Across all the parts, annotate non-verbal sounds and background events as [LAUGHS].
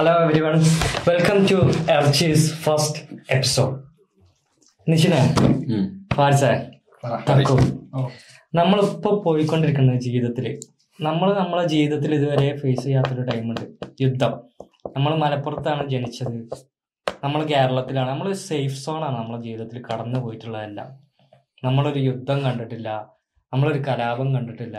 Hello every one welcome to എർച്ചീസ് first episode നിശിന ഫാരിസ തക്കു. നമ്മളിപ്പോ പോയിക്കൊണ്ടിരിക്കുന്ന ജീവിതത്തിൽ നമ്മൾ നമ്മളെ ജീവിതത്തിൽ ഇതുവരെ ഫേസ് ചെയ്യാത്തൊരു ടൈമുണ്ട് യുദ്ധം. നമ്മൾ മലപ്പുറത്താണ് ജനിച്ചത്. നമ്മൾ കേരളത്തിലാണ്. നമ്മൾ സേഫ് സോണാണ് നമ്മളെ ജീവിതത്തിൽ കടന്നു പോയിട്ടുള്ളതെല്ലാം നമ്മളൊരു യുദ്ധം കണ്ടിട്ടില്ല. നമ്മളൊരു കലാപം കണ്ടിട്ടില്ല.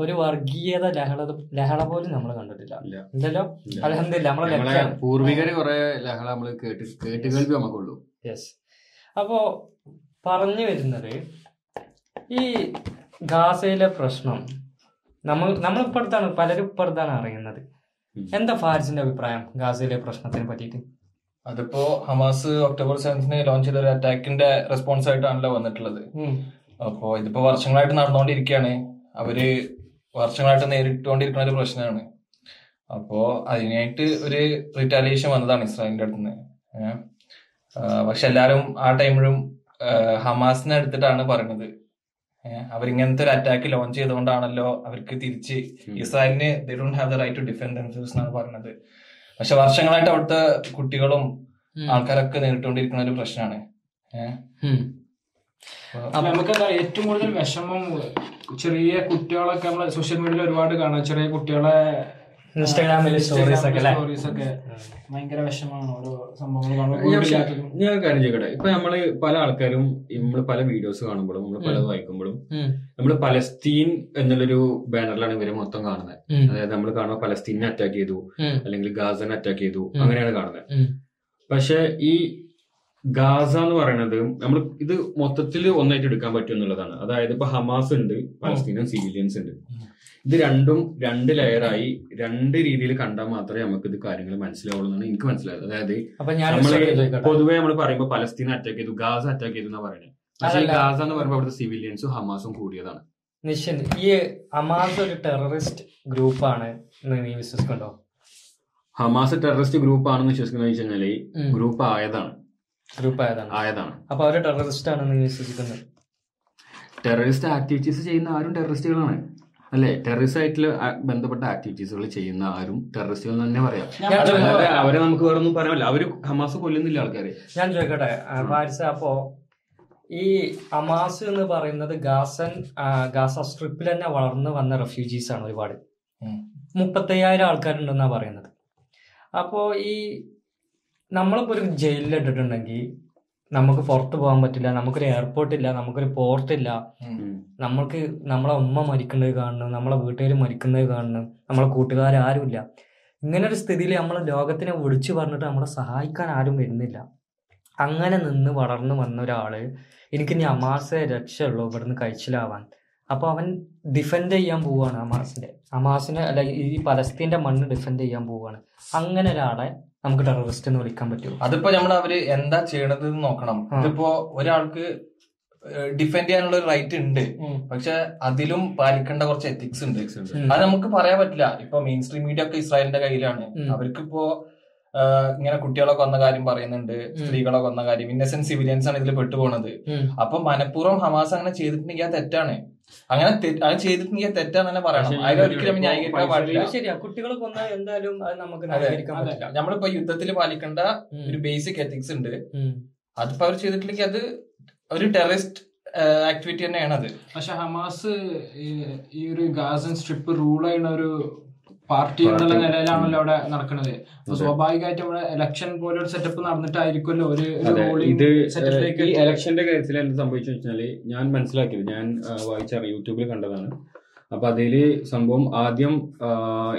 ഒരു വർഗീയത ലഹള ലഹള പോലും നമ്മൾ കണ്ടിട്ടില്ല. എന്തല്ലോ. അലഹമില്ല നമ്മളെ പൂർവികര് കുറെ ലഹള നമ്മൾ കേട്ട് കേട്ട് കേൾവി നമുക്കുള്ളൂ യെസ് അപ്പോ പറഞ്ഞു വരുന്നത് ഈ ഗാസയിലെ പ്രശ്നം നമ്മൾ നമ്മളിപ്പോഴത്താണ് പലരും ഇപ്പോഴത്താണ് അറിയുന്നത്. എന്താ ഫാരിസിന്റെ അഭിപ്രായം ഗാസയിലെ പ്രശ്നത്തിനെ പറ്റിയിട്ട്? അതിപ്പോ ഹമാസ് ഒക്ടോബർ സെവൻത്തിന് ലോഞ്ച് ചെയ്ത ഒരു അറ്റാക്കിന്റെ റെസ്പോൺസ് ആയിട്ടാണല്ലോ വന്നിട്ടുള്ളത്. അപ്പോ ഇതിപ്പോ വർഷങ്ങളായിട്ട് നടന്നുകൊണ്ടിരിക്കുകയാണ് അവർ വർഷങ്ങളായിട്ട് നേരിട്ടുകൊണ്ടിരിക്കുന്ന ഒരു പ്രശ്നമാണ് അപ്പോ അതിനായിട്ട് ഒരു റിറ്റാലിയേഷൻ വന്നതാണ് ഇസ്രായേലിന്റെ അടുത്തുനിന്ന്. പക്ഷെ എല്ലാരും ആ ടൈമിലും ഹമാസിനെ എടുത്തിട്ടാണ് പറയുന്നത് അവരിങ്ങനത്തെ ഒരു അറ്റാക്ക് ലോഞ്ച് ചെയ്തുകൊണ്ടാണല്ലോ അവർക്ക് തിരിച്ച്. ഇസ്രായേലിന് they don't have the right to defend themselves എന്നാണ് പറയുന്നത് പക്ഷെ വർഷങ്ങളായിട്ട് അവിടുത്തെ കുട്ടികളും ആൾക്കാരൊക്കെ നേരിട്ടുകൊണ്ടിരിക്കുന്ന ഒരു പ്രശ്നമാണ് ഏഹ് അപ്പൊ നമുക്ക് ഏറ്റവും കൂടുതൽ വിഷമം ചെറിയ കുട്ടികളൊക്കെ നമ്മൾ സോഷ്യൽ മീഡിയയിൽ ഒരുപാട് കാണാം. ചെറിയ കുട്ടികളെ ഇൻസ്റ്റാഗ്രാമിലെ സ്റ്റോറീസ് ഒക്കെ അല്ലേ? സ്റ്റോറീസ് ഒക്കെ ഭയങ്കര വിഷമമാണ് ഓരോ സംഭവങ്ങൾ കാണുമ്പോൾ ഞാൻ. കാര്യം ചോദിക്കട്ടെ? ഇപ്പൊ നമ്മൾ പല ആൾക്കാരും നമ്മൾ പല വീഡിയോസ് കാണുമ്പോഴും നമ്മൾ പലത് വായിക്കുമ്പോഴും നമ്മൾ നമ്മൾ പലസ്തീൻ എന്നുള്ളൊരു ബാനറിലാണ് ഇവർ മൊത്തം കാണുന്നത് അതായത് നമ്മൾ കാണുമ്പോൾ പലസ്തീനെ അറ്റാക്ക് ചെയ്തു അല്ലെങ്കിൽ ഗാസനെ അറ്റാക്ക് ചെയ്തു അങ്ങനെയാണ് കാണുന്നത്. പക്ഷെ ഈ ഗാസ എന്ന് പറയുന്നത് നമ്മൾ ഇത് മൊത്തത്തിൽ ഒന്നായിട്ട് എടുക്കാൻ പറ്റും എന്നുള്ളതാണ്. അതായത് ഇപ്പൊ ഹമാസ് ഉണ്ട് പലസ്തീനും സിവിലിയൻസ് ഉണ്ട്. ഇത് രണ്ടും രണ്ട് ലെയറായി രണ്ട് രീതിയിൽ കണ്ടാൽ മാത്രമേ നമുക്ക് ഇത് കാര്യങ്ങൾ മനസ്സിലാവുള്ളൂ എന്നാണ് എനിക്ക് മനസ്സിലായത്. അതായത് നമ്മൾ പൊതുവേ നമ്മൾ പറയുമ്പോൾ പലസ്തീൻ അറ്റാക്ക് ചെയ്തു ഗാസ അറ്റാക്ക് ചെയ്തു എന്നാ പറയുന്നത് പക്ഷേ ഗാസ എന്ന് പറയുമ്പോൾ അവിടുത്തെ സിവിലിയൻസും ഹമാസും കൂടിയതാണ്. നിശ്ചിത്. ഈ ഹമാസ് ഒരു ടെററിസ്റ്റ് ഗ്രൂപ്പാണ് നീ വിശ്വസിക്കണ്ടോ? ഹമാസ് ടെററിസ്റ്റ് ഗ്രൂപ്പ് ആണെന്ന് വിശ്വസിക്കുന്നത് വെച്ച് കഴിഞ്ഞാൽ ഉം. ഗ്രൂപ്പ് ആയതാണ്. ഗ്രൂപ്പ് ആയതാണ്. ആയതാണ്. അപ്പൊ അവർ ടെററിസ്റ്റ് ആണെന്ന് വിശ്വസിക്കുന്നത് ടെററിസ്റ്റ് ആക്ടിവിറ്റീസ് ചെയ്യുന്ന ആരും ടെററിസ്റ്റുകളാണ് അല്ലെ? ടെററിസ്റ്റ് ആയിട്ടുള്ള ബന്ധപ്പെട്ട ആക്ടിവിറ്റീസുകൾ ചെയ്യുന്ന ആരും ടെററിസ്റ്റുകൾ തന്നെ പറയാം. ഞാൻ അവരെ നമുക്ക് വേറെ ഒന്നും പറയാമല്ല അവർ ഹമാസ് കൊല്ലുന്നില്ല ആൾക്കാരെ. ഞാൻ ചോദിക്കട്ടെ ആ, ഫാരിസ അപ്പോ ഈ ഹമാസ് എന്ന് പറയുന്നത് ഗാസൻ ഗാസ സ്ട്രിപ്പിൽ തന്നെ വളർന്നു വന്ന റെഫ്യൂജീസ് ആണ് ഒരുപാട്. മുപ്പത്തയ്യായിരം ആൾക്കാരുണ്ടെന്നാ പറയുന്നത്. അപ്പോ ഈ നമ്മളിപ്പോ ഒരു ജയിലിൽ ഇട്ടിട്ടുണ്ടെങ്കിൽ നമുക്ക് പുറത്ത് പോകാൻ പറ്റില്ല നമുക്കൊരു എയർപോർട്ട് ഇല്ല നമുക്കൊരു പോർട്ട് ഇല്ല. നമ്മൾക്ക് നമ്മളെ ഉമ്മ മരിക്കുന്നത് കാണണം നമ്മളെ വീട്ടുകാർ മരിക്കുന്നത് കാണണം നമ്മളെ കൂട്ടുകാർ ആരുമില്ല ഇങ്ങനെ ഒരു സ്ഥിതിയിൽ നമ്മൾ ലോകത്തിനെ വിളിച്ചു പറഞ്ഞിട്ട് നമ്മളെ സഹായിക്കാൻ ആരും വരുന്നില്ല. അങ്ങനെ നിന്ന് വളർന്നു വന്ന ഒരാൾ എനിക്ക് ഇനി അമാസെ രക്ഷയുള്ളൂ ഇവിടുന്ന് കഴിച്ചിലാവാൻ. അപ്പൊ അവൻ ഡിഫെൻഡ് ചെയ്യാൻ പോവാണ് അമാസിന്റെ. അമാസിനെ അല്ല ഈ പലസ്തീന്റെ മണ്ണ് ഡിഫെൻഡ് ചെയ്യാൻ പോവാണ് അങ്ങനെ ഒരാളെ നമുക്ക് ടെററിസ്റ്റ് എന്ന് വിളിക്കാൻ പറ്റുമോ അതിപ്പോ നമ്മൾ അവർ എന്താ ചെയ്യണത് നോക്കണം. ഇതിപ്പോ ഒരാൾക്ക് ഡിഫെൻഡ് ചെയ്യാനുള്ള ഒരു റൈറ്റ് ഉണ്ട്. പക്ഷെ അതിലും പാലിക്കേണ്ട കുറച്ച് എത്തിക്സ് ഉണ്ട്. അത് നമുക്ക് പറയാൻ പറ്റില്ല. ഇപ്പൊ മെയിൻ സ്ട്രീം മീഡിയ ഒക്കെ ഇസ്രായേലിന്റെ കയ്യിലാണ്. അവർക്കിപ്പോ ഇങ്ങനെ കുട്ടികളെ കൊന്ന കാര്യം പറയുന്നുണ്ട്. സ്ത്രീകളെ കൊന്ന കാര്യം. ഇന്നസെന്റ് സിവിലിയൻസ് ആണ് ഇതിൽ പെട്ടുപോണത്. അപ്പൊ മനഃപൂർവം ഹമാസ് അങ്ങനെ ചെയ്തിട്ടുണ്ടെങ്കിൽ അത് തെറ്റാണ്. അങ്ങനെ അങ്ങനെ അത് ചെയ്തിട്ടുണ്ടെങ്കിൽ തെറ്റാന്ന് തന്നെ പറയണം ഒരിക്കലും ന്യായീകരിക്കാൻ പാടില്ല. ശരിയാ കുട്ടികളെ കൊന്നാൽ എന്തായാലും അത് നമുക്ക് ന്യായീകരിക്കാൻ. പറ്റില്ല. നമ്മളിപ്പോ യുദ്ധത്തിൽ പാലിക്കേണ്ട ഒരു ബേസിക് എത്തിക്സ് ഉണ്ട്. അതിപ്പോ അവർ ചെയ്തിട്ടില്ലെങ്കിൽ അത് ഒരു ടെററിസ്റ്റ് ആക്ടിവിറ്റി തന്നെയാണ് അത് പക്ഷെ ഹമാസ് ഈ- ഈ ഒരു ഗാസൻ സ്ട്രിപ്പ് റൂൾ ചെയ്യുന്ന ഒരു പാർട്ടി എന്നുള്ള. നിലയിലാണല്ലോ അവിടെ നടക്കുന്നത് അപ്പൊ സ്വാഭാവികമായിട്ട് നമ്മുടെ ഇലക്ഷൻ പോലെ ഒരു സെറ്റപ്പ് നടന്നിട്ടായിരിക്കുമല്ലോ ഒരു ഇത് ഈ ഇലക്ഷന്റെ കാര്യത്തിൽ എന്ത് സംഭവിച്ചു വെച്ചാൽ ഞാൻ മനസ്സിലാക്കിയത് ഞാൻ വായിച്ച യൂട്യൂബിൽ കണ്ടതാണ്. അപ്പൊ അതിൽ സംഭവം ആദ്യം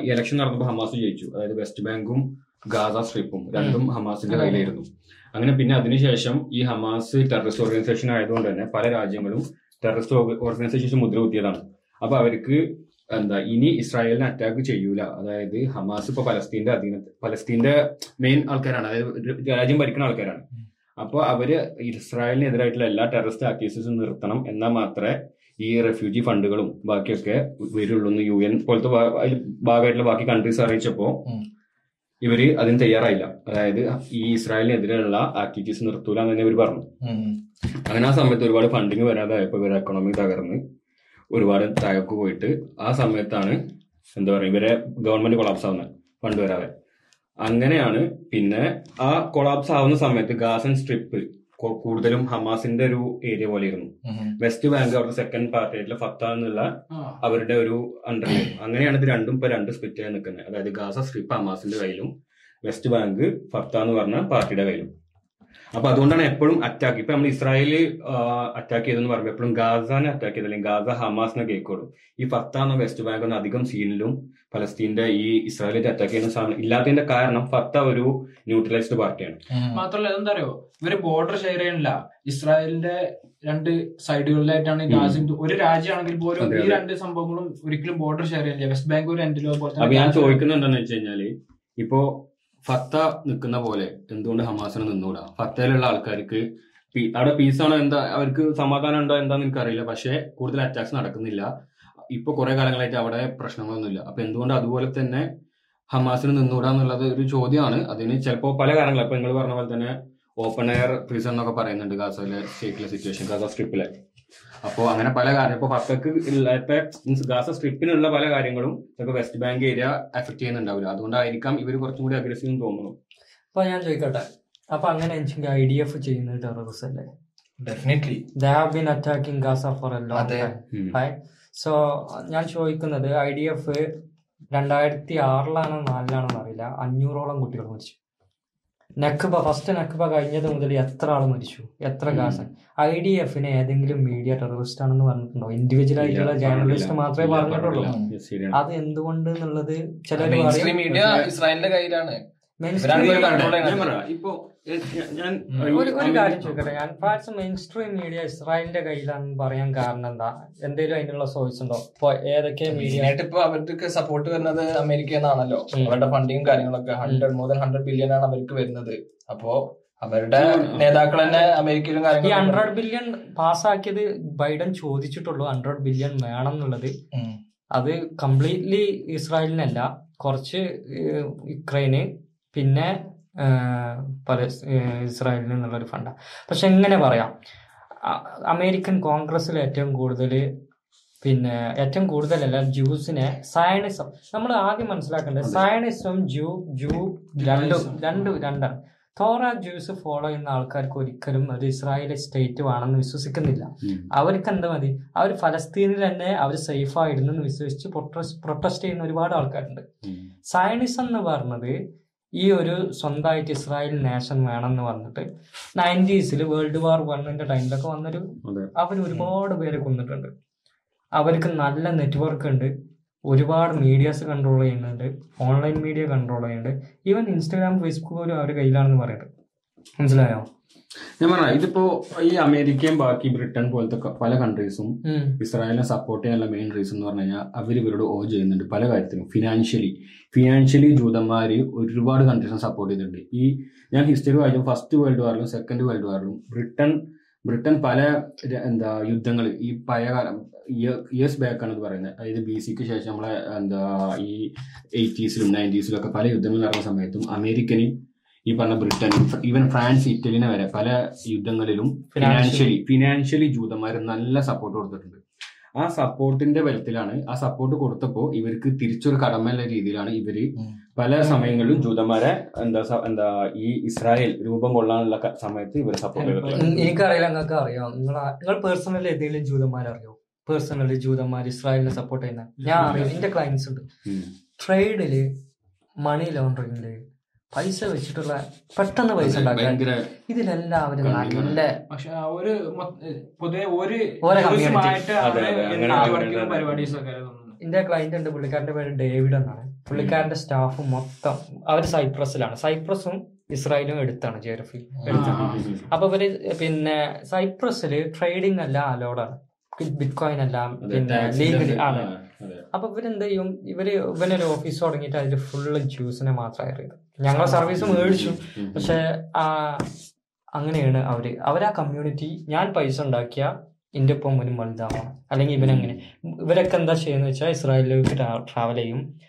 ഈ ഇലക്ഷൻ നടന്നപ്പോൾ ഹമാസ് ജയിച്ചു. അതായത് വെസ്റ്റ് ബാങ്കും ഗാസ സ്ട്രിപ്പും രണ്ടും ഹമാസിന്റെ കയ്യിലായിരുന്നു. അങ്ങനെ പിന്നെ അതിനുശേഷം ഈ ഹമാസ് ടെററിസ്റ്റ് ഓർഗനൈസേഷൻ ആയതുകൊണ്ട് തന്നെ പല രാജ്യങ്ങളും ടെററിസ്റ്റ് ഓർഗനൈസേഷൻ മുദ്ര കുത്തിയതാണ്. അപ്പൊ അവർക്ക് എന്താ ഇനി ഇസ്രായേലിനെ അറ്റാക്ക് ചെയ്യൂല. അതായത് ഹമാസ് ഇപ്പൊ പലസ്തീന്റെ അധീന പലസ്തീന്റെ മെയിൻ ആൾക്കാരാണ്. അതായത് രാജ്യം ഭരിക്കുന്ന ആൾക്കാരാണ്. അപ്പോൾ അവർ ഇസ്രായേലിനെതിരായിട്ടുള്ള എല്ലാ ടെററിസ്റ്റ് ആക്ടിവിറ്റീസും നിർത്തണം എന്നാൽ മാത്രമേ ഈ റെഫ്യൂജി ഫണ്ടുകളും ബാക്കിയൊക്കെ വരുള്ളൂ എന്ന് യു എൻ പോലത്തെ ഭാഗമായിട്ടുള്ള ബാക്കി കൺട്രീസ് അറിയിച്ചപ്പോ. ഇവർ അതിന് തയ്യാറായില്ല. അതായത് ഈ ഇസ്രായേലിനെതിരെയുള്ള ആക്ടിവിറ്റീസ് നിർത്തൂല എന്ന് തന്നെ ഇവർ പറഞ്ഞു. അങ്ങനെ ആ സമയത്ത് ഒരുപാട് ഫണ്ടിങ് വരാതായപ്പോൾ ഇവർ എക്കണോമി തകർന്ന്. ഒരുപാട് താഴേക്ക് പോയിട്ട് ആ സമയത്താണ് എന്താ പറയുക ഇവരെ ഗവൺമെന്റ് കൊളാപ്സ് ആവുന്നത് ഫണ്ട് വരാതെ. അങ്ങനെയാണ് പിന്നെ ആ കൊളാപ്സ് ആവുന്ന സമയത്ത് ഗാസൻ സ്ട്രിപ്പ് കൂടുതലും ഹമാസിന്റെ ഒരു ഏരിയ പോലെ പോലെയായിരുന്നു വെസ്റ്റ് ബാങ്ക് അവരുടെ സെക്കൻഡ് പാർട്ടിയായിട്ടുള്ള ഫത്ത എന്നുള്ള അവരുടെ ഒരു അണ്ടർ അങ്ങനെയാണ് ഇത് രണ്ടും ഇപ്പൊ രണ്ട് സ്പിറ്റ് ആയി നിൽക്കുന്നത്. അതായത് ഗാസ സ്ട്രിപ്പ് ഹമാസിന്റെ കയ്യിലും വെസ്റ്റ് ബാങ്ക് ഫത്ത എന്ന് പറഞ്ഞ പാർട്ടിയുടെ കയ്യിലും. അപ്പൊ അതുകൊണ്ടാണ് എപ്പോഴും അറ്റാക്ക് ഇപ്പൊ നമ്മൾ ഇസ്രായേൽ അറ്റാക്ക് ചെയ്തെന്ന് പറയുമ്പോൾ എപ്പോഴും ഗാസാനെ അറ്റാക്ക് ചെയ്ത് അല്ലെങ്കിൽ ഗാസ ഹമാസിനെ കേൾക്കുള്ളൂ. ഈ ഫത്താന്ന വെസ്റ്റ് ബാങ്ക് എന്ന അധികം സീനിലും ഫലസ്തീന്റെ ഈ ഇസ്രായേലിന്റെ അറ്റാക്ക് ചെയ്യുന്ന സാധനം ഇല്ലാത്തതിന്റെ കാരണം ഫത്ത ഒരു ന്യൂട്രലൈസ്ഡ് പാർട്ടിയാണ്. മാത്രമല്ല എന്താ അറിയോ ഇവർ ബോർഡർ ഷെയർ ചെയ്യണില്ല ഇസ്രായേലിന്റെ രണ്ട് സൈഡുകളിലായിട്ടാണ് ഈ ഗാസിൻ ഒരു രാജ്യമാണെങ്കിൽ പോലും ഈ രണ്ട് സംഭവങ്ങളും ഒരിക്കലും ബോർഡർ ഷെയർ ചെയ്യില്ല വെസ്റ്റ് ബാങ്ക് ഒരു എൻഡിലോ അപ്പൊ ഞാൻ ചോദിക്കുന്നത് എന്താണെന്ന് വെച്ച് കഴിഞ്ഞാൽ ഇപ്പോ ഫത്ത നിൽക്കുന്ന പോലെ എന്തുകൊണ്ട് ഹമാസിന് നിന്നുകൂടാ ഫത്തയിലുള്ള ആൾക്കാർക്ക് അവിടെ പീസാണോ എന്താ? അവർക്ക് സമാധാനം ഉണ്ടോ എന്താന്ന് എനിക്കറിയില്ല. പക്ഷേ കൂടുതൽ അറ്റാക്സ് നടക്കുന്നില്ല. ഇപ്പൊ കുറെ കാലങ്ങളായിട്ട് അവിടെ പ്രശ്നങ്ങളൊന്നുമില്ല. അപ്പൊ എന്തുകൊണ്ട് അതുപോലെ തന്നെ ഹമാസിന് നിന്നുകൂടാന്നുള്ളത് ഒരു ചോദ്യമാണ്. അതിന് ചിലപ്പോ പല കാരണങ്ങൾ ഇപ്പൊ നിങ്ങൾ പറഞ്ഞ പോലെ തന്നെ ഓപ്പൺ എയർ പ്രിസൺ എന്നൊക്കെ പറയുന്നുണ്ട് ഗാസയിലെ സ്റ്റേറ്റിലെ സിറ്റുവേഷൻ ഗാസ സ്ട്രിപ്പിലെ അപ്പോ അങ്ങനെ പല കാര്യം. ഇപ്പൊ ഫത്തക്ക് ഇല്ലാത്ത മീൻസ് ഗാസ സ്ട്രിപ്പിനുള്ള പല കാര്യങ്ങളും ചിലപ്പോൾ വെസ്റ്റ് ബാങ്ക് ഏരിയ എഫക്ട് ചെയ്യുന്നുണ്ടാവില്ല. അതുകൊണ്ടായിരിക്കാം ഇവർ കുറച്ചും കൂടി അഗ്രസീവ് തോന്നുന്നു. അപ്പൊ ഞാൻ ചോദിക്കട്ടെ. അപ്പൊ അങ്ങനെ ഐ ഡി എഫ് ചെയ്യുന്ന ടെററിസം അല്ലേ? Definitely they have been attacking Gaza for a long time right so ഞാൻ ചോദിക്കുന്നത് ഐ ഡി എഫ് രണ്ടായിരത്തി ആറിലാണോ നാലിലാണോ അറിയില്ല. അഞ്ഞൂറോളം കുട്ടികൾ മരിച്ചു. നക്ബ ഫസ്റ്റ് നക്ബ കഴിഞ്ഞത് മുതൽ എത്ര ആൾ മരിച്ചു? എത്ര ഗാസൻ ഐ ഡി എഫിനെ ഏതെങ്കിലും മീഡിയ ടെററിസ്റ്റ് ആണെന്ന് പറഞ്ഞിട്ടുണ്ടോ? ഇൻഡിവിജ്വൽ ആയിട്ടുള്ള ജേർണലിസ്റ്റ് മാത്രമേ പറഞ്ഞിട്ടുള്ളൂ. അത് എന്തുകൊണ്ട് എന്നുള്ളത് ചില മീഡിയ ഇസ്രായേലിന്റെ കയ്യിലാണ്. ഞാൻ ഇപ്പൊ ഒരു കാര്യം ചോദിക്കട്ടെ. ഞാൻ ഫാറ്റ്സ് മെയിൻ സ്ട്രീം മീഡിയ ഇസ്രായേലിന്റെ കയ്യിലാണെന്ന് പറയാൻ കാരണം എന്താ? എന്തെങ്കിലും അതിനുള്ള സോഴ്സ് ഉണ്ടോ? ഇപ്പൊ ഏതൊക്കെ മീഡിയ ഇപ്പൊ അവർക്ക് സപ്പോർട്ട് വരുന്നത് അമേരിക്കയിൽ നിന്നാണല്ലോ. അവരുടെ ഫണ്ടിങ്ങും കാര്യങ്ങളൊക്കെ hundred more than hundred billion ആണ് അവർക്ക് വരുന്നത്. അപ്പോ അവരുടെ നേതാക്കൾ തന്നെ അമേരിക്കയിലും ഈ ഹൺഡ്രഡ് ബില്യൺ പാസ്സാക്കിയത് ബൈഡൻ ചോദിച്ചിട്ടുള്ളൂ. ഹൺഡ്രഡ് ബില്യൺ വേണം എന്നുള്ളത് അത് കംപ്ലീറ്റ്ലി ഇസ്രായേലിനല്ല. കുറച്ച് യുക്രൈന് പിന്നെ പല ഇസ്രായേലിൽ നിന്നുള്ളൊരു ഫണ്ടാണ് പക്ഷെ എങ്ങനെ പറയാം? അമേരിക്കൻ കോൺഗ്രസ്സിൽ ഏറ്റവും കൂടുതൽ പിന്നെ ഏറ്റവും കൂടുതലല്ല ജ്യൂസിനെ സയണിസം നമ്മൾ ആദ്യം മനസ്സിലാക്കേണ്ടത് സയണിസം ജൂ ജൂ രണ്ടും രണ്ട് രണ്ടാണ്. തോറ ജ്യൂസ് ഫോളോ ചെയ്യുന്ന ആൾക്കാർക്ക് ഒരിക്കലും ഒരു ഇസ്രായേൽ സ്റ്റേറ്റ് വേണമെന്ന് വിശ്വസിക്കുന്നില്ല. അവർക്ക് എന്താ മതി? അവർ ഫലസ്തീനിൽ തന്നെ അവർ സേഫ് ആയിരുന്നു എന്ന് വിശ്വസിച്ച് പ്രൊട്ടസ്റ്റ് ചെയ്യുന്ന ഒരുപാട് ആൾക്കാരുണ്ട്. സയണിസം എന്ന് പറഞ്ഞത് ഈ ഒരു സ്വന്തമായിട്ട് ഇസ്രായേൽ നേഷൻ വേണം എന്ന് പറഞ്ഞിട്ട് നയന്റീസിൽ വേൾഡ് വാർ വണ്ണിന്റെ ടൈമിലൊക്കെ വന്നൊരു. അവർ ഒരുപാട് പേരെ കൊന്നിട്ടുണ്ട്. അവർക്ക് നല്ല നെറ്റ്വർക്ക് ഉണ്ട്. ഒരുപാട് മീഡിയാസ് കൺട്രോൾ ചെയ്യുന്നുണ്ട്. ഓൺലൈൻ മീഡിയ കൺട്രോൾ ചെയ്യുന്നുണ്ട്. ഈവൻ ഇൻസ്റ്റാഗ്രാം ഫേസ്ബുക്ക് പോലും അവരുടെ കയ്യിലാണെന്ന് പറയുന്നത് മനസ്സിലായോ? ഞാൻ പറഞ്ഞ ഇതിപ്പോ ഈ അമേരിക്കയും ബാക്കി ബ്രിട്ടൻ പോലത്തെ പല കൺട്രീസും ഇസ്രായേലിനെ സപ്പോർട്ട് ചെയ്യാനുള്ള മെയിൻ റീസൺ എന്ന് പറഞ്ഞു കഴിഞ്ഞാൽ അവർ ഇവരോട് ഓ ചെയ്യുന്നുണ്ട് പല കാര്യത്തിലും. ഫിനാൻഷ്യലി ഫിനാൻഷ്യലി ജൂതന്മാര് ഒരുപാട് കൺട്രീസിനെ സപ്പോർട്ട് ചെയ്തിട്ടുണ്ട്. ഈ ഞാൻ ഹിസ്റ്ററി വായിച്ചു ഫസ്റ്റ് വേൾഡ് വാറിലും സെക്കൻഡ് വേൾഡ് വാറിലും ബ്രിട്ടൻ ബ്രിട്ടൻ പല എന്താ യുദ്ധങ്ങൾ ഈ പഴയ കാലം ഇയേഴ്സ് ബാക്ക് ആണ് ഇത് പറയുന്നത്. അതായത് ബി സിക്ക് ശേഷം നമ്മളെ എന്താ ഈ എയ്റ്റീസിലും നയന്റീസിലും ഒക്കെ പല യുദ്ധങ്ങൾ നടന്ന സമയത്തും അമേരിക്കനും ഈ പറഞ്ഞ ബ്രിട്ടൻ ഈവൻ ഫ്രാൻസ് ഇറ്റലിനെ വരെ പല യുദ്ധങ്ങളിലും ഫിനാൻഷ്യലി ഫിനാൻഷ്യലി ജൂതന്മാർ നല്ല സപ്പോർട്ട് കൊടുത്തിട്ടുണ്ട്. ആ സപ്പോർട്ടിന്റെ ബലത്തിലാണ് ആ സപ്പോർട്ട് കൊടുത്തപ്പോൾ ഇവർക്ക് തിരിച്ചൊരു കടമയുള്ള രീതിയിലാണ് ഇവർ പല സമയങ്ങളിലും ജൂതന്മാരെ എന്താ എന്താ ഈ ഇസ്രായേൽ രൂപം കൊള്ളാനുള്ള സമയത്ത് ഇവർ സപ്പോർട്ട് എനിക്കറിയില്ല നിങ്ങൾക്ക് അറിയാം നിങ്ങൾ നിങ്ങൾ പേഴ്സണലി ഏതെങ്കിലും ജൂതന്മാരെ അറിയോ പേഴ്സണലി ജൂതന്മാർ ഇസ്രായേലിനെ സപ്പോർട്ട് ചെയ്യുന്ന? ഞാൻ അറിയാം എന്റെ ക്ലയൻസ് ഉണ്ട്. ട്രേഡിൽ മണി ലോണ്ടറിംഗിൽ പൈസ വെച്ചിട്ടുള്ള പെട്ടെന്ന് പൈസ ഉണ്ടാക്കാൻ ഇതിലെല്ലാവരും നല്ല പക്ഷെ ഒരു പൊതുവെ ഒരു എന്റെ ക്ലയന്റ് ഉണ്ട് പുള്ളിക്കാരന്റെ പേര് ഡേവിഡ് എന്നാണ്. പുള്ളിക്കാരന്റെ സ്റ്റാഫ് മൊത്തം അവർ സൈപ്രസിലാണ്. സൈപ്രസും ഇസ്രായേലും എടുത്താണ് ജിയോഗ്രഫി എടുത്താണ്. അപ്പൊ ഇവർ പിന്നെ സൈപ്രസിൽ ട്രേഡിംഗ് എല്ലാം അലോഡാണ് ബിറ്റ് കോയിൻ എല്ലാം പിന്നെ ലീഗലി ആണ്. അപ്പൊ ഇവരെന്ത് ചെയ്യും ഇവർ ഇവനൊരു ഓഫീസ് തുടങ്ങിയിട്ട് അതിൽ ഫുള്ള് ജ്യൂസിനെ മാത്രം അറിയത് ഞങ്ങളെ സർവീസ് മേടിച്ചു. പക്ഷെ ആ അങ്ങനെയാണ് അവർ. അവരാ കമ്മ്യൂണിറ്റി ഞാൻ പൈസ ഉണ്ടാക്കിയ എന്റെ ഒപ്പം ഇവനും വലുതാവണം. അല്ലെങ്കിൽ ഇവനെങ്ങനെ? ഇവരൊക്കെ എന്താ ചെയ്യുന്നത് വെച്ചാൽ ഇസ്രായേലിലേക്ക് ട്രാവൽ ചെയ്യും.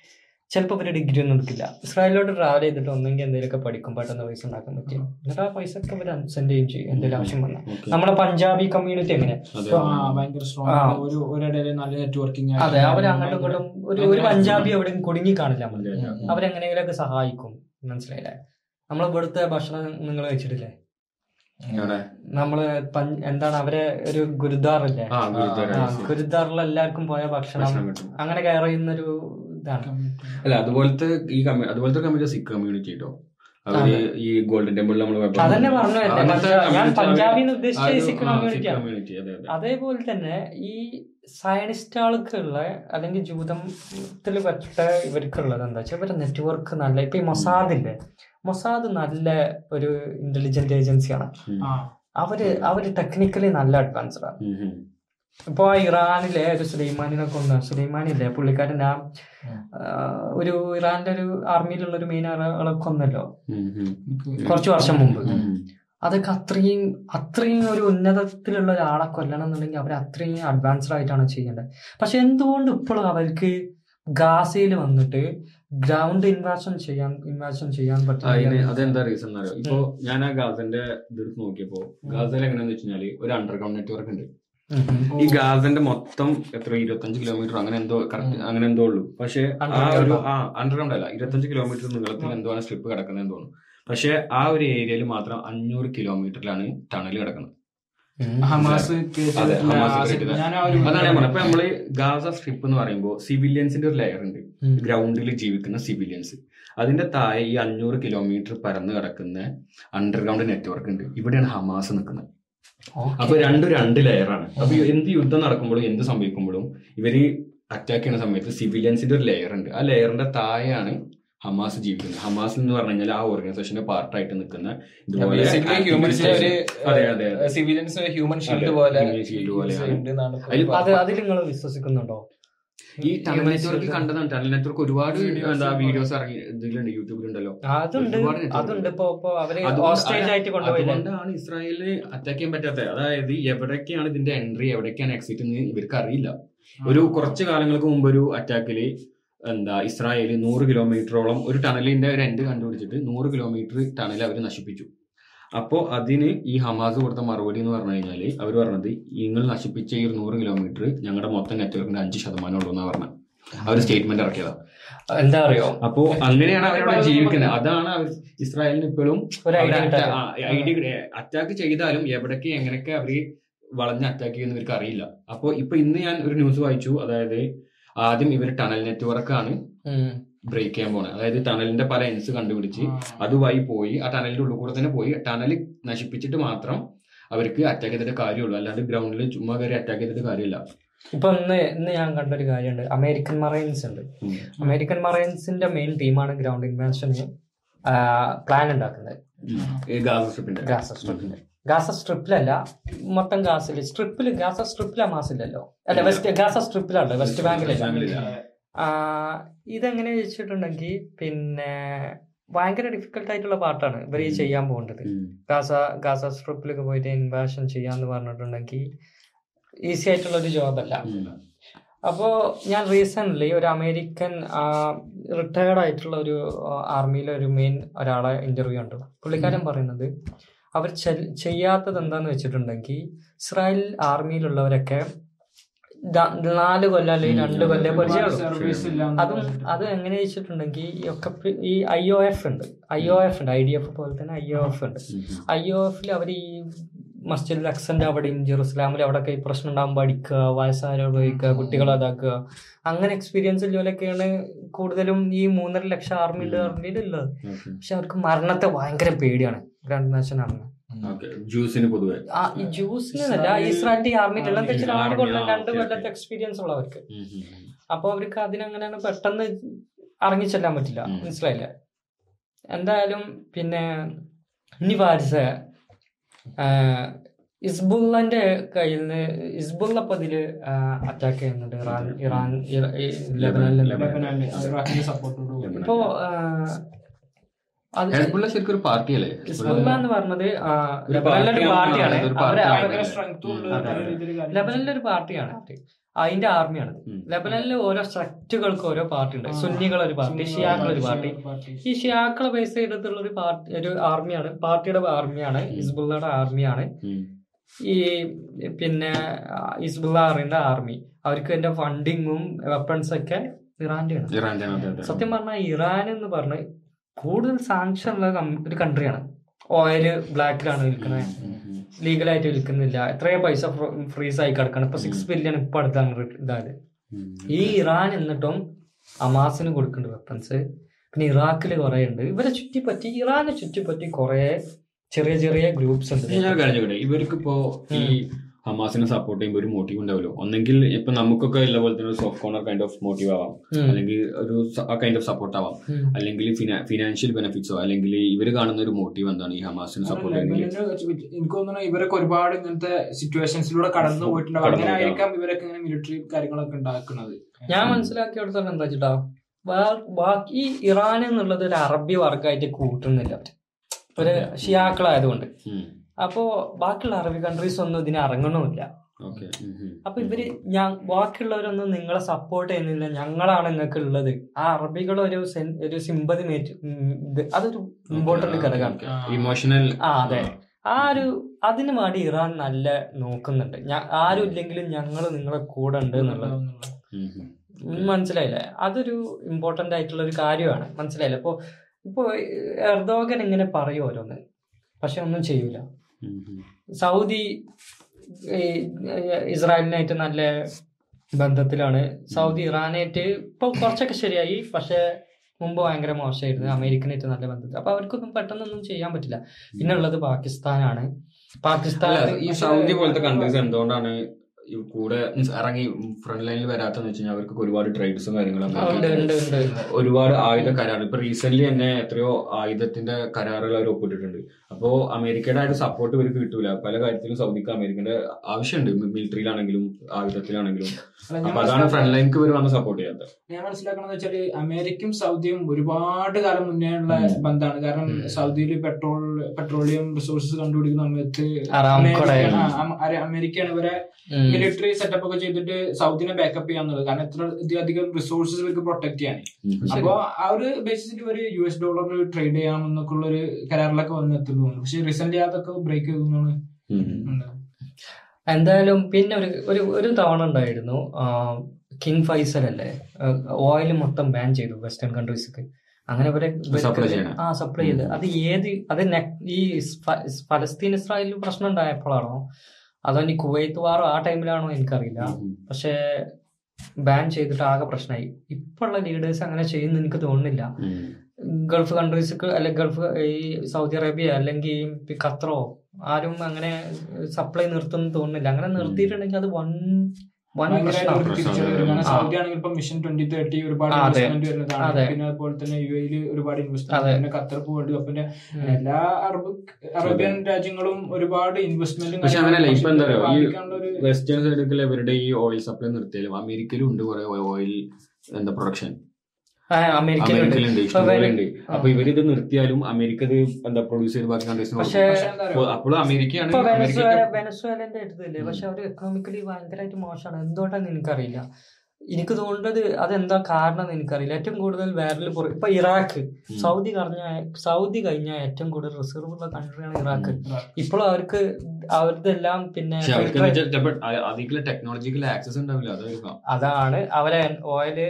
ചിലപ്പോൾ ഇവർ ഡിഗ്രി ഒന്നും എടുക്കില്ല. ഇസ്രായേലിലോട്ട് ട്രാവൽ ചെയ്തിട്ട് ഒന്നെങ്കിൽ എന്തെങ്കിലുമൊക്കെ പഠിക്കും പെട്ടെന്ന് പൈസ ഉണ്ടാക്കാൻ പറ്റും. എന്നിട്ട് ആ പൈസ ഒക്കെ ഇവർ സെൻഡ് ചെയ്യും ചെയ്യും എന്തെങ്കിലും ആവശ്യം വന്നാൽ. നമ്മുടെ പഞ്ചാബി കമ്മ്യൂണിറ്റി എങ്ങനെ? അതെ. ആ, ഭയങ്കര സ്ട്രോങ് ഒരു ഒരിടയിൽ നല്ല നെറ്റ്വർക്കിംഗ് അതെ അവർ അങ്ങോട്ടും ഇങ്ങോട്ടും ഒരു ഒരു പഞ്ചാബി എവിടെയും കുടുങ്ങി കാണില്ല നമ്മൾ സഹായിക്കും. മനസ്സിലായില്ലേ? നമ്മളെ ഇവിടുത്തെ ഭക്ഷണം നിങ്ങൾ കഴിച്ചിട്ടില്ലേ? നമ്മൾ എന്താണ് അവരെ ഒരു ഗുരുദ്വാറില്ലേ? ഗുരുദ്വാറിൽ എല്ലാവർക്കും പോയ ഭക്ഷണം അങ്ങനെ കയറിയുന്നൊരു ഇതാണ്. അല്ല അതുപോലത്തെ ഈ അതുപോലത്തെ കമ്മ്യൂണിറ്റി സിഖ് കമ്മ്യൂണിറ്റി കേട്ടോ അവർ ഈ ഗോൾഡൻ ടെമ്പിൾ നമ്മൾ പഞ്ചാബിന്ന് ഉദ്ദേശിച്ച സിഖ്. അതേപോലെ തന്നെ ഈ സയനിസ്റ്റുകൾക്കുള്ള അല്ലെങ്കിൽ ജൂതത്തിൽ പറ്റ ഇവർക്കുള്ളത് എന്താ വെച്ചാൽ ഇവരുടെ നെറ്റ്വർക്ക് നല്ല ഇപ്പൊ ഈ മൊസാദില്ലേ? മൊസാദ് നല്ല ഒരു ഇന്റലിജന്റ് ഏജൻസിയാണ് അവർ അവർ ടെക്നിക്കലി നല്ല അഡ്വാൻസ്ഡ് ആണ്. ആ ഇറാനിലെ ഒരു സുലൈമാനിനെ കൊന്ന സുലൈമാനില്ലേ പുള്ളിക്കാരൻ ആ ഒരു ഇറാന്റെ ഒരു ആർമിയിലുള്ള ഒരു മെയിൻ ആളെ കൊന്നല്ലോ. കുറച്ചു വർഷം മുമ്പ്. അതൊക്കെ അത്രയും അത്രയും ഒരു ഉന്നതത്തിലുള്ള ഒരാളെ കൊല്ലണം എന്നുണ്ടെങ്കിൽ അവർ അത്രയും അഡ്വാൻസ്ഡ് ആയിട്ടാണ് ചെയ്യേണ്ടത് പക്ഷെ എന്തുകൊണ്ട് ഇപ്പോഴും അവർക്ക് ഗാസയിൽ വന്നിട്ട് ഗ്രൗണ്ട് ഇൻവാഷൻ ചെയ്യാൻ ഇൻവാഷൻ ചെയ്യാൻ പറ്റും അതെന്താ റീസൺ എന്നറിയോ ഇപ്പൊ ഞാൻ ആ ഗാസന്റെ ഇതെടുത്ത് നോക്കിയപ്പോ ഗാസയിൽ എങ്ങനെയാന്ന് വെച്ച് കഴിഞ്ഞാൽ ഒരു അണ്ടർഗ്രൗണ്ട് നെറ്റ്വർക്ക് ഉണ്ട് ഈ ഗാസന്റെ മൊത്തം എത്ര ഇരുപത്തഞ്ച് കിലോമീറ്റർ അങ്ങനെ എന്തോ കറക്റ്റ് അങ്ങനെ എന്തോ ഉള്ളൂ. പക്ഷെ ആ ഒരു ആ. അണ്ടർഗ്രൗണ്ട് അല്ല. ഇരുപത്തഞ്ച് കിലോമീറ്റർ നീളത്തിൽ എന്തോ ആണ് സ്ട്രിപ്പ് കിടക്കുന്നതെന്ന് തോന്നുന്നു. പക്ഷെ ആ ഒരു ഏരിയയിൽ മാത്രം അഞ്ഞൂറ് കിലോമീറ്ററിലാണ് ടണൽ കിടക്കുന്നത്. ഹമാസ് അതാണ് ഞാൻ ഇപ്പൊ നമ്മൾ ഗാസ സ്ട്രിപ്പ് എന്ന് പറയുമ്പോൾ സിവിലിയൻസിന്റെ ഒരു ലെയർ ഉണ്ട്. ഗ്രൗണ്ടിൽ ജീവിക്കുന്ന സിവിലിയൻസ് അതിന്റെ താഴെ ഈ അഞ്ഞൂറ് കിലോമീറ്റർ പരന്ന് കിടക്കുന്ന അണ്ടർഗ്രൗണ്ട് നെറ്റ്വർക്ക് ഉണ്ട്. ഇവിടെയാണ് ഹമാസ് നിൽക്കുന്നത്. അപ്പൊ രണ്ടും രണ്ട് ലെയറാണ് അപ്പൊ എന്ത് യുദ്ധം നടക്കുമ്പോഴും എന്ത് സംഭവിക്കുമ്പോഴും ഇവർ അറ്റാക്ക് ചെയ്യുന്ന സമയത്ത് സിവിലിയൻസിന്റെ ഒരു ലെയർ ഉണ്ട്. ആ ലെയറിന്റെ താഴെയാണ് ഹമാസ് ജീവിക്കുന്നത്. ഹമാസ് എന്ന് പറഞ്ഞു കഴിഞ്ഞാൽ ആ ഓർഗനൈസേഷന്റെ പാർട്ടായിട്ട് നിൽക്കുന്ന അത് അതിൽ നിങ്ങൾ വിശ്വസിക്കുന്നുണ്ടോ? ഈ ടണൽ നെറ്റ്വർക്ക് കണ്ടതാണ്. ടണൽ നെറ്റ്വർക്ക് ഒരുപാട് എന്താ വീഡിയോസ് ഇറങ്ങി ഇതിലുണ്ട് യൂട്യൂബിലുണ്ടല്ലോ അതുകൊണ്ടാണ് ഇസ്രായേലിന് അറ്റാക്ക് ചെയ്യാൻ പറ്റാത്തത്. അതായത് എവിടേക്കാണ് ഇതിന്റെ എൻട്രി എവിടേക്കാണ് എക്സിറ്റ് എന്ന് ഇവർക്ക് അറിയില്ല ഒരു കുറച്ച് കാലങ്ങൾക്ക് മുമ്പ് ഒരു അറ്റാക്കിൽ എന്താ ഇസ്രായേൽ നൂറ് കിലോമീറ്ററോളം ഒരു ടണലിന്റെ ഒരു എൻഡ് കണ്ടുപിടിച്ചിട്ട് നൂറ് കിലോമീറ്റർ ടണൽ അവർ നശിപ്പിച്ചു. അപ്പോൾ അതിന് ഈ ഹമാസ് കൊടുത്ത മറുപടി എന്ന് പറഞ്ഞു കഴിഞ്ഞാൽ അവർ പറഞ്ഞത് നിങ്ങൾ നശിപ്പിച്ച ഈ ഒരു നൂറ് കിലോമീറ്റർ ഞങ്ങളുടെ മൊത്തം നെറ്റ്വർക്കിന്റെ അഞ്ച് ശതമാനം ഉള്ളൂ എന്നാ പറഞ്ഞത് അവർ സ്റ്റേറ്റ്മെന്റ് ഇറക്കിയതാ. എന്താ അറിയോ? അപ്പോ അങ്ങനെയാണ് അവരവിടെ ജീവിക്കുന്നത്. അതാണ് അവർ ഇസ്രായേലിന് ഇപ്പോഴും ഐഡിയ അറ്റാക്ക് ചെയ്താലും എവിടേക്ക് എങ്ങനെയൊക്കെ അവർ വളഞ്ഞ് അറ്റാക്ക് ചെയ്യുന്ന ഇവർക്ക് അറിയില്ല. അപ്പോ ഇപ്പൊ ഇന്ന് ഞാൻ ഒരു ന്യൂസ് വായിച്ചു. അതായത് ആദ്യം ഇവർ ടണൽ നെറ്റ്വർക്ക് ആണ്. ബ്രേക്ക് ചെയ്യാൻ പോണത് അതായത് ടണലിന്റെ പല എൻസ് കണ്ടുപിടിച്ച് അതുമായി പോയി ആ ടണലിന്റെ ഉള്ളിൽ കൂടെ തന്നെ പോയി ടണൽ നശിപ്പിച്ചിട്ട് മാത്രം അവർക്ക് അറ്റാക്ക് ചെയ്തിട്ട് കാര്യമുള്ളൂ. അല്ലാണ്ട് ഗ്രൗണ്ടിൽ ചുമ്മാ കയറി അറ്റാക്ക് ചെയ്തിട്ട് കാര്യമില്ല. ഇപ്പൊ ഇന്ന് ഇന്ന് ഞാൻ കണ്ടൊരു കാര്യമുണ്ട്. അമേരിക്കൻ മറൈൻസ് ഉണ്ട്. അമേരിക്കൻ മറൈൻസിന്റെ മെയിൻ ടീമാണ് ഗ്രൗണ്ട് ഇൻവെൻഷന് പ്ലാൻ ഉണ്ടാക്കുന്നത്. ഗാസ സ്ട്രിപ്പിന്റെ. ഗാസ സ്ട്രിപ്പിൽ ഗാസ സ്ട്രിപ്പിലല്ല മൊത്തം ഗാസിൽ സ്ട്രിപ്പിൽ ഗാസ സ്ട്രിപ്പിൽ മാസില്ലല്ലോ അല്ല വെസ്റ്റ് ഗാസ സ്ട്രിപ്പിലല്ല വെസ്റ്റ് ബാങ്കിലല്ല. ഇതെങ്ങനെ വെച്ചിട്ടുണ്ടെങ്കിൽ പിന്നെ ഭയങ്കര ഡിഫിക്കൽട്ട് ആയിട്ടുള്ള പാട്ടാണ് ഇവർ ഈ ചെയ്യാൻ പോകേണ്ടത്. ഗാസ ഗാസ സ്ട്രിപ്പിലൊക്കെ പോയിട്ട് ഇൻവേഷൻ ചെയ്യാന്ന് പറഞ്ഞിട്ടുണ്ടെങ്കിൽ ഈസി ആയിട്ടുള്ള ഒരു ജോബല്ല അപ്പോ അപ്പോൾ ഞാൻ റീസെന്റ്ലി ഒരു അമേരിക്കൻ റിട്ടയർഡ് ആയിട്ടുള്ള ഒരു ആർമിയിലെ ഒരു മെയിൻ ഒരാളെ ഇന്റർവ്യൂ ഉണ്ട് പുള്ളിക്കാരൻ പറയുന്നത് അവർ ചെയ്യാത്തത് എന്താന്ന് വെച്ചിട്ടുണ്ടെങ്കിൽ ഇസ്രായേൽ ആർമിയിലുള്ളവരൊക്കെ നാല് കൊല്ലം അല്ലെങ്കിൽ രണ്ട് കൊല്ലം പഠിച്ചു അതും അത് എങ്ങനെ വെച്ചിട്ടുണ്ടെങ്കിൽ ഒക്കെ ഈ ഐ ഒ എഫ് ഉണ്ട്. ഐ ഒ എഫ് ഉണ്ട്. ഐ ഡി എഫ് പോലെ തന്നെ ഐ ഒ എഫ് ഉണ്ട്. ഐ ഒ എഫിൽ അവർ ഈ മസ്ജിദ് അക്സന്റെ അവിടെയും ജെറുസലാമിൽ അവിടെയൊക്കെ ഈ പ്രശ്നം ഉണ്ടാകുമ്പോൾ അടിക്കുക വയസ്സായവരെ ഉപയോഗിക്കുക കുട്ടികളെ അതാക്കുക. അങ്ങനെ എക്സ്പീരിയൻസ് ഉള്ളവരൊക്കെയാണ് കൂടുതലും ഈ മൂന്നര ലക്ഷം ആർമിയുടെ ആർമിയിൽ ഉള്ളത്. പക്ഷെ അവർക്ക് മരണത്തെ ഭയങ്കര പേടിയാണ്. Grand nation army. ജ്യൂസിന് പൊതുവെ. ജ്യൂസിനല്ല ആർമിയിൽ ആറ് കൊല്ലം രണ്ട് കൊല്ലത്തെ എക്സ്പീരിയൻസ് ഉള്ളവർക്ക്. അപ്പൊ അവർക്ക് അതിനങ്ങനെയാണ് പെട്ടെന്ന് ഇറങ്ങിച്ചെല്ലാൻ പറ്റില്ല. മനസ്സിലായില്ല? എന്തായാലും പിന്നെ ഇനി പാരിസ ഇസ്ബുള്ളന്റെ കയ്യിൽ നിന്ന് ഇസ്ബുള്ള ഇപ്പൊ ഇതിൽ അറ്റാക്ക് ചെയ്യുന്നുണ്ട്. ഇറാൻ ഇറാൻ ഇറ- ലെബനനിൽ ഇപ്പോ ഹെസ്ബുള്ള ശരിക്കും ഒരു പാർട്ടിയല്ലേ? ഹിസ്ബുള്ള എന്ന് പറഞ്ഞത് ആ, ഒരു പാർട്ടിയാണ്. ലെബനനിലെ ഒരു പാർട്ടിയാണ്. അതിന്റെ ആർമിയാണ്. ലെബനനിൽ ഓരോ സെക്റ്റുകൾക്ക് ഓരോ പാർട്ടി ഉണ്ട്. സുന്നികൾ ഒരു പാർട്ടി ഷിയാക്കൾ ഒരു പാർട്ടി. ഈ ഷിയാക്കളെ ബേസ് ചെയ്തിട്ടുള്ള ഒരു പാർട്ടി ഒരു ആർമിയാണ് പാർട്ടിയുടെ ആർമിയാണ് ഹിസ്ബുള്ളയുടെ ആർമിയാണ് ഈ പിന്നെ ഹിസ്ബുള്ള ആർമിന്റെ ആർമി അവർക്ക് എന്റെ ഫണ്ടിങ്ങും വെപ്പൺസ് ഒക്കെ ഇറാന്റെ ആണ്. സത്യം പറഞ്ഞാൽ ഇറാൻ എന്ന് പറഞ്ഞ് കൂടുതൽ സാങ്ഷൻ ഉള്ള ഒരു കൺട്രിയാണ്. ഓയിൽ ബ്ലാക്കിലാണ് വിൽക്കുന്നത്. ലീഗലായിട്ട് വിൽക്കുന്നില്ല. എത്രയോ പൈസ ഫ്രീസ് ആയി കിടക്കണം. ഇപ്പൊ സിക്സ് ബില്യൺ ഇപ്പൊ അടുത്താണ് ഇതായത്. ഈ ഇറാൻ എന്നിട്ടും അമാസിന് കൊടുക്കുന്നുണ്ട് വെപ്പൻസ് പിന്നെ ഇറാഖിൽ കുറെ ഉണ്ട് ഇവരെ ചുറ്റിപ്പറ്റി ഇറാനെ ചുറ്റിപ്പറ്റി കുറെ ചെറിയ ചെറിയ ഗ്രൂപ്പ്സ് ഉണ്ട്. ഇവർക്ക് ഇപ്പോ ഈ ഹമാസിനെ സപ്പോർട്ട് ചെയ്യുമ്പോൾ ഒരു മോട്ടീവ് ഉണ്ടാവില്ല ഒന്നെങ്കിൽ ഇപ്പൊ നമുക്കൊക്കെ ഉള്ള പോലെ തന്നെ soft corner kind of motive ആവാം. അല്ലെങ്കിൽ ഒരു കൈൻഡ് ഓഫ് സപ്പോർട്ട് ആവാം. അല്ലെങ്കിൽ ഫിനാൻഷ്യൽ ബെനിഫിറ്റ്സോ അല്ലെങ്കിൽ ഇവർ കാണുന്ന ഒരു മോട്ടീവ് എന്താണ് ഈ ഹമാസിനെ സപ്പോർട്ട് ചെയ്യുന്നത് എനിക്ക് തോന്നുന്നു ഇവരൊക്കെ ഒരുപാട് ഇങ്ങനത്തെ സിറ്റുവേഷൻസിലൂടെ കടന്നു പോയിട്ടുണ്ടാവും അങ്ങനെ ആയിരിക്കാം ഇവരൊക്കെ ഇങ്ങനെ മിലിറ്ററി കാര്യങ്ങളൊക്കെ ഉണ്ടാക്കുന്നത്. ഞാൻ മനസ്സിലാക്കിയെടുത്തോളം എന്താ വെച്ചിട്ടാ ബാക്കി ഇറാൻ എന്നുള്ളത് ഒരു അറബി വർഗമായിട്ട് കൂട്ടുന്നില്ല. ഒരു ഷിയാക്കളായതുകൊണ്ട്. അപ്പോ ബാക്കിയുള്ള അറബി കൺട്രീസ് ഒന്നും ഇതിന് ഇറങ്ങണമില്ല അപ്പൊ ഇവർ ഞാൻ ബാക്കിയുള്ളവരൊന്നും നിങ്ങളെ സപ്പോർട്ട് ചെയ്യുന്നില്ല. ഞങ്ങളാണ് നിങ്ങൾക്ക് ഉള്ളത് ആ അറബികൾ ഒരു ഒരു സിമ്പതി മേറ്റ് അതൊരു ഇമ്പോർട്ടന്റ് ഘടകമാണ്. ഇമോഷണൽ ആ അതെ. ആ ഒരു അതിന് വേണ്ടി ഇറാൻ നല്ല നോക്കുന്നുണ്ട്. ആരും ഇല്ലെങ്കിലും ഞങ്ങൾ നിങ്ങളെ കൂടെ ഉണ്ട് എന്നുള്ളത്. മനസ്സിലായില്ലേ? അതൊരു ഇമ്പോർട്ടന്റ് ആയിട്ടുള്ള ഒരു കാര്യമാണ്. മനസ്സിലായില്ലേ? ഇപ്പൊ ഇപ്പൊ എർദോഗൻ ഇങ്ങനെ പറയും ഓരോന്ന്. പക്ഷെ ഒന്നും ചെയ്യൂല. സൗദി ഇസ്രായേലിനായിട്ട് നല്ല ബന്ധത്തിലാണ്. സൗദി ഇറാനായിട്ട് ഇപ്പൊ കുറച്ചൊക്കെ ശരിയായി. പക്ഷെ മുമ്പ് ഭയങ്കര മോശമായിരുന്നു. അമേരിക്കനായിട്ട് നല്ല ബന്ധത്തിൽ. അപ്പൊ അവർക്കൊന്നും പെട്ടെന്നൊന്നും ചെയ്യാൻ പറ്റില്ല. പിന്നെ ഉള്ളത് പാകിസ്ഥാനാണ്. പാകിസ്ഥാൻ ഈ സൗദി പോലത്തെ കൺട്രീസ് എന്തുകൊണ്ടാണ് കൂടെ ഇറങ്ങി ഫ്രണ്ട് ലൈനിൽ വരാത്തെന്ന് വെച്ച് കഴിഞ്ഞാൽ അവർക്ക് ഒരുപാട് ട്രേഡ്സും കാര്യങ്ങളും ഒരുപാട് ആയുധ കരാർ ഇപ്പൊ റീസെന്റ് തന്നെ എത്രയോ ആയുധത്തിന്റെ കരാറുകൾ അവർ ഒപ്പിട്ടിട്ടുണ്ട്. അപ്പോ അമേരിക്കയുടെ ആയിട്ട് സപ്പോർട്ട് ഇവർക്ക് കിട്ടൂല. പല കാര്യത്തിലും സൗദിക്ക് അമേരിക്കന്റെ ആവശ്യമുണ്ട്. മിലിറ്ററിയിലാണെങ്കിലും ആയുധത്തിലാണെങ്കിലും. അപ്പൊ അതാണ് ഫ്രണ്ട് ലൈനിക്ക് ഇവർ വന്ന് സപ്പോർട്ട് ചെയ്യാത്തത്. ഞാൻ മനസ്സിലാക്കണമെന്ന് വെച്ചാൽ അമേരിക്കയും സൗദിയും ഒരുപാട് കാലം മുന്നേ ഉള്ള ബന്ധമാണ്. കാരണം സൗദിയിൽ പെട്രോൾ പെട്രോളിയം റിസോഴ്സസ് കണ്ടുപിടിക്കുന്ന സമയത്ത് അമേരിക്കയാണ് ഇവരെ. മിലിറ്ററി സെറ്റപ്പ് ഒക്കെ ചെയ്തിട്ട് സൗദിനെ ബാക്കപ്പ് ചെയ്യാന്നുള്ളത്. കാരണം എത്ര അധികം റിസോഴ്സസ് ഇവർക്ക് പ്രൊട്ടക്ട് ചെയ്യാൻ അപ്പൊ ആ ഒരു ബേസിസിൽ ഒരു യു എസ് ഡോളറിൽ ട്രേഡ് ചെയ്യാമെന്നൊക്കെ ഉള്ള ഒരു കരാറിലൊക്കെ വന്ന് എത്തുന്നു പക്ഷെ റീസെന്റ് അതൊക്കെ ബ്രേക്ക് ചെയ്തെന്നാണ് എന്തായാലും പിന്നെ ഒരു ഒരു ഒരു തവണ ഉണ്ടായിരുന്നു. കിങ് ഫൈസൽ അല്ലേ? ഓയിൽ മൊത്തം ബാൻ ചെയ്തു വെസ്റ്റേൺ കൺട്രീസൊക്കെ അങ്ങനെ ഇവരെ. ആ സപ്ലൈ ചെയ്ത്. അത് ഏത് അത് ഈ പലസ്തീൻ ഫലസ്തീൻ ഇസ്രായേലിൽ പ്രശ്നം ഉണ്ടായപ്പോഴാണോ അതോ ഇനി കുവൈത്ത് വാറോ ആ ടൈമിലാണോ എനിക്കറിയില്ല. പക്ഷേ ബാൻ ചെയ്തിട്ട് ആകെ പ്രശ്നമായി ഇപ്പോഴുള്ള ലീഡേഴ്സ് അങ്ങനെ ചെയ്യുന്ന എനിക്ക് തോന്നുന്നില്ല. ഗൾഫ് കൺട്രീസ് അല്ലെങ്കിൽ ഗൾഫ് ഈ സൗദി അറേബ്യ അല്ലെങ്കിൽ ഖത്തറോ ആരും അങ്ങനെ സപ്ലൈ നിർത്തുന്നു തോന്നുന്നില്ല. അങ്ങനെ നിർത്തിയിട്ടുണ്ടെങ്കിൽ അത് വൺ വൻ ഭയങ്കര പ്രശ്നമാണ് ഒരു തിരിച്ചറിവ് വരും. കാരണം ആ. സൗദി ആണെങ്കിൽ ഇപ്പൊ മിഷൻ ട്വന്റി തേർട്ടി ഒരുപാട് ഇൻവെസ്റ്റ്മെന്റ് വരുന്നതാണ്. പിന്നെ അതുപോലെ തന്നെ യു എയിൽ ഒരുപാട് ഇൻവെസ്റ്റ്മെന്റ് പിന്നെ ഖത്തർ വേൾഡ് കപ്പിന്റെ എല്ലാ അറബ് അറേബ്യൻ രാജ്യങ്ങളും ഒരുപാട് ഇൻവെസ്റ്റ്മെന്റും പക്ഷെ അങ്ങനെയല്ല ഇപ്പൊ എന്താ പറയുക ഈ ഒരു വെസ്റ്റേൺ സൈഡിൽ ഇവരുടെ ഈ ഓയിൽ സപ്ലൈ നിർത്തിയാലും അമേരിക്കയിലും ഉണ്ട് കുറെ ഓയിൽ എന്താ പ്രൊഡക്ഷൻ അമേരിക്കയിലുണ്ട്. ഇഷ്ടംപോലെയുണ്ട് അപ്പൊ ഇവരിത് നിർത്തിയാലും അമേരിക്ക ഇത് എന്താ പ്രൊഡ്യൂസ് ചെയ്ത് ബാക്കി കൺട്രീസിന്? അപ്പോഴും അമേരിക്കയാണ് അമേരിക്ക വെനസ്വേലന്റെ എടുത്തില്ലേ പക്ഷെ അവർ എക്കണോമിക്കലി ഭയങ്കരമായിട്ട് മോശമാണ്. എന്തുകൊണ്ടാണ് എനിക്കറിയില്ല. എനിക്ക് തോന്നുന്നത് അതെന്താ കാരണം എന്ന് എനിക്കറിയില്ല. ഏറ്റവും കൂടുതൽ വേറൽ ഇപ്പൊ ഇറാഖ്. സൗദി കഴിഞ്ഞ സൗദി കഴിഞ്ഞ ഏറ്റവും കൂടുതൽ റിസർവ് ഉള്ള കൺട്രിയാണ് ഇറാഖ്. ഇപ്പോഴും അവർക്ക് അവരുടെ എല്ലാം പിന്നെ ടെക്നോളജിക്കൽ ആക്സസ് ഉണ്ടാവില്ല. അതായിരിക്കാം. അതാണ്. അവരെ ഓയിൽ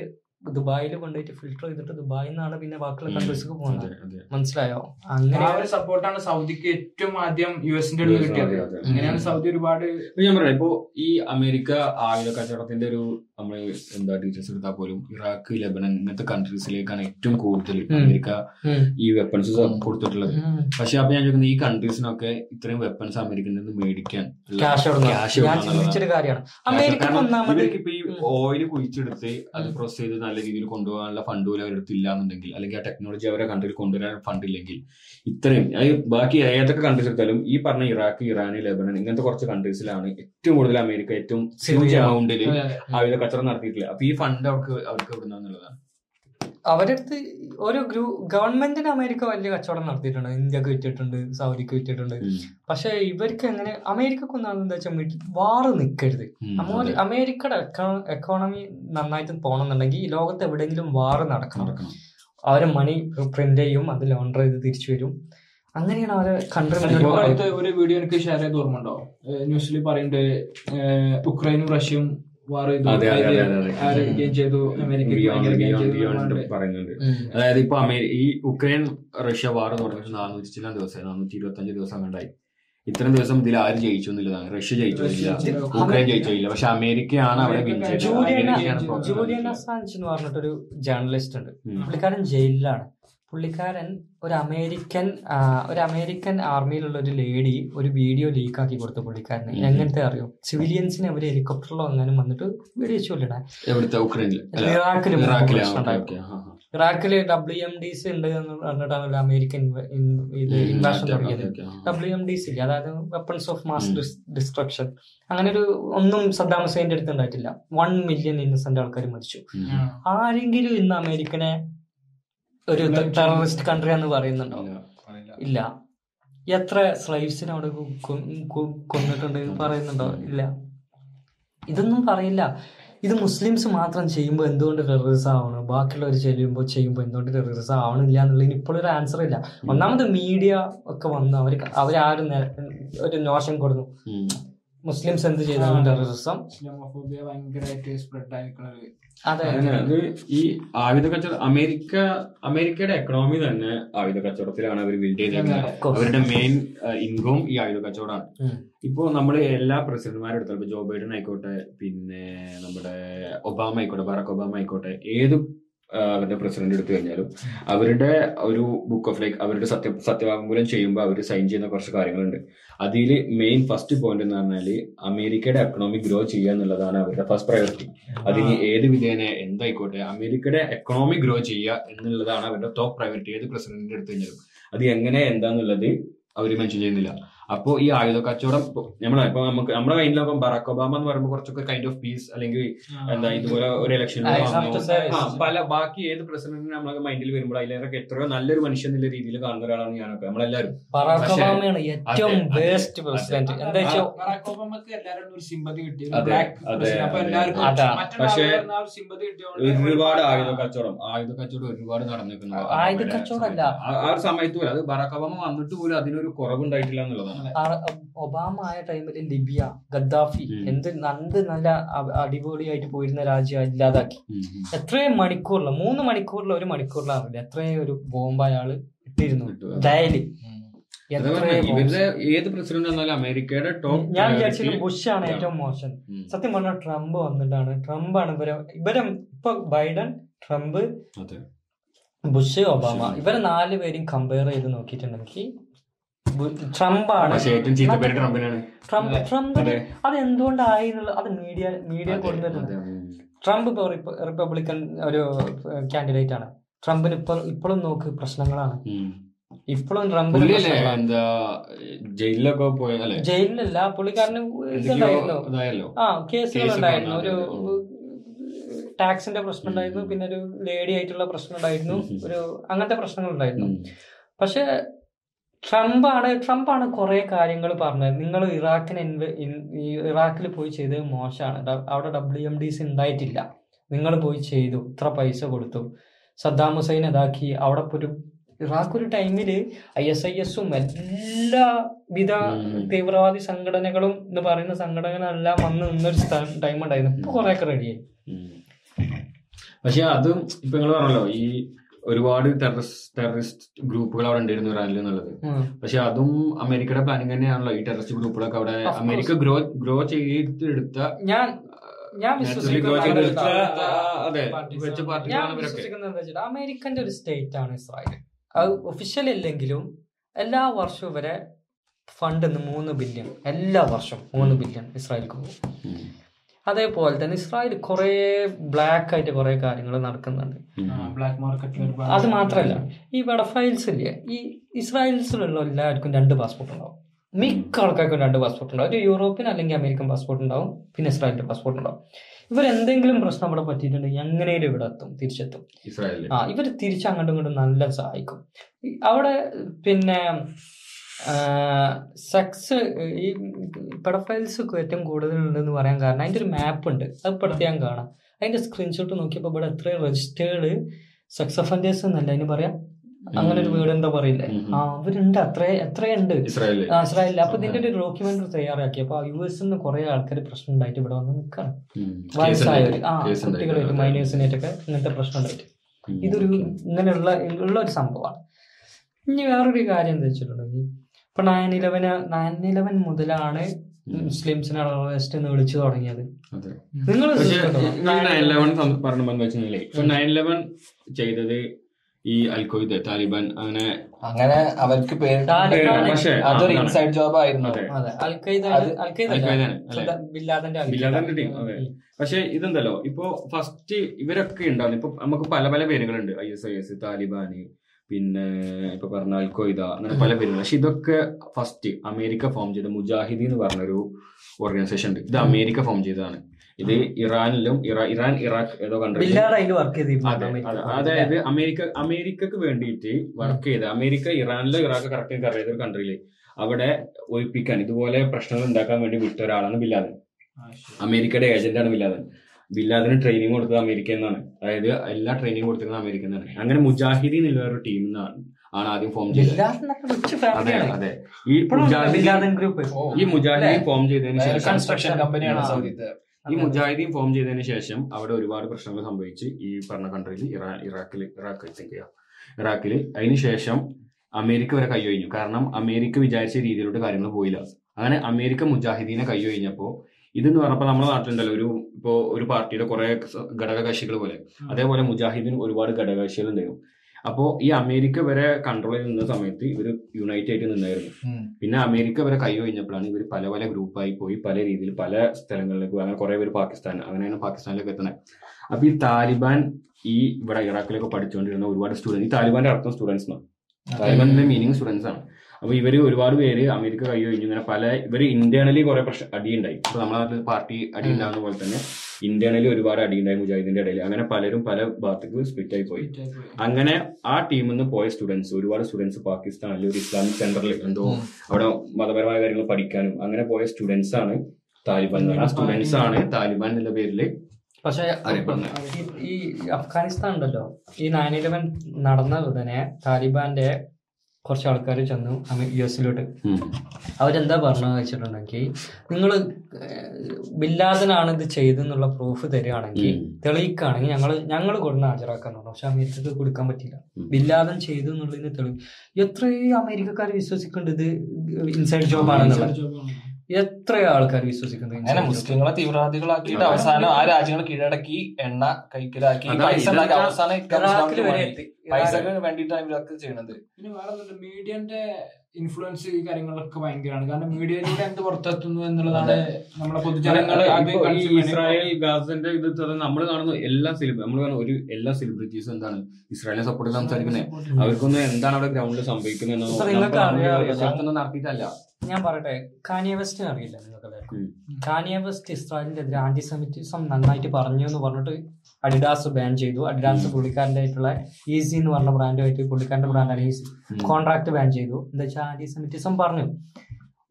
ദുബായിൽ കൊണ്ടുപോയിട്ട് ഫിൽട്ടർ ചെയ്തിട്ട് ദുബായിൽ നിന്നാണ് പിന്നെ ബാക്കിയുള്ള കൺട്രീസിലേക്ക് പോകുന്നത്. മനസ്സിലായോ? അങ്ങനെ ഒരു സപ്പോർട്ടാണ് സൗദിക്ക് ഏറ്റവും ആദ്യം യു എസിന്റെ കിട്ടിയത്. അങ്ങനെയാണ് സൗദി ഒരുപാട് ഇപ്പൊ ഞാൻ പറയാം ഇപ്പോ ഈ അമേരിക്ക ആയുധ കച്ചവടത്തിന്റെ ഒരു നമ്മൾ എന്താ ഡീറ്റെയിൽസ് എടുത്താൽ പോലും ഇറാഖ് ലെബനൻ ഇങ്ങനത്തെ കൺട്രീസിലേക്കാണ് ഏറ്റവും കൂടുതൽ അമേരിക്ക ഈ വെപ്പൺസ് കൊടുത്തിട്ടുള്ളത്. പക്ഷെ അപ്പൊ ഞാൻ ചോദിക്കുന്നത് ഈ കൺട്രീസിനൊക്കെ ഇത്രയും വെപ്പൺസ് അമേരിക്കയിൽ നിന്ന് മേടിക്കാൻ ഇവർക്ക് ഈ ഓയിൽ കുഴിച്ചെടുത്ത് അത് പ്രോസസ് ചെയ്ത് നല്ല രീതിയിൽ കൊണ്ടുപോകാനുള്ള ഫണ്ട് പോലും അവരുടെ അടുത്ത് ഇല്ലാന്നുണ്ടെങ്കിൽ അല്ലെങ്കിൽ ആ ടെക്നോളജി അവരെ കൺട്രിയിൽ കൊണ്ടുവരാൻ ഫണ്ട് ഇല്ലെങ്കിൽ ഇത്രയും ബാക്കി ഏതൊക്കെ കൺട്രീസ് എടുത്താലും ഈ പറഞ്ഞ ഇറാഖ് ഇറാൻ ലെബനൻ ഇങ്ങനത്തെ കുറച്ച് കൺട്രീസിലാണ് ഏറ്റവും കൂടുതൽ അമേരിക്ക ഏറ്റവും ഹ്യൂജ്. എമൗണ്ടിൽ. ആയുധ കച്ചവടം നടത്തിയിട്ടില്ല. അപ്പൊ ഈ ഫണ്ട് അവർക്ക് അവർക്ക് എവിടുന്നുള്ളതാണ് അവരടുത്ത് ഒരു ഗ്രൂ ഗവൺമെന്റിന് അമേരിക്ക വലിയ കച്ചവടം നടത്തിയിട്ടുണ്ട്. ഇന്ത്യയ്ക്ക് വിറ്റിട്ടുണ്ട് സൗദിക്ക് വിറ്റിട്ടുണ്ട്. പക്ഷെ ഇവർക്ക് എങ്ങനെ അമേരിക്കക്ക് എന്താ വെച്ചാൽ വാറ് നിൽക്കരുത് അമേരിക്കയുടെ എക്കോണമി നന്നായിട്ട് പോകണമെന്നുണ്ടെങ്കിൽ ഈ ലോകത്ത് എവിടെയെങ്കിലും വാറ് നടക്കണം. അവരെ മണി പ്രിന്റ് ചെയ്യും അത് ലോണ്ടർ ചെയ്ത് തിരിച്ചു വരും. അങ്ങനെയാണ് അവരെ കൺട്രി ഒരു വീഡിയോ എനിക്ക് ഷെയർ ചെയ്ത് ഓർമ്മ ഉണ്ടോ ന്യൂസിൽ പറയുന്നുണ്ട് ഉക്രൈനും റഷ്യയും വാർ ചെയ്തു ചെയ്തു. പറയുന്നുണ്ട്. അതായത് ഇപ്പൊ ഈ ഉക്രൈൻ റഷ്യ വാർ തുടങ്ങിയിട്ട് നാനൂറ്റി ചില ദിവസം നാനൂറ്റി ഇരുപത്തി അഞ്ച് ദിവസം കണ്ടായി. ഇത്രയും ദിവസം ഇതിൽ ആര് ജയിച്ചു എന്നുള്ളതാണ്. റഷ്യ ജയിച്ചു റഷ്യ ഇല്ല ജയിച്ചു. ഉക്രൈൻ ജയിച്ചില്ല. പക്ഷെ അമേരിക്കയാണ് അവിടെ. ജൂലിയൻ അസാൻസ് എന്ന് പറഞ്ഞിട്ടൊരു ജേർണലിസ്റ്റ് ഉണ്ട്. പുള്ളിക്കാരൻ ജയിലിലാണ്. പുള്ളിക്കാരൻ ഒരു അമേരിക്കൻ ഒരു അമേരിക്കൻ ആർമിയിലുള്ള ഒരു ലേഡി ഒരു വീഡിയോ ലീക്ക് ആക്കി കൊടുത്തു പുള്ളിക്കാരന്. എങ്ങനത്തെ അറിയോ? സിവിലിയൻസിനെ അവർ ഹെലികോപ്റ്ററിലോ അങ്ങനെ വന്നിട്ട് വീഡിയോ ഇറാഖിൽ ഇറാഖിലെ ഡബ്ല്യു എം ഡി സി ഉണ്ട് എന്ന് പറഞ്ഞിട്ടാണ് ഒരു അമേരിക്കൻ ഇത് ഇൻവാഷൻ തുടങ്ങിയത്. ഡബ്ല്യു എം ഡി സി അതായത് വെപ്പൺസ് ഓഫ് മാസ്. ഡിസ്ട്രക്ഷൻ അങ്ങനെ ഒരു ഒന്നും സദ്ദാം ഹുസൈന്റെ അടുത്ത് ഉണ്ടായിട്ടില്ല. വൺ മില്യൺ ഇന്നസെന്റ് ആൾക്കാർ മരിച്ചു. ആരെങ്കിലും ഇന്ന് അമേരിക്കനെ ഒരു ടെററിസ്റ്റ് കൺട്രി എന്ന് പറയുന്നുണ്ടോ? ഇല്ല. എത്ര സ്ലൈവ്സിനെ അവിടെ കൊന്നിട്ടുണ്ട് പറയുന്നുണ്ടോ? ഇല്ല. ഇതൊന്നും പറയില്ല. ഇത് മുസ്ലിംസ് മാത്രം ചെയ്യുമ്പോൾ എന്തുകൊണ്ട് ടെററിസം ആവണം? ബാക്കിയുള്ളവർ ചെയ്യുമ്പോൾ ചെയ്യുമ്പോൾ എന്തുകൊണ്ട് ടെററിസം ആവണില്ല എന്നുള്ളതിന് ഇപ്പോഴൊരു ആൻസർ ഇല്ല. ഒന്നാമത് മീഡിയ ഒക്കെ വന്ന്. അവർ അവർ ആ ഒരു നോഷൻ കൊടുന്നു. ഉം. മുസ്ലിംസ് എന്ത് ചെയ്താലും ടെററിസം? ഇസ്ലാമോഫോബിയ ഭയങ്കരമായിട്ട് സ്പ്രെഡ് ആയിരിക്കുന്നത് അതെ. അത് ഈ ആയുധ കച്ചവടം അമേരിക്ക അമേരിക്കയുടെ എക്കണോമി തന്നെ ആയുധ കച്ചവടത്തിലാണ് അവർ ബിൽഡ് ചെയ്തിരിക്കുന്നത് അവരുടെ മെയിൻ ഇൻകം ഈ ആയുധ കച്ചവടമാണ്. ഇപ്പോ നമ്മൾ എല്ലാ പ്രസിഡന്റ്മാരും എടുത്താലും ജോ ബൈഡൻ ആയിക്കോട്ടെ പിന്നെ നമ്മുടെ ഒബാമ ആയിക്കോട്ടെ ബറാക് ഒബാമ ആയിക്കോട്ടെ ഏത് അവരുടെ പ്രസിഡന്റ് എടുത്തു കഴിഞ്ഞാലും അവരുടെ ഒരു ബുക്ക് ഓഫ് ലൈക്ക് അവരുടെ സത്യ സത്യവാങ്മൂലം ചെയ്യുമ്പോൾ അവർ സൈൻ ചെയ്യുന്ന കുറച്ച് കാര്യങ്ങളുണ്ട്. അതിൽ മെയിൻ ഫസ്റ്റ് പോയിന്റ് എന്ന് പറഞ്ഞാൽ അമേരിക്കയുടെ എക്കണോമി ഗ്രോ ചെയ്യുക എന്നുള്ളതാണ് അവരുടെ ഫസ്റ്റ് പ്രയോറിറ്റി അതിന് ഏത് വിധേന എന്തായിക്കോട്ടെ അമേരിക്കയുടെ എക്കണോമി ഗ്രോ ചെയ്യുക എന്നുള്ളതാണ് അവരുടെ ടോപ്പ് പ്രയോറിറ്റി ഏത് പ്രസിഡന്റിന്റെ എടുത്തു കഴിഞ്ഞാലും. അത് എങ്ങനെ എന്താന്നുള്ളത് അവർ മെൻഷൻ ചെയ്യുന്നില്ല. അപ്പോ ഈ ആയുധ കച്ചവടം നമ്മളെ ഇപ്പൊ നമുക്ക് നമ്മുടെ കയ്യിലൊക്കെ ബറാക് ഒബാമ എന്ന് പറയുമ്പോൾ കുറച്ചൊക്കെ കൈൻഡ് ഓഫ് പീസ് അല്ലെങ്കിൽ എന്താ ഇതുപോലെ ഒരു ഇലക്ഷൻ പല ബാക്കി ഏത് പ്രസിഡന്റിന് നമ്മളെ മൈൻഡിൽ വരുമ്പോൾ അതിലൊക്കെ എത്രയോ നല്ലൊരു മനുഷ്യൻ എന്നുള്ള രീതിയിൽ കാണുന്ന ഒരാളാണ് ഞാനൊക്കെ. നമ്മളെല്ലാരും ബറാക് ഒബാമയാണ് ഏറ്റവും ബേസ്റ്റ്. പ്രസിഡന്റ് എന്താ വെച്ചാൽ ബറാക് ഒബാമക്ക് എല്ലാവരും ഒരു സിമ്പതി കിട്ടി പക്ഷേ ഒരുപാട് ആയുധ കച്ചവടം ആയുധ കച്ചവടം ഒരുപാട് നടന്നിരിക്കുന്നു. ആയുധ കച്ചവടമല്ല. ആ- ആ ഒരു സമയത്ത് പോലും അത് ബറാക് ഒബാമ വന്നിട്ട് പോലും അതിനൊരു കുറവുണ്ടായിട്ടില്ല എന്നുള്ളതാണ്. ഒബാമ ആയ ടൈമിൽ ലിബിയ ഗദ്ദാഫി എന്ത് നന്ത് നല്ല അടിപൊളിയായിട്ട് പോയിരുന്ന രാജ്യം ഇല്ലാതാക്കി. എത്രയും മണിക്കൂറിൽ മൂന്ന് മണിക്കൂറിൽ ഒരു മണിക്കൂറിലാറില്ല എത്രയും ഒരു ബോംബ് അയാൾ ഇട്ടിരുന്നു. ഇട്ടു. ഡയലി. ഇവരുടെ ഏത് പ്രസിഡന്റ് വന്നാലും അമേരിക്കയുടെ ടോപ്പ് ഞാൻ വിചാരിച്ചത് ബുഷ് ആണ് ഏറ്റവും മോശം. സത്യം പറഞ്ഞാൽ ട്രംപ് വന്നിട്ടാണ്. ട്രംപ് ആണ് ഇവരെ ഇവരെ ഇപ്പൊ ബൈഡൻ ട്രംപ് ബുഷ് ഒബാമ ഇവരെ നാല് പേരും കമ്പയർ ചെയ്ത് നോക്കിയിട്ടുണ്ടെങ്കിൽ ട്രംപ് ആണ് പക്ഷേ ഏറ്റവും ചീത്ത പേര് ട്രംപിനാണ്. ട്രംപ് ട്രംപ് അതെ. അത് എന്തുകൊണ്ടായി എന്നുള്ളത് അത് മീഡിയ മീഡിയ കൊടുത്തിട്ടുണ്ട് ട്രംപ് ഇപ്പോൾ റിപ്പബ്ലിക്കൻ ഒരു കാൻഡിഡേറ്റ് ആണ്. ട്രംപിന് ഇപ്പോൾ ഇപ്പോഴും നോക്ക് പ്രശ്നങ്ങളാണ്. ഇപ്പോഴും ട്രംപ് എന്താ ജയിലിലൊക്കെ ജയിലിലല്ല പുള്ളിക്കാരന് ഇതുണ്ടായിരുന്നു ആ കേസുകളുണ്ടായിരുന്നു. ഒരു ടാക്സിന്റെ പ്രശ്നം ഉണ്ടായിരുന്നു പിന്നെ ഒരു ലേഡി ആയിട്ടുള്ള പ്രശ്നം ഉണ്ടായിരുന്നു ഒരു അങ്ങനത്തെ പ്രശ്നങ്ങൾ ഉണ്ടായിരുന്നു പക്ഷെ ട്രംപാണ് ട്രംപാണ് കുറെ കാര്യങ്ങൾ പറഞ്ഞത്. നിങ്ങൾ ഇറാഖിന് ഇൻവെ- ഇറാഖിൽ പോയി ചെയ്തത് മോശമാണ്. അവിടെ ഡബ്ല്യു എം ഡി സി ഉണ്ടായിട്ടില്ല. നിങ്ങൾ പോയി ചെയ്തു. ഇത്ര പൈസ കൊടുത്തു. സദ്ദാം ഹുസൈൻ ഇതാക്കി. അവിടെ ഒരു ഇറാഖ് ഒരു ടൈമിൽ ഐ എസ് ഐ എസും എല്ലാവിധ. തീവ്രവാദി സംഘടനകളും എന്ന് പറയുന്ന സംഘടനകളെല്ലാം വന്ന് നിന്നൊരു ടൈം ഉണ്ടായിരുന്നു ഇപ്പൊ കുറെ ഒക്കെ റെഡിയായി. പക്ഷെ അതും ഇപ്പൊ നിങ്ങൾ പറഞ്ഞല്ലോ ഈ ഒരുപാട് ടെററിസ്റ്റ് ടെററിസ്റ്റ് ഗ്രൂപ്പുകൾ അവിടെ ഉണ്ടായിരുന്നു ഇറാനിൽ എന്നുള്ളത്. പക്ഷെ അതും അമേരിക്കയുടെ പ്ലാനിങ് തന്നെയാണല്ലോ ഈ ടെററിസ്റ്റ് ഗ്രൂപ്പുകളൊക്കെ അവിടെ. അമേരിക്ക ഗ്രോ ഗ്രോ ചെയ്തെടുത്ത ഞാൻ ഞാൻ വിശ്വസിക്കുന്നത് അമേരിക്കന്റെ ഒരു സ്റ്റേറ്റ് ആണ് ഇസ്രായേൽ. അത് ഒഫീഷ്യൽ അല്ലെങ്കിലും എല്ലാ വർഷവും വരെ ഫണ്ട് മൂന്ന് ബില്യൺ എല്ലാ വർഷവും മൂന്ന് ബില്യൺ ഇസ്രായേൽക്ക് പോകും. അതേപോലെ തന്നെ ഇസ്രായേൽ കുറേ ബ്ലാക്ക് ആയിട്ട് കുറേ കാര്യങ്ങൾ നടക്കുന്നുണ്ട്. ബ്ലാക്ക് മാർക്കറ്റ് അത് മാത്രമല്ല ഈ വെടഫൈൽസ് ഇല്ലേ ഈ ഇസ്രായേൽസിലുള്ള എല്ലാവർക്കും രണ്ട് പാസ്പോർട്ട് ഉണ്ടാവും. മിക്ക ആൾക്കാർക്കും രണ്ട് പാസ്പോർട്ട് ഉണ്ടാവും. ഒരു യൂറോപ്യൻ അല്ലെങ്കിൽ അമേരിക്കൻ പാസ്പോർട്ട് ഉണ്ടാവും പിന്നെ ഇസ്രായേലിന്റെ പാസ്പോർട്ട് ഉണ്ടാവും. ഇവർ എന്തെങ്കിലും പ്രശ്നം അവിടെ പറ്റിയിട്ടുണ്ടെങ്കിൽ എങ്ങനെയും ഇവിടെ എത്തും തിരിച്ചെത്തും. ആ ഇവർ തിരിച്ച് അങ്ങോട്ടും ഇങ്ങോട്ടും നല്ല സഹായിക്കും. അവിടെ പിന്നെ സെക്സ് ഈ പെഡഫൈൽസ് ഏറ്റവും കൂടുതൽ ഉണ്ടെന്ന് പറയാൻ കാരണം അതിന്റെ ഒരു മാപ്പ് ഉണ്ട് അത് ഇപ്പോഴത്തെ ഞാൻ കാണാം. അതിന്റെ സ്ക്രീൻഷോട്ട് നോക്കിയപ്പോൾ ഇവിടെ എത്ര രജിസ്റ്റേർഡ് സെക്സ് ഒഫൻഡേഴ്സ് എന്നല്ല അതിന് പറയാം. അങ്ങനെ ഒരു വീട് എന്താ പറയില്ലേ. ആ അവരുണ്ട്. അത്ര എത്രയുണ്ട് ഇസ്രായേലിൽ അപ്പൊ ഇതിന്റെ ഒരു ഡോക്യുമെന്ററി തയ്യാറാക്കി. അപ്പൊ യു എസ് നിന്ന് കുറെ ആൾക്കാർ പ്രശ്നം ഉണ്ടായിട്ട് ഇവിടെ വന്ന് നിൽക്കാണ്. വയസ്സായവര്. ആ. കുട്ടികളായിട്ട് മൈനേഴ്സിനായിട്ടൊക്കെ ഇങ്ങനത്തെ പ്രശ്നം ഉണ്ടായിട്ട് ഇതൊരു ഇങ്ങനെയുള്ള ഉള്ള ഒരു സംഭവമാണ്. ഇനി വേറൊരു കാര്യം എന്താ വെച്ചിട്ടുണ്ടെങ്കിൽ ഇപ്പൊ നയൻ ഇലവന് നയൻ ഇലവൻ മുതലാണ് മുസ്ലിംസിനെ ടെററിസ്റ്റ് എന്ന് വിളിച്ചു തുടങ്ങിയത്. അതെ. നിങ്ങൾ പക്ഷെ നയൻ ഇലവൻ പറഞ്ഞു വെച്ചാൽ നയൻ ഇലവൻ ചെയ്തത് ഈ അൽഖ്വയ്ദ താലിബാൻ അങ്ങനെ അങ്ങനെ അവർക്ക് പേര് പക്ഷേ അതൊരു ഇൻസൈഡ് ജോബ് ആയിരുന്നു. Al Qaeda al Qaeda. പക്ഷെ ഇതെന്തല്ലോ? ഇപ്പൊ ഫസ്റ്റ് ഇവരൊക്കെ ഉണ്ടാവും ഇപ്പൊ നമുക്ക് പല പല പേരുകളുണ്ട്. ഐ എസ് ഐ എസ് താലിബാന് പിന്നെ ഇപ്പൊ പറഞ്ഞ അൽഖ്വയ്ദ അങ്ങനെ പല പേരുകൾ പക്ഷെ ഇതൊക്കെ ഫസ്റ്റ് അമേരിക്ക ഫോം ചെയ്ത മുജാഹിദി എന്ന് പറഞ്ഞൊരു ഓർഗനൈസേഷൻ ഉണ്ട്. ഇത് അമേരിക്ക ഫോം ചെയ്തതാണ്. ഇത് ഇറാനിലും ഇറാ- ഇറാൻ ഇറാഖ് ഏതോ കൺട്രി അതായത് അമേരിക്ക അമേരിക്കക്ക് വേണ്ടിയിട്ട് വർക്ക് ചെയ്ത അമേരിക്ക ഇറാനിലും ഇറാഖ് കറക്റ്റ് എനിക്ക് അറിയാത്ത ഒരു കൺട്രിയിൽ അവിടെ ഒഴിപ്പിക്കാൻ ഇതുപോലെ പ്രശ്നങ്ങൾ ഉണ്ടാക്കാൻ വേണ്ടി വിട്ട ഒരാളാണ് ബില്ലാദൻ അമേരിക്കയുടെ ഏജന്റാണ് ബില്ലാദൻ ബില്ലാദിന് ട്രെയിനിങ് കൊടുത്തത് അമേരിക്ക എന്നാണ്. അതായത് എല്ലാ ട്രെയിനിങ് കൊടുത്തിരുന്നത് അമേരിക്ക എന്നാണ്. അങ്ങനെ മുജാഹിദീൻ എന്നുള്ള ഒരു ടീം ആണ് ആദ്യം ഫോം ചെയ്തത്. അതെ ആണ്. അതെ. ഈ മുജാഹിദീൻ ഗ്രൂപ്പ് ഈ മുജാഹിദീൻ ഫോം ചെയ്തതിന് ശേഷം കൺസ്ട്രക്ഷൻ കമ്പനിയാണ്. സൗദിത്തെ ഈ മുജാഹിദീൻ ഫോം ചെയ്തതിന് ശേഷം അവിടെ ഒരുപാട് പ്രശ്നങ്ങൾ സംഭവിച്ച് ഈ പറഞ്ഞ കൺട്രിയിൽ ഇറാ ഇറാഖിൽ ഇറാഖ് ചെയ്യാം. ഇറാഖിൽ അതിന് ശേഷം അമേരിക്ക വരെ കൈ കഴിഞ്ഞു കാരണം അമേരിക്ക വിചാരിച്ച രീതിയിലോട്ട് കാര്യങ്ങൾ പോയില്ല. അങ്ങനെ അമേരിക്ക മുജാഹിദീനെ കൈയൊഴിഞ്ഞപ്പോ ഇതെന്ന് പറഞ്ഞപ്പോ നമ്മുടെ നാട്ടിലുണ്ടല്ലോ ഒരു ഇപ്പോ ഒരു പാർട്ടിയുടെ കുറെ ഘടകകക്ഷികൾ പോലെ. അതേപോലെ മുജാഹിദീൻ ഒരുപാട് ഘടകകക്ഷികൾ ഉണ്ടായിരുന്നു. അപ്പോ ഈ അമേരിക്ക വരെ കൺട്രോൾ ചെയ്ത് നിന്ന സമയത്ത് ഇവർ യുണൈറ്റ് ആയിട്ട് നിന്നായിരുന്നു. പിന്നെ അമേരിക്ക വരെ കൈ കഴിഞ്ഞപ്പോഴാണ് ഇവർ പല പല ഗ്രൂപ്പായി പോയി പല രീതിയിൽ പല സ്ഥലങ്ങളിലേക്ക് അങ്ങനെ കുറെ പേര് പാകിസ്ഥാൻ അങ്ങനെയാണ് പാകിസ്ഥാനിലേക്ക് എത്തുന്നത് അപ്പൊ ഈ താലിബാൻ ഈ ഇവിടെ ഇറാഖിലൊക്കെ പഠിച്ചുകൊണ്ടിരുന്ന ഒരുപാട് സ്റ്റുഡൻസ് ഈ താലിബാന്റെ അർത്ഥം സ്റ്റുഡൻസ് ആണ് താലിബാന്റെ മീനിങ് സ്റ്റുഡൻസ് ആണ്. അപ്പൊ ഇവർ ഒരുപാട് പേര് അമേരിക്ക കൈ കഴിഞ്ഞു ഇങ്ങനെ പല ഇവർ ഇന്റേണലി കുറെ പ്രശ്നം അടിയുണ്ടായി. അപ്പോൾ നമ്മളെ നാട്ടിൽ പാർട്ടി അടി ഉണ്ടാകുന്ന പോലെ തന്നെ ഇന്റേണലി ഒരുപാട് അടിയുണ്ടായി മുജാഹിദിന്റെ ഇടയിൽ അങ്ങനെ പലരും പല ഭാഗത്തേക്ക് സ്പ്ലിറ്റ് ആയി പോയി. അങ്ങനെ ആ ടീമിൽ നിന്ന് പോയ സ്റ്റുഡൻസ് ഒരുപാട് സ്റ്റുഡൻസ് പാകിസ്ഥാനിൽ ഒരു ഇസ്ലാമിക് സെന്ററിൽ എന്തോ അവിടെ മതപരമായ കാര്യങ്ങൾ പഠിക്കാനും അങ്ങനെ പോയ സ്റ്റുഡൻസ് ആണ് താലിബാൻ എന്ന് പറയുന്നത്. ആ സ്റ്റുഡൻസ് ആണ് താലിബാൻ എന്നുള്ള പേരിൽ പക്ഷേ ഈ അഫ്ഗാനിസ്ഥാൻ ഉണ്ടല്ലോ. ഈ നയൻ ഇലവൻ നടന്ന ഉടനെ താലിബാന്റെ കുറച്ച് ആൾക്കാർ ചെന്നു യു എസിലോട്ട്. അവരെന്താ പറഞ്ഞു വെച്ചിട്ടുണ്ടെങ്കിൽ നിങ്ങൾ ബില്ലാദനാണ് ഇത് ചെയ്തെന്നുള്ള പ്രൂഫ് തരികയാണെങ്കിൽ. തെളിയിക്കുകയാണെങ്കിൽ ഞങ്ങൾ ഞങ്ങൾ കൊടുന്ന് ഹാജരാക്കാൻ പക്ഷെ അമേരിക്കക്ക് കൊടുക്കാൻ പറ്റില്ല ബില്ലാദൻ ചെയ്തു എന്നുള്ളതിന് തെളിവ് എത്രയും അമേരിക്കക്കാർ വിശ്വസിക്കേണ്ടത് ഇത് ഇൻസൈഡ് ജോബ് ആണെന്നുള്ളത്. എത്ര ആൾക്കാർ വിശ്വസിക്കുന്നത് അങ്ങനെ. മുസ്ലിങ്ങളെ തീവ്രവാദികളാക്കിയിട്ട് അവസാനം ആ രാജ്യങ്ങൾ കീഴടക്കി എണ്ണ കൈക്കലാക്കി പൈസ അവസാനം. പൈസക്ക് വേണ്ടിയിട്ടാണ് ഇവരൊക്കെ ചെയ്യുന്നത് പിന്നെ വേറെ മീഡിയന്റെ ഇൻഫ്ലുവൻസ് ഈ കാര്യങ്ങളൊക്കെ ഭയങ്കരമാണ്. കാരണം മീഡിയയിലൂടെ എന്ത് പുറത്തെത്തുന്നു എന്നുള്ളതാണ് നമ്മളെ പൊതുജനങ്ങൾ. ഇസ്രായേൽ ഗാസന്റെ ഇത് നമ്മൾ കാണുന്ന എല്ലാ സെലിബ്രി നമ്മൾ കാണുന്ന ഒരു എല്ലാ സെലിബ്രിറ്റീസും എന്താണ്? ഇസ്രായേലിനെ സപ്പോർട്ട് ചെയ്ത് സംസാരിക്കുന്നത് അവർക്കൊന്നും എന്താണ് അവിടെ ഗ്രൗണ്ടിൽ സംഭവിക്കുന്നത്. നടത്തിയിട്ടല്ല. ഞാൻ പറയട്ടെ കാനിയ വെസ്റ്റ് അറിയില്ല നിങ്ങൾക്ക് Kanye West West anti Semitism നന്നായിട്ട് പറഞ്ഞു എന്ന് പറഞ്ഞിട്ട് അഡിഡാസ് ബാൻ ചെയ്തു. അഡിഡാസ് പുള്ളിക്കാരന്റെ ആയിട്ടുള്ള ഈസി എന്ന് പറഞ്ഞ ബ്രാൻഡുമായിട്ട് പുള്ളിക്കാരന്റെ ബ്രാൻഡാണ് ഈസി. കോൺട്രാക്ട് ബാൻ ചെയ്തു എന്താ വെച്ചാൽ ആന്റി സെമിറ്റിസം പറഞ്ഞു.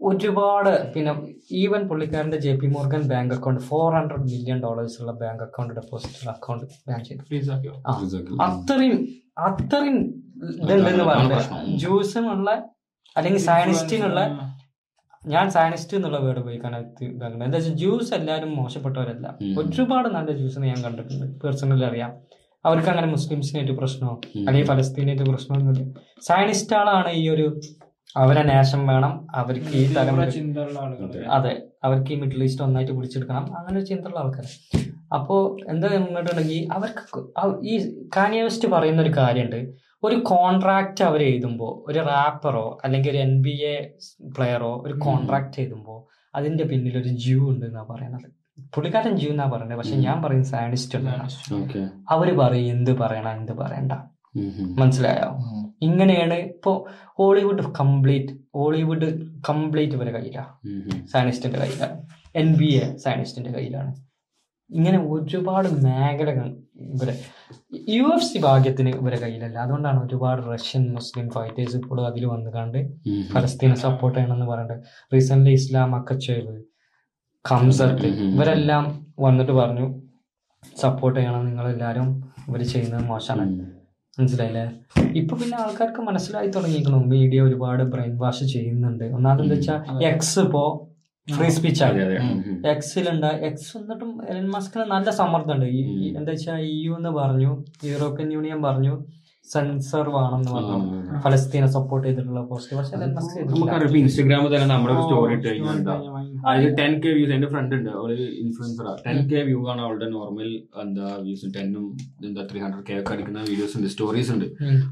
ഒരുപാട് പിന്നെ ഈവൻ പുള്ളിക്കാരന്റെ J P Morgan bank account four hundred million dollars ഉള്ള bank account deposit account ban ചെയ്തു. അത്രയും അത്രയും ഇതുണ്ടെന്ന് പറഞ്ഞത്. ജ്യൂസിനുള്ള അല്ലെങ്കിൽ സയനിസ്റ്റിനുള്ള ഞാൻ സയനിസ്റ്റ് എന്നുള്ള വേർഡ് ഉപയോഗിക്കാൻ ഇതാക്കുന്നത്. എന്താ വെച്ചാൽ ജ്യൂസ് എല്ലാവരും മോശപ്പെട്ടവരല്ല. ഒരുപാട് നല്ല ജ്യൂസ് ഞാൻ കണ്ടിട്ടുണ്ട്. പേഴ്സണലി അറിയാം. അവർക്ക് അങ്ങനെ മുസ്ലിംസിനായിട്ട് പ്രശ്നമോ? അല്ലെങ്കിൽ ഫലസ്തീനായിട്ട് പ്രശ്നമൊന്നുമില്ല സയനിസ്റ്റുകളാണ് ഈ ഒരു അവരെ നാശം വേണം. അവർക്ക് ഈ തലമുറ അതെ. അവർക്ക് ഈ മിഡിൽ ഈസ്റ്റ് ഒന്നായിട്ട് പിടിച്ചെടുക്കണം. അങ്ങനെ ഒരു ചിന്തയുള്ള ആൾക്കാർ അപ്പോൾ എന്താ പറഞ്ഞിട്ടുണ്ടെങ്കിൽ അവർക്ക് ഈ കാനിയവസ്റ്റ് പറയുന്ന ഒരു കാര്യമുണ്ട്. ഒരു കോൺട്രാക്റ്റ് അവർ എഴുതുമ്പോൾ ഒരു റാപ്പറോ അല്ലെങ്കിൽ ഒരു എൻ ബി എ പ്ലെയറോ ഒരു കോൺട്രാക്ട് എഴുതുമ്പോൾ അതിന്റെ പിന്നിൽ ഒരു ജ്യൂ ഉണ്ട് എന്നാ പറയുന്നത് പുള്ളിക്കാരൻ ജ്യൂ എന്നാ പറയുന്നത് പക്ഷെ ഞാൻ പറയുന്നത് സയനിസ്റ്റ് എന്നാണ് അവർ പറയും എന്ത് പറയണ എന്ത് പറയണ്ട. മനസ്സിലായോ? ഇങ്ങനെയാണ് ഇപ്പോ ഹോളിവുഡ് കംപ്ലീറ്റ് ഹോളിവുഡ് കംപ്ലീറ്റ് ഇവരെ കയ്യിലാണ് സയനിസ്റ്റിന്റെ കയ്യിലാണ് എൻ ബി എ സയനിസ്റ്റിന്റെ കയ്യിലാണ്. ഇങ്ങനെ ഒരുപാട് മേഖലകൾ ഇവരെ. യു എഫ് സി ഭാഗ്യത്തിന് ഇവരെ കയ്യിലല്ല. അതുകൊണ്ടാണ് ഒരുപാട് റഷ്യൻ മുസ്ലിം ഫൈറ്റേഴ്സ് ഇപ്പോൾ അതിൽ വന്നു കണ്ട് ഫലസ്തീനെ സപ്പോർട്ട് ചെയ്യണമെന്ന് പറഞ്ഞിട്ട് റീസെന്റ് ഇസ്ലാം അക്കച്ചേവ് ഉം. ഇവരെല്ലാം വന്നിട്ട് പറഞ്ഞു സപ്പോർട്ട് ചെയ്യണം നിങ്ങൾ എല്ലാരും ഇവർ ചെയ്യുന്നത് മോശമാണ്. മനസ്സിലായില്ലേ? ഇപ്പൊ പിന്നെ ആൾക്കാർക്ക് മനസ്സിലായി തുടങ്ങിയിരിക്കണം മീഡിയ ഒരുപാട് ബ്രെയിൻ വാഷ് ചെയ്യുന്നുണ്ട്. ഒന്നാമത് എന്താ വെച്ചാൽ എക്സ് ഇപ്പോ ഫ്രീ സ്പീച്ച് അതെ ആണ്. എക്സിലുണ്ട് എക്സ് എന്നിട്ടും എലൻ മസ്കിന് നല്ല സമ്മർദ്ദമുണ്ട്. ഈ എന്താ വെച്ചാൽ ഇ യു എന്ന് പറഞ്ഞു യൂറോപ്യൻ യൂണിയൻ പറഞ്ഞു സെൻസർ വേണം എന്ന് പറഞ്ഞു. ഫലസ്തീനെ സപ്പോർട്ട് ചെയ്തിട്ടുള്ള പോസ്റ്റ് പക്ഷെ എലൻ മസ്ക് ചെയ്തിട്ടില്ല. നമുക്കറിയാം ഇൻസ്റ്റാഗ്രാമിൽ തന്നെ നമ്മുടെ ഒരു സ്റ്റോറി ഇട്ട് കഴിഞ്ഞാൽ എന്താ അതായത് ടെൻ കെ വ്യൂസ് എന്റെ ഫ്രണ്ട് ഉണ്ട് അവൾ ഇൻഫ്ലുവൻസറാ ടെൻ കെ വ്യൂ ആണ് അവളുടെ നോർമൽ എന്താ വ്യൂസ് ടെന്നും എന്താ ത്രീ ഹൺഡ്രഡ് കെ ഒക്കെ അടിക്കുന്ന വീഡിയോസ് ഉണ്ട് സ്റ്റോറീസ് ഉണ്ട്.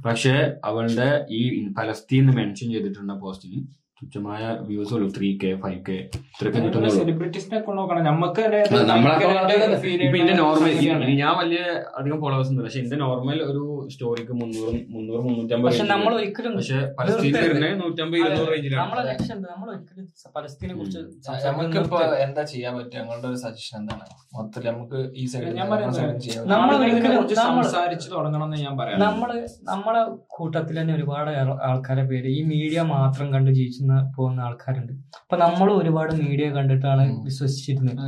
പക്ഷെ അവളുടെ ഈ ഫലസ്തീൻ മെൻഷൻ ചെയ്തിട്ടുള്ള പോസ്റ്റിന് തുച്ഛമായ വ്യൂസ് ഉള്ളൂ. ത്രീ കെ ഫൈവ് കെ ഇത്രയൊക്കെ കിട്ടുന്നുള്ളൂ. ഞാൻ വലിയ അധികം ഫോളോവേഴ്സ് ഒന്നും പക്ഷെ എന്റെ നോർമൽ ഒരു സ്റ്റോറിക്ക് മുന്നൂറും മുന്നൂറ് മുന്നൂറ്റമ്പത് പക്ഷെ നമ്മൾ. ഒരിക്കലും പക്ഷെ നൂറ്റമ്പത് ഇരുന്നൂറ് റേഞ്ചിലാണ് നമ്മൾ ഒരിക്കലും പലസ്തീനെ കുറിച്ച് നമുക്ക് ഇപ്പൊ എന്താ ചെയ്യാൻ പറ്റുക? ഞങ്ങളുടെ ഒരു സജഷൻ എന്താണ്? മൊത്തത്തിൽ നമുക്ക് ഈ സൈഡിൽ ഞാൻ പറയുന്നത് നമ്മൾ കുറിച്ച് തുടങ്ങണം എന്ന് ഞാൻ പറയാം. നമ്മൾ നമ്മളെ കൂട്ടത്തിൽ തന്നെ ഒരുപാട് ആൾ- ആൾക്കാരെ പേര് ഈ മീഡിയ മാത്രം കണ്ട് ജീവിക്കുന്ന പോകുന്ന ആൾക്കാരുണ്ട്. അപ്പൊ നമ്മൾ ഒരുപാട് മീഡിയ കണ്ടിട്ടാണ്. വിശ്വസിച്ചിരുന്നത്.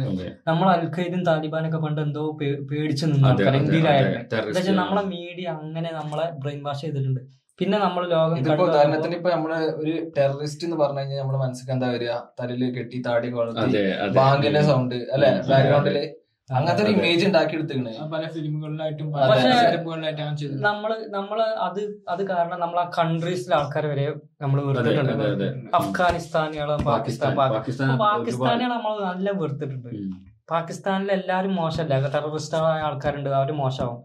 നമ്മൾ അൽഖൈദും താലിബാനൊക്കെ പണ്ട് എന്തോ പേടിച്ചു നിന്ന ആൾക്കാർ ഇന്ത്യയിലായിരുന്നു. നമ്മളെ മീഡിയ അങ്ങനെ നമ്മളെ ബ്രെയിൻ വാഷ് ചെയ്തിട്ടുണ്ട്. പിന്നെ നമ്മൾ ലോകം ഇതിപ്പോ ഉദാഹരണത്തിന് ഇപ്പൊ നമ്മൾ ഒരു ടെററിസ്റ്റ് എന്ന് പറഞ്ഞു കഴിഞ്ഞാൽ നമ്മുടെ മനസ്സിലേക്ക് എന്താ വരിക? തലയിൽ കെട്ടി താടി ബാങ്കിന്റെ സൗണ്ട് അല്ലെ. ബാക്ക്ഗ്രൗണ്ടിൽ അങ്ങനത്തെ ഒരു. ഇമേജ് ഉണ്ടാക്കി എടുത്തേക്കണ് പല ഫിലിമുകളിലായിട്ടും പല നമ്മൾ നമ്മൾ അത് അത് കാരണം നമ്മൾ ആ കൺട്രീസിലെ ആൾക്കാർ വരെ നമ്മൾ വെറുത്തിട്ടുണ്ട്. അഫ്ഗാനിസ്ഥാനികളും പാകിസ്ഥാൻ പാകിസ്ഥാനികൾ നമ്മൾ നല്ല വെറുത്തിട്ടുണ്ട്. പാകിസ്ഥാനിൽ എല്ലാരും മോശമല്ല ആയ ആൾക്കാരുണ്ട്. അവർ മോശമാവും.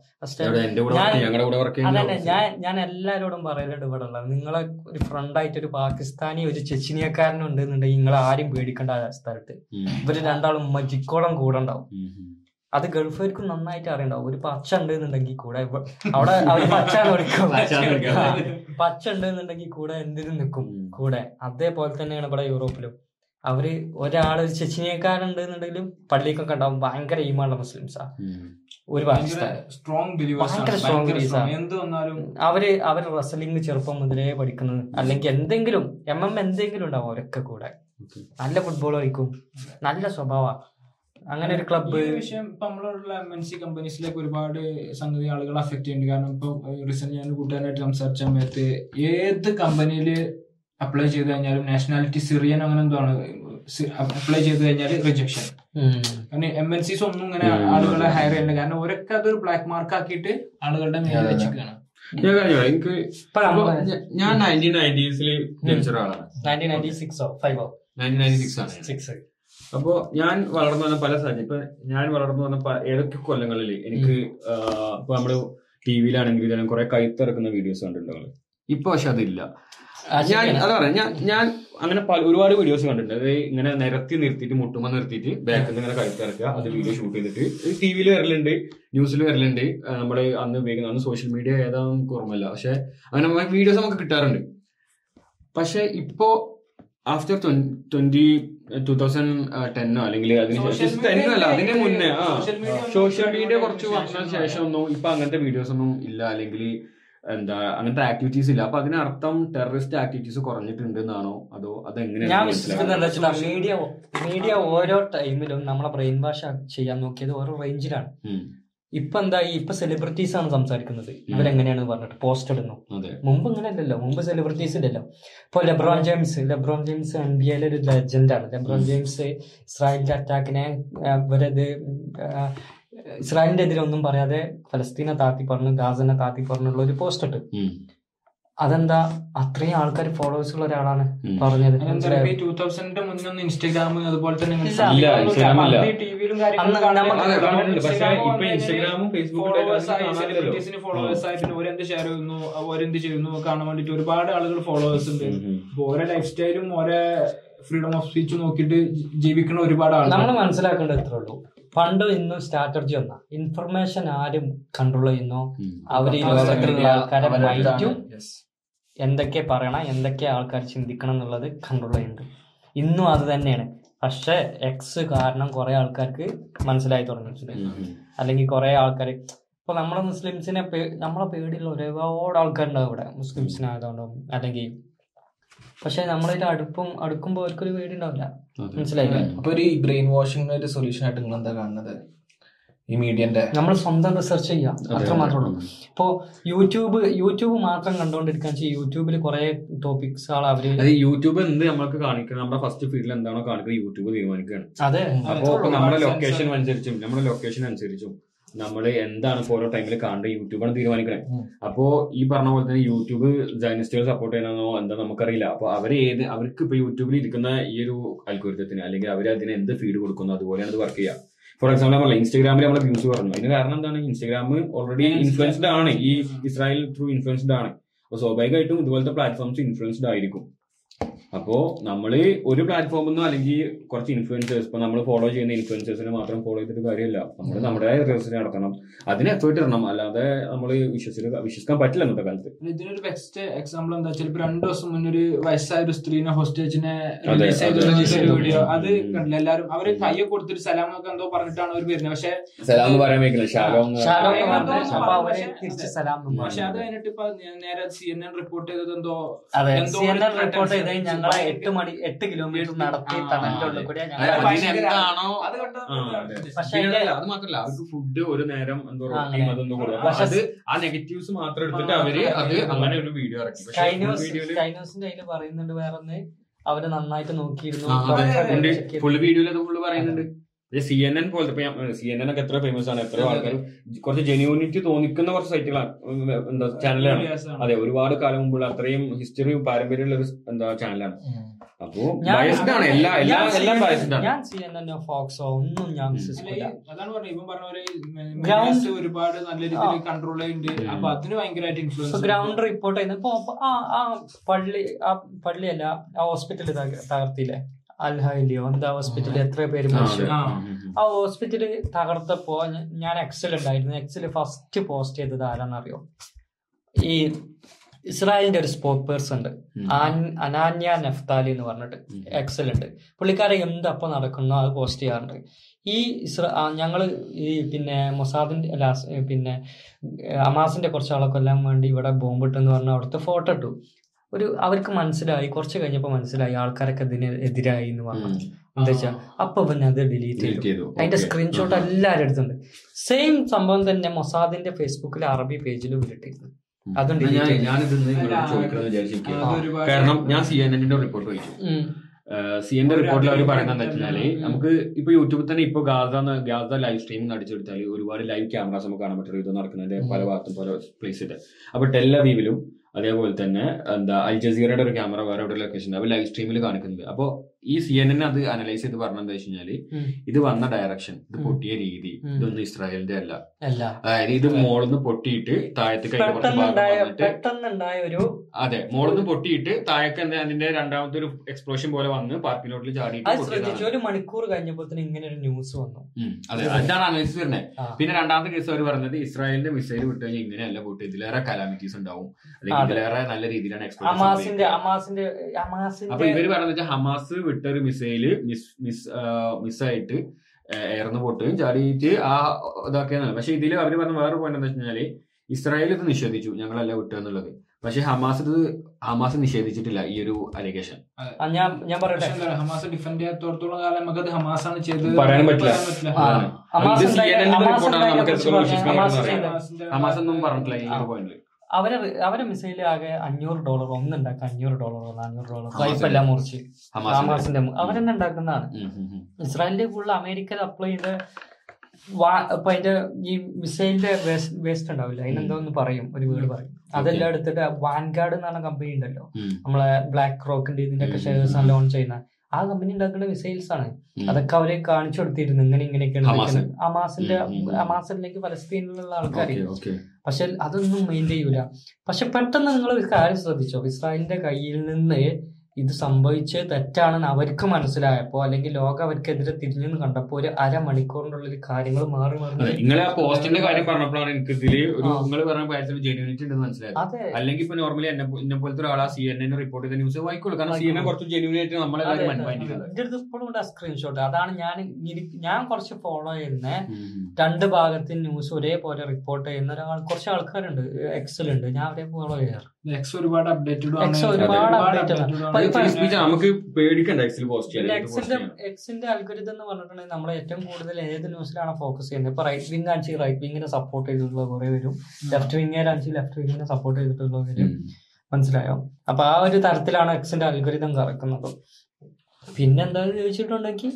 അതന്നെ ഞാൻ ഞാൻ എല്ലാരോടും പറയലുണ്ട് ഇവിടെ ഉള്ളത് നിങ്ങളെ ഒരു ഫ്രണ്ടായിട്ട് ഒരു പാകിസ്ഥാനി ഒരു ചെച്ചിനിയക്കാരനും ഉണ്ടെന്നുണ്ടെങ്കിൽ നിങ്ങൾ ആരും പേടിക്കേണ്ട ആ സ്ഥലത്ത്. ഇവർ രണ്ടാളും മജിക്കോളം കൂടെ ഉണ്ടാവും. അത് ഗൾഫുകാർക്കും നന്നായിട്ട് അറിയണ്ടാവും. ഒരു പച്ച ഉണ്ട് എന്നുണ്ടെങ്കിൽ കൂടെ അവിടെ അവർ പച്ച കൊടുക്കും വിളിക്കും. പച്ച ഉണ്ട് എന്നുണ്ടെങ്കിൽ കൂടെ എന്തിനും നിൽക്കും. കൂടെ. അതേപോലെ തന്നെയാണ് ഇവിടെ യൂറോപ്പിലും. അവർ ഒരാൾ ഒരു ചെച്ചിനിയക്കാരുണ്ട് എന്നുണ്ടെങ്കിലും പള്ളിക്കൊക്കെ ഉണ്ടാവും ഭയങ്കര ഈമാനുള്ള മുസ്ലിംസാ. ഒരു പാകിസ്ഥാൻ അവർ അവർ റസലിംഗ് ചെറുപ്പം മുതലേ പഠിക്കുന്നത് അല്ലെങ്കിൽ എന്തെങ്കിലും എം എം എന്തെങ്കിലും ഉണ്ടാവും അവരൊക്കെ കൂടെ. നല്ല ഫുട്ബോൾ കളിക്കും. നല്ല സ്വഭാവ. അങ്ങനെ ഒരു ക്ലബ് ക്ലബ്ബ് വിഷയം ഇപ്പൊ നമ്മളുള്ള എം എൻ സി കമ്പനീസിലേക്ക് ഒരുപാട് സംഗതി ആളുകൾ അഫക്ട് ചെയ്യുന്നുണ്ട്. കാരണം ഇപ്പൊ റീസെന്റ് ഞാൻ കൂട്ടുകാരായിട്ട് സംസാരിച്ച സമയത്ത് ഏത് കമ്പനിയിൽ അപ്ലൈ ചെയ്ത് കഴിഞ്ഞാലും നാഷണാലിറ്റി സിറിയൻ അങ്ങനെ എന്തോ ആണ്. അപ്ലൈ ചെയ്ത് കഴിഞ്ഞാൽ റിജക്ഷൻ കാരണം എം എൻ സിസ് ഒന്നും ഇങ്ങനെ ആളുകളെ ഹയർ ചെയ്യണ്ട. കാരണം അവരൊക്കെ അതൊരു ബ്ലാക്ക് മാർക്ക് ആക്കിയിട്ട് ആളുകളുടെ മേലെ. വെച്ചിരിക്കുകയാണ്. ഞാൻ എനിക്ക് അപ്പൊ ഞാൻ നയന്റീൻ നയന്റീസിൽ ജനിച്ച ഒരാളാണ്. അപ്പോ ഞാൻ വളർന്നു വന്ന പല സാഹചര്യം ഇപ്പൊ ഞാൻ വളർന്നു വന്ന ഏതൊക്കെ കൊല്ലങ്ങളിൽ എനിക്ക് ഇപ്പൊ നമ്മൾ ടി വിയിലാണെങ്കിൽ കുറെ കൈത്തിറക്കുന്ന വീഡിയോസ് കണ്ടിട്ടുണ്ടാവും ഇപ്പൊ പക്ഷെ അതില്ല. ഞാൻ അതാ പറയാം ഞാൻ ഞാൻ അങ്ങനെ പല- ഒരുപാട് വീഡിയോസ് കണ്ടിട്ടുണ്ട്. അത് ഇങ്ങനെ നിരത്തി നിർത്തിയിട്ട് മുട്ടുമ്പ നിർത്തിയിട്ട് ബാക്കിൽ ഇങ്ങനെ ഇങ്ങനെ കഴുത്തിറക്കുക അത് വീഡിയോ ഷൂട്ട് ചെയ്തിട്ട്. ടി വിയിൽ വരലുണ്ട് ന്യൂസിൽ വരലുണ്ട്. നമ്മൾ നമ്മൾ അന്ന് ഉപയോഗിക്കുന്ന അന്ന് സോഷ്യൽ മീഡിയ ഏതാ നമുക്ക് ഓർമ്മയില്ല. പക്ഷെ അങ്ങനെ വീഡിയോസ് നമുക്ക് കിട്ടാറുണ്ട്. പക്ഷെ ഇപ്പോ ആഫ്റ്റർ ട്വന്റി ടൂ തൗസൻഡ് ടെന്നോ അല്ലെങ്കിൽ ടെന്നോ അല്ല അതിന്റെ. മുന്നേ ആ. സോഷ്യൽ മീഡിയ കുറച്ച് വന്നതിന് ശേഷം ഒന്നും ഇപ്പൊ അങ്ങനത്തെ വീഡിയോസ് ഒന്നും ഇല്ല. അല്ലെങ്കിൽ എന്താ അങ്ങനത്തെ ആക്ടിവിറ്റീസ് ഇല്ല. അപ്പൊ അതിനർത്ഥം ടെററിസ്റ്റ് ആക്ടിവിറ്റീസ് കുറഞ്ഞിട്ടുണ്ട് എന്നാണോ അതോ ഞാൻ അതെങ്ങനെയാണ് വിശ്വസിക്കുന്നത് വെച്ചാൽ മീഡിയ മീഡിയ ഓരോ ടൈമിലും നമ്മളെ ബ്രെയിൻ വാഷ് ചെയ്യാൻ നോക്കിയത് ഓരോ റേഞ്ചിലാണ് ഇപ്പൊ എന്താ ഇപ്പൊ സെലിബ്രിറ്റീസ് ആണ് സംസാരിക്കുന്നത്. ഇവരെങ്ങനെയാണ് പറഞ്ഞിട്ട് പോസ്റ്റ് ഇടുന്നു. മുമ്പ് ഇങ്ങനെ അല്ലല്ലോ മുമ്പ് സെലിബ്രിറ്റീസ് ഇല്ലല്ലോ. ഇപ്പൊ LeBron James LeBron James N B എയിലെ ഒരു ലെജൻഡ് ആണ്. ലെബ്രോൺ ജെയിംസ് ഇസ്രായേലിന്റെ അറ്റാക്കിനെ ഇവരത് ആ, ഇസ്രായേലിന്റെ എതിരെ ഒന്നും പറയാതെ ഫലസ്തീനെ താത്തി പറഞ്ഞു ഗാസനെ താത്തി പറഞ്ഞുള്ള ഒരു പോസ്റ്റ് ഇട്ട്. അതെന്താ? അത്രയും ആൾക്കാർ ഫോളോവേഴ്സ് ഉള്ള ഒരാളാണ്. പറഞ്ഞത്. ഈ ടൂ തൗസൻഡിന്റെ ഇൻസ്റ്റാഗ്രാം അതുപോലെ തന്നെ ഇല്ല, ഇല്ല, ടിവിയിലും അന്ന് നമുക്ക് പക്ഷേ ഇപ്പൊ ഇൻസ്റ്റാഗ്രാമും ഫേസ്ബുക്കും സെലിബ്രിറ്റീസിന് ഫോളോവേഴ്സ് ആയിട്ട് ഓരെന്ത് ഷെയർ ചെയ്യുന്നു ഓരെന്ത് ചെയ്യുന്നു കാണാൻ വേണ്ടിട്ട് ഒരുപാട് ആളുകൾ ഫോളോവേഴ്സ് ഉണ്ട്. ഓരോ ലൈഫ് സ്റ്റൈലും ഓരോ ഫ്രീഡം ഓഫ് സ്പീച്ച് നോക്കിയിട്ട് ജീവിക്കുന്ന ഒരുപാട് നമ്മൾ ആളുകൾ മനസ്സിലാക്കേണ്ടത് ഇത്രേ ഉള്ളൂ. പണ്ട് ഇന്നും സ്ട്രാറ്റജി ഒന്നാ. ഇൻഫർമേഷൻ ആരും കൺട്രോൾ ചെയ്യുന്നു? അവർ ഈ ലോകത്തിലുള്ള ആൾക്കാരെ മൈൻഡും എന്തൊക്കെ പറയണം എന്തൊക്കെ ആൾക്കാർ ചിന്തിക്കണം എന്നുള്ളത് കൺട്രോൾ ചെയ്യുന്നുണ്ട്. ഇന്നും അത് തന്നെയാണ്. പക്ഷെ എക്സ് കാരണം കുറെ ആൾക്കാർക്ക് മനസ്സിലായി തുടങ്ങിയിട്ടുണ്ട് അല്ലെങ്കിൽ കുറെ ആൾക്കാർ ഇപ്പൊ നമ്മളെ മുസ്ലിംസിനെ നമ്മളെ പേടിയുള്ള ഒരുപാട് ആൾക്കാരുണ്ടാവും ഇവിടെ. മുസ്ലിംസിനായതുകൊണ്ടും അല്ലെങ്കിൽ പക്ഷെ നമ്മളതിൽ അടുപ്പം അടുക്കുമ്പോൾ അവർക്കൊരു പേടി ഉണ്ടാവില്ല മനസ്സിലായില്ലേ? അപ്പൊ ഒരു ബ്രെയിൻ വാഷിംഗ് ഒരു സൊല്യൂഷൻ ആയിട്ട് നിങ്ങൾ എന്താ കാണുന്നത്? ഈ മീഡിയന്റെ നമ്മൾ സ്വന്തം റിസർച്ച് ചെയ്യാം അത്ര മാത്രമേ ഉള്ളൂ. ഇപ്പോ യൂട്യൂബ് യൂട്യൂബ് മാത്രം കണ്ടുകൊണ്ടിരിക്കാൻ വെച്ചാൽ യൂട്യൂബിൽ കുറെ ടോപ്പിക്സ് ആൾ അവർ അത് യൂട്യൂബ് എന്ത് നമ്മൾക്ക് കാണിക്കണം നമ്മുടെ ഫസ്റ്റ് ഫീൽഡിൽ എന്താണോ കാണിക്കുന്നത് യൂട്യൂബ് തീരുമാനിക്കുകയാണ് അതെ. അപ്പോ നമ്മുടെ ലൊക്കേഷൻ അനുസരിച്ചും നമ്മുടെ ലൊക്കേഷൻ അനുസരിച്ചും നമ്മൾ എന്താണ് ഇപ്പൊ ഓരോ ടൈമിൽ കാണേണ്ടത് യൂട്യൂബാണ് തീരുമാനിക്കണേ. അപ്പോ ഈ പറഞ്ഞ പോലെ തന്നെ യൂട്യൂബ് ജൈനിസ്റ്റുകൾ സപ്പോർട്ട് ചെയ്യണമെന്നോ എന്താ നമുക്കറിയില്ല. അപ്പൊ അവർ ഏത് അവർക്ക് ഇപ്പൊ യൂട്യൂബിൽ ഇരിക്കുന്ന ഈ ഒരു അൽഗോരിതത്തിന് അല്ലെങ്കിൽ അവർ അതിന് എന്ത് ഫീഡ് കൊടുക്കുന്നു അതുപോലെയാണ് അത് വർക്ക് ചെയ്യുക. ഫോർ എക്സാമ്പിൾ നമ്മൾ ഇൻസ്റ്റാഗ്രാമിൽ നമ്മൾ വ്യൂസ് പറഞ്ഞു അതിന് കാരണം എന്താണ്? ഇൻസ്റ്റാഗ്രാം ഓൾറെഡി ഇൻഫ്ലുവൻസ്ഡ് ആണ്. ഈ ഇസ്രായേൽ ത്രൂ ഇൻഫ്ലുവൻസ്ഡ് ആണ്. അപ്പൊ സ്വാഭാവികമായിട്ടും ഇതുപോലത്തെ പ്ലാറ്റ്ഫോംസ് ഇൻഫ്ലുവൻസ്ഡ് ആയിരിക്കും. അപ്പോ നമ്മൾ ഒരു പ്ലാറ്റ്ഫോമിൽ നിന്നോ അല്ലെങ്കിൽ കുറച്ച് ഇൻഫ്ലുവൻസേഴ്സ് ഇപ്പൊ നമ്മൾ ഫോളോ ചെയ്യുന്ന ഇൻഫ്ലുവൻസേഴ്സിനെ മാത്രം ഫോളോ ചെയ്തിട്ട് കാര്യമില്ല നമ്മൾ നമ്മുടെ റിസർച്ച് നടത്തണം അതിന് എഫേർട്ട് ഇടണം. അല്ലാതെ നമ്മൾ വിശ്വസിക്കാൻ വിശ്വസിക്കാൻ പറ്റില്ല ഇന്നത്തെ കാലത്ത്. ഇതിനൊരു ബെസ്റ്റ് എക്സാമ്പിൾ എന്താ ചിലപ്പോ രണ്ടു ദിവസം മുന്നേ ഒരു വയസ്സായ ഒരു സ്ത്രീനെ ഹോസ്റ്റേജിനെ റിലീസ് ചെയ്ത ഒരു വീഡിയോ അത് കണ്ടില്ല? എല്ലാരും അവർ കയ്യെ കൊടുത്തിട്ട് ഒക്കെ എന്തോ പറഞ്ഞിട്ടാണ് അവർ വരുന്നത് പക്ഷെ സലാം പറയാൻ ഷാലോ ഷാലോ എന്ന് പറഞ്ഞ് പറഞ്ഞ- പക്ഷെ- സലാം അത്. കഴിഞ്ഞിട്ട് ഇപ്പൊ നേരെ സി എൻ എൻ റിപ്പോർട്ട് ചെയ്തത് എന്തോ എന്തോ റിപ്പോർട്ട് ചെയ്ത് ഞങ്ങളെ എട്ട് മണി എട്ട് കിലോമീറ്റർ നടത്തി തണലിന്റെ. ഉള്ളിൽ കൂടിയാ അതെ? പക്ഷെ മാത്രല്ല. അവർക്ക് ഫുഡ് ഒരു നേരം എന്തോ റൊട്ടിയും അതൊന്നും അത് ആ നെഗറ്റീവ്സ് മാത്രം എടുത്തിട്ട് അവർ അത്. അങ്ങനെ ഒരു വീഡിയോ ഇറക്കി. അതിൽ പറയുന്നുണ്ട് വേറെ അവർ നന്നായിട്ട് നോക്കിയിരുന്നു. ഫുള്ള് വീഡിയോയിൽ അത് ഫുള്ള് പറയുന്നുണ്ട്. സി എൻ എൻ പോലത്തെ സി എൻ എൻ ഒക്കെ എത്ര ഫേമസ് ആണ് എത്ര ആൾക്കാർ കുറച്ച് ജെന്യൂനിറ്റി തോന്നിക്കുന്ന കുറച്ച് സൈറ്റുകളാണ് എന്താ ചാനലാണ് അതെ ഒരുപാട് കാലം മുമ്പുള്ള അത്രയും ഹിസ്റ്ററിയും പാരമ്പര്യമുള്ള ഒരു എന്താ ചാനലാണ് അപ്പോ ഞാൻ- ബയസ്ഡ് ആണ് എല്ലാ എല്ലാ എല്ലാം ബയസ്ഡ് ആണ്. ഞാൻ സി എൻ ഫോക്സോ ഒന്നും ഞാൻ വിശ്വസിക്കില്ല. അതാണ് പറഞ്ഞത് ഇവൻ പറഞ്ഞ പോലെ ഒരുപാട് നല്ല രീതിയിൽ കൺട്രോൾ ചെയ്യുന്നുണ്ട്. അപ്പൊ അതിന് ഭയങ്കരമായിട്ട് ഇൻഫ്ലുവൻസ് ഗ്രൗണ്ട് റിപ്പോർട്ട് ചെയ്യുന്ന ഇപ്പൊ ആ ആ പള്ളി ആ പള്ളിയല്ല ആ ഹോസ്പിറ്റൽ തകർത്തില്ലേ? അൽഹയിലെയോ എന്താ ഹോസ്പിറ്റലിൽ എത്ര പേര് മരിച്ചു? ആ. ഹോസ്പിറ്റൽ തകർത്തപ്പോ ഞാൻ എക്സൽ ഉണ്ടായിരുന്നു എക്സൽ ഫസ്റ്റ് പോസ്റ്റ് ചെയ്തത് ആരാന്നറിയോ? ഈ ഇസ്രായേലിന്റെ ഒരു സ്പോക്ക് പേഴ്സൺ ഉണ്ട്. അനാന്യ നഫ്താലി എന്ന് പറഞ്ഞിട്ട് എക്സൽ ഉണ്ട് പുള്ളിക്കാരെ എന്തപ്പോ നടക്കുന്നു അത് പോസ്റ്റ് ചെയ്യാറുണ്ട്. ഈ ഇസ്ര ആ, ഞങ്ങൾ ഈ പിന്നെ മൊസാദിന്റെ അല്ല പിന്നെ അമാസിന്റെ കുറച്ച് ആളെ കൊല്ലാൻ വേണ്ടി ഇവിടെ ബോംബിട്ടെന്ന് പറഞ്ഞ അവിടുത്തെ ഫോട്ടോ ഇട്ടു. ഒരു അവർക്ക് മനസ്സിലായി കുറച്ച് കഴിഞ്ഞപ്പോ മനസ്സിലായി ആൾക്കാരൊക്കെ ഇതിന് എതിരായി എന്ന് പറഞ്ഞു എന്താ വെച്ചാ അപ്പൊ പിന്നെ അത് ഡിലീറ്റ് ചെയ്തു. അതിന്റെ സ്ക്രീൻഷോട്ട്. എല്ലാവരും എടുത്തുണ്ട് സെയിം സംഭവം തന്നെ മൊസാദിന്റെ ഫേസ്ബുക്കിലെ അറബി പേജിലും ഇട്ടിരുന്നു അതുകൊണ്ട്. ഞാനിത് കാരണം ഞാൻ സി എൻ എന്നിന്റെ റിപ്പോർട്ട് വായിച്ചു. സി എന്റെ റിപ്പോർട്ടിൽ അവർ പറയുന്നത് എന്താ വെച്ചാൽ നമുക്ക് ഇപ്പൊ യൂട്യൂബിൽ തന്നെ ഇപ്പൊ ഗാസ ഗാസ ലൈവ് സ്ട്രീമിംഗ് അടിച്ചെടുത്താൽ ഒരുപാട് ലൈവ് ക്യാമറാസ് നമുക്ക് കാണാൻ പറ്റുള്ളൂ. ഇത് നടക്കുന്നത് പല ഭാഗത്തും പല പ്ലേസിൽ അപ്പൊ ടെല്ലവീവിലും അതേപോലെ തന്നെ എന്താ അൽ ജസീറയുടെ ഒരു ക്യാമറ വേറെ ഒരു ലൊക്കേഷൻ അവർ ലൈവ് സ്ട്രീമിൽ കാണിക്കുന്നുണ്ട്. അപ്പൊ ഈ സി എൻ എൻ അത് അനലൈസ് ചെയ്ത് പറഞ്ഞ എന്താ വെച്ച് കഴിഞ്ഞാൽ ഇത് വന്ന ഡയറക്ഷൻ ഇത് പൊട്ടിയ രീതി ഇതൊന്നും ഇസ്രായേലിന്റെ അല്ല. അതായത് ഇത് മോളിന്ന് പൊട്ടിയിട്ട് താഴത്തേക്ക് അതെ മോളിന്ന് പൊട്ടിയിട്ട് താഴേക്ക് അതിന്റെ രണ്ടാമത്തെ ഒരു എക്സ്പ്ലോഷൻ പോലെ വന്ന് പാർക്കിനോട്ടിൽ ചാടിയിട്ട്. ഒരു മണിക്കൂർ കഴിഞ്ഞപ്പോ ഇങ്ങനെ ഒരു ന്യൂസ് വന്നു. അതെ അതാണ് അനലൈസ് വരുന്നത്. പിന്നെ രണ്ടാമത്തെ കേസ് അവർ പറഞ്ഞത് ഇസ്രായേലിന്റെ മിസൈൽ വിട്ട് കഴിഞ്ഞാൽ ഇങ്ങനെയല്ല പൊട്ടി ഇതിലേറെ കലാമിറ്റീസ് ഉണ്ടാവും. അല്ലെങ്കിൽ. ഇതിലേറെ നല്ല രീതിയിലാണ് എക്സ്പ്ലോഷൻ അപ്പൊ ഇവർ പറഞ്ഞത് ഹമാസ് വിട്ട ഒരു മിസൈൽ മിസ് മിസ് മിസ്സായിട്ട് എയർന്ന് പൊട്ടുകയും ചാടിയിട്ട് ആ ഇതാക്കിയെന്നല്ല പക്ഷെ ഇതിൽ അവർ പറഞ്ഞ വേറൊരു പോയിന്റ് എന്താ വെച്ച് കഴിഞ്ഞാൽ ഇസ്രായേൽ ഇത് നിഷേധിച്ചു. ഞങ്ങളല്ല വിട്ടു എന്നുള്ളത്. പക്ഷെ ഹമാസ് ഇത് ഹമാസ് നിഷേധിച്ചിട്ടില്ല ഈ ഒരു അലിഗേഷൻ ഞാൻ ഞാൻ പറയട്ടെ. ഹമാസ് ഡിഫെൻഡ് ചെയ്യാത്തോടത്തോളം കാലം നമുക്കത് ഹമാസാണ് ചെയ്തത് പറയാൻ പറ്റില്ല. ആ, ഹമാസ് ഹമാസ് ആണ് ഹമാസ് ഹമാസ് ഒന്നും പറഞ്ഞിട്ടില്ല ഈ പോയിന്റിൽ അവരെ അവരെ മിസൈൽ ആകെ അഞ്ഞൂറ് ഡോളർ ഒന്നുണ്ടാക്കുക അഞ്ഞൂറ് ഡോളർ നാനൂറ് ഡോളർ പൈപ്പ് എല്ലാം മുറിച്ച്. ഹമാസിന്റെ അവരെന്നെ ഉണ്ടാക്കുന്നതാണ്. ഇസ്രായേലിന്റെ ഫുള്ള് അമേരിക്കയിൽ അപ്ലൈ ചെയ്ത ഇപ്പൊ അതിന്റെ ഈ മിസൈലിന്റെ വേസ്റ്റ് ഉണ്ടാവില്ല? അതിനെന്തോന്ന് പറയും ഒരു വീട് പറയും. അതെല്ലാം എടുത്തിട്ട് വാൻഗാർഡ് എന്ന് പറഞ്ഞ കമ്പനി ഉണ്ടല്ലോ. നമ്മളെ ബ്ലാക്ക് റോക്കിന്റെ ഇതിന്റെ ഒക്കെ. ഷെയർസ് ലോൺ ചെയ്യുന്ന ആ കമ്പനി ഉണ്ടാക്കുന്ന മിസൈൽസ് ആണ്. അതൊക്കെ അവരെ കാണിച്ചു കൊടുത്തിരുന്നു. ഇങ്ങനെ ഇങ്ങനെയൊക്കെയാണ് അമാസിന്റെ അമാസിലേക്ക്. ഫലസ്തീനിലുള്ള ആൾക്കാർ പക്ഷെ അതൊന്നും മെയിൻ ചെയ്യൂല. പക്ഷെ പെട്ടെന്ന് നിങ്ങൾ ഒരു കാര്യം ശ്രദ്ധിച്ചോ? ഇസ്രായേലിന്റെ കയ്യിൽ നിന്ന് ഇത് സംഭവിച്ചത് തെറ്റാണെന്ന് അവർക്ക് മനസ്സിലായപ്പോ അല്ലെങ്കിൽ ലോകം അവർക്കെതിരെ തിരിഞ്ഞെന്ന് കണ്ടപ്പോ ഒരു അരമണിക്കൂറിനുള്ളിൽ കാര്യങ്ങൾ മാറി മാറി നിങ്ങളെ ആ പോസ്റ്റിന്റെ കാര്യം പറഞ്ഞപ്പോഴാണ് എനിക്ക് ഇതിൽ നിങ്ങൾ പറഞ്ഞ കാര്യത്തിൽ ജെന്യൂനിറ്റി ഉണ്ടെന്ന് മനസ്സിലായത്. അല്ലെങ്കിൽ ഇപ്പൊ നോർമലി എന്നെ എന്നെ പോലത്തെ ഒരാൾ ആ സി എൻ എൻ റിപ്പോർട്ട് ചെയ്ത ന്യൂസ് വായിക്കുള്ളൂ. കാരണം സി എൻ എൻ കുറച്ച് ആയിട്ട് ചെയ്തത് എന്റെ അടുത്ത് ഇപ്പോഴും ഉണ്ട് സ്ക്രീൻഷോട്ട് അതാണ് ഞാൻ ഞാൻ കുറച്ച് ഫോളോ ചെയ്യുന്ന. രണ്ട് ഭാഗത്തിന് ന്യൂസ് ഒരേപോലെ റിപ്പോർട്ട് ചെയ്യുന്ന ഒരാൾ കുറച്ച് ആൾക്കാരുണ്ട് എക്സൽ ഉണ്ട്. ഞാൻ അവരെ ഫോളോ ചെയ്യാറ്. എക്സ് ഒരുപാട് അപ്ഡേറ്റഡ് ആണ്. നമുക്ക് പേടിക്കണ്ട എക്സിൽ പോസ്റ്റ് ചെയ്യാൻ. എക്സിന്റെ അൽഗരിതം എന്ന് പറഞ്ഞിട്ടുണ്ടെങ്കിൽ നമ്മൾ ഏറ്റവും കൂടുതൽ ഏത് ന്യൂസിലാണ് ഫോക്കസ് ചെയ്യുന്നത്? ഇപ്പൊ റൈറ്റ് വിങ് ആണെങ്കിൽ റൈറ്റ് വിങ്ങിനെ സപ്പോർട്ട് ചെയ്തിട്ടുള്ള കുറെ വരും. ലെഫ്റ്റ് വിങ്ങേരാണെങ്കിൽ ലെഫ്റ്റ് വിങ്ങിനെ സപ്പോർട്ട് ചെയ്തിട്ടുള്ള വരും. മനസ്സിലായോ? അപ്പൊ ആ ഒരു തരത്തിലാണ് എക്സിന്റെ അൽഗോരിതം കറക്കുന്നത്. പിന്നെ എന്താണെന്ന് ചോദിച്ചിട്ടുണ്ടെങ്കിൽ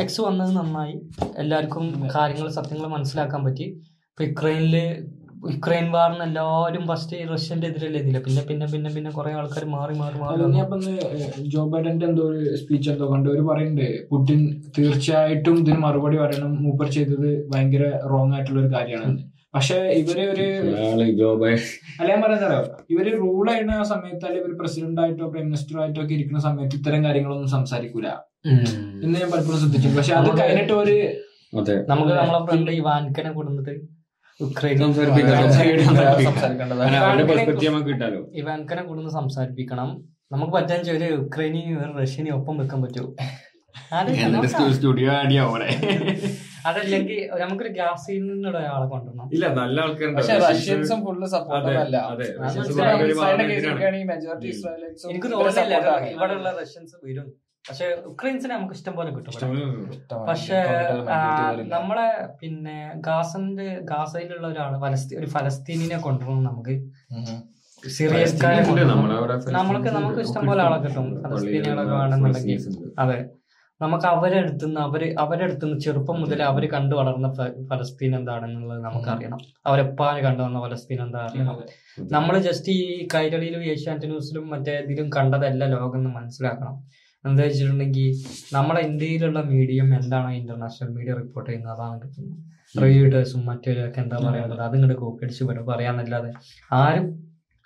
എക്സ് വന്നത് നന്നായി. എല്ലാവർക്കും കാര്യങ്ങൾ സത്യങ്ങൾ മനസ്സിലാക്കാൻ പറ്റി. ഇപ്പൊ യുക്രൈനിൽ യുക്രൈൻ വാറിന് എല്ലാവരും ഫസ്റ്റ് റഷ്യന്റെ എതിരല്ലേ ഇതില്ല പിന്നെ പിന്നെ പിന്നെ പിന്നെ കുറെ ആൾക്കാർ മാറി മാറി മാറി അല്ല, ഞാൻ ഇപ്പൊ ജോ ബൈഡന്റെ എന്തോ ഒരു സ്പീച്ച് എന്തോ കണ്ടു. ഒരു പറയുന്നുണ്ട് പുടിൻ തീർച്ചയായിട്ടും ഇതിന് മറുപടി പറയണം. മൂപ്പർ ചെയ്തത് ഭയങ്കര റോങ് ആയിട്ടുള്ള ഒരു കാര്യമാണ്. പക്ഷെ ഇവർ ഒരു അല്ല ഞാൻ പറയുന്നതോ ഇവർ റൂൾ ചെയ്യുന്ന ആ സമയത്ത് അല്ലെങ്കിൽ ഇവർ പ്രസിഡന്റ് ആയിട്ടോ പ്രൈം മിനിസ്റ്റർ ആയിട്ടോ ഒക്കെ ഇരിക്കുന്ന സമയത്ത് ഇത്തരം കാര്യങ്ങളൊന്നും സംസാരിക്കൂല. എന്ന് ഞാൻ പലപ്പോഴും ശ്രദ്ധിച്ചു പക്ഷെ അത് കഴിഞ്ഞിട്ട് ഒരു അതെ. നമുക്ക് നമ്മളെ ഫ്രണ്ട് ഇവാൻകനെ കൊടുത്തിട്ട് ഇവാൻകനെ കൂടുന്ന സംസാരിപ്പിക്കണം. നമുക്ക് പറ്റാൻ ഒരു യുക്രൈനെയും ഒരു റഷ്യനെയും ഒപ്പം വെക്കാൻ. സ്റ്റുഡിയോ അവിടെ അതല്ലെങ്കിൽ നമുക്കൊരു ഗ്യാസിനുള്ള ഒരാളെ കൊണ്ടുവരണം. ഇല്ല നല്ല ആൾക്കാരുണ്ട്. റഷ്യൻസും ഫുള്ള് എനിക്ക് തോന്നുന്നില്ല ആണ്. ഇവിടെയുള്ള റഷ്യൻസ് വരും. പക്ഷെ ഉക്രൈൻസിനെ നമുക്ക് ഇഷ്ടം പോലെ കിട്ടും. പക്ഷെ. നമ്മളെ പിന്നെ ഗാസന്റെ ഗാസയിലുള്ള ഒരാൾ ഒരു ഫലസ്തീനിനെ കൊണ്ടുവരണം നമുക്ക്. സിറിയക്കാരെ. നമ്മൾക്ക് നമുക്ക് ഇഷ്ടം പോലെ ആളെ കിട്ടും ഫലസ്തീനികളൊക്കെ വേണമെന്നുണ്ടെങ്കിൽ. അതെ. നമുക്ക് അവരെ അടുത്തുനിന്ന് അവർ അവരെ അടുത്തുനിന്ന് ചെറുപ്പം മുതൽ അവർ കണ്ടു വളർന്ന ഫലസ്തീൻ എന്താണെന്നുള്ളത് നമുക്കറിയണം. അറിയണം അവരെപ്പാന് കണ്ടു വന്ന ഫലസ്തീൻ എന്താ അറിയണം. നമ്മൾ ജസ്റ്റ് ഈ കൈരളിയിലും ഏഷ്യാനെറ്റ് ന്യൂസിലും മറ്റേ ഇതിലും കണ്ടതല്ല ലോകം എന്ന് മനസ്സിലാക്കണം. എന്താ വെച്ചിട്ടുണ്ടെങ്കിൽ നമ്മുടെ ഇന്ത്യയിലുള്ള മീഡിയം എന്താണ് ഇന്റർനാഷണൽ മീഡിയ റിപ്പോർട്ട് ചെയ്യുന്നത്? അതാണ് കിട്ടുന്നത്. റിവ്യൂട്ടേഴ്സും മറ്റൊരൊക്കെ എന്താ പറയാനുള്ളത്? അത് ഇങ്ങോട്ട് കോപ്പി അടിച്ച് വരും പറയാന്നല്ലാതെ ആരും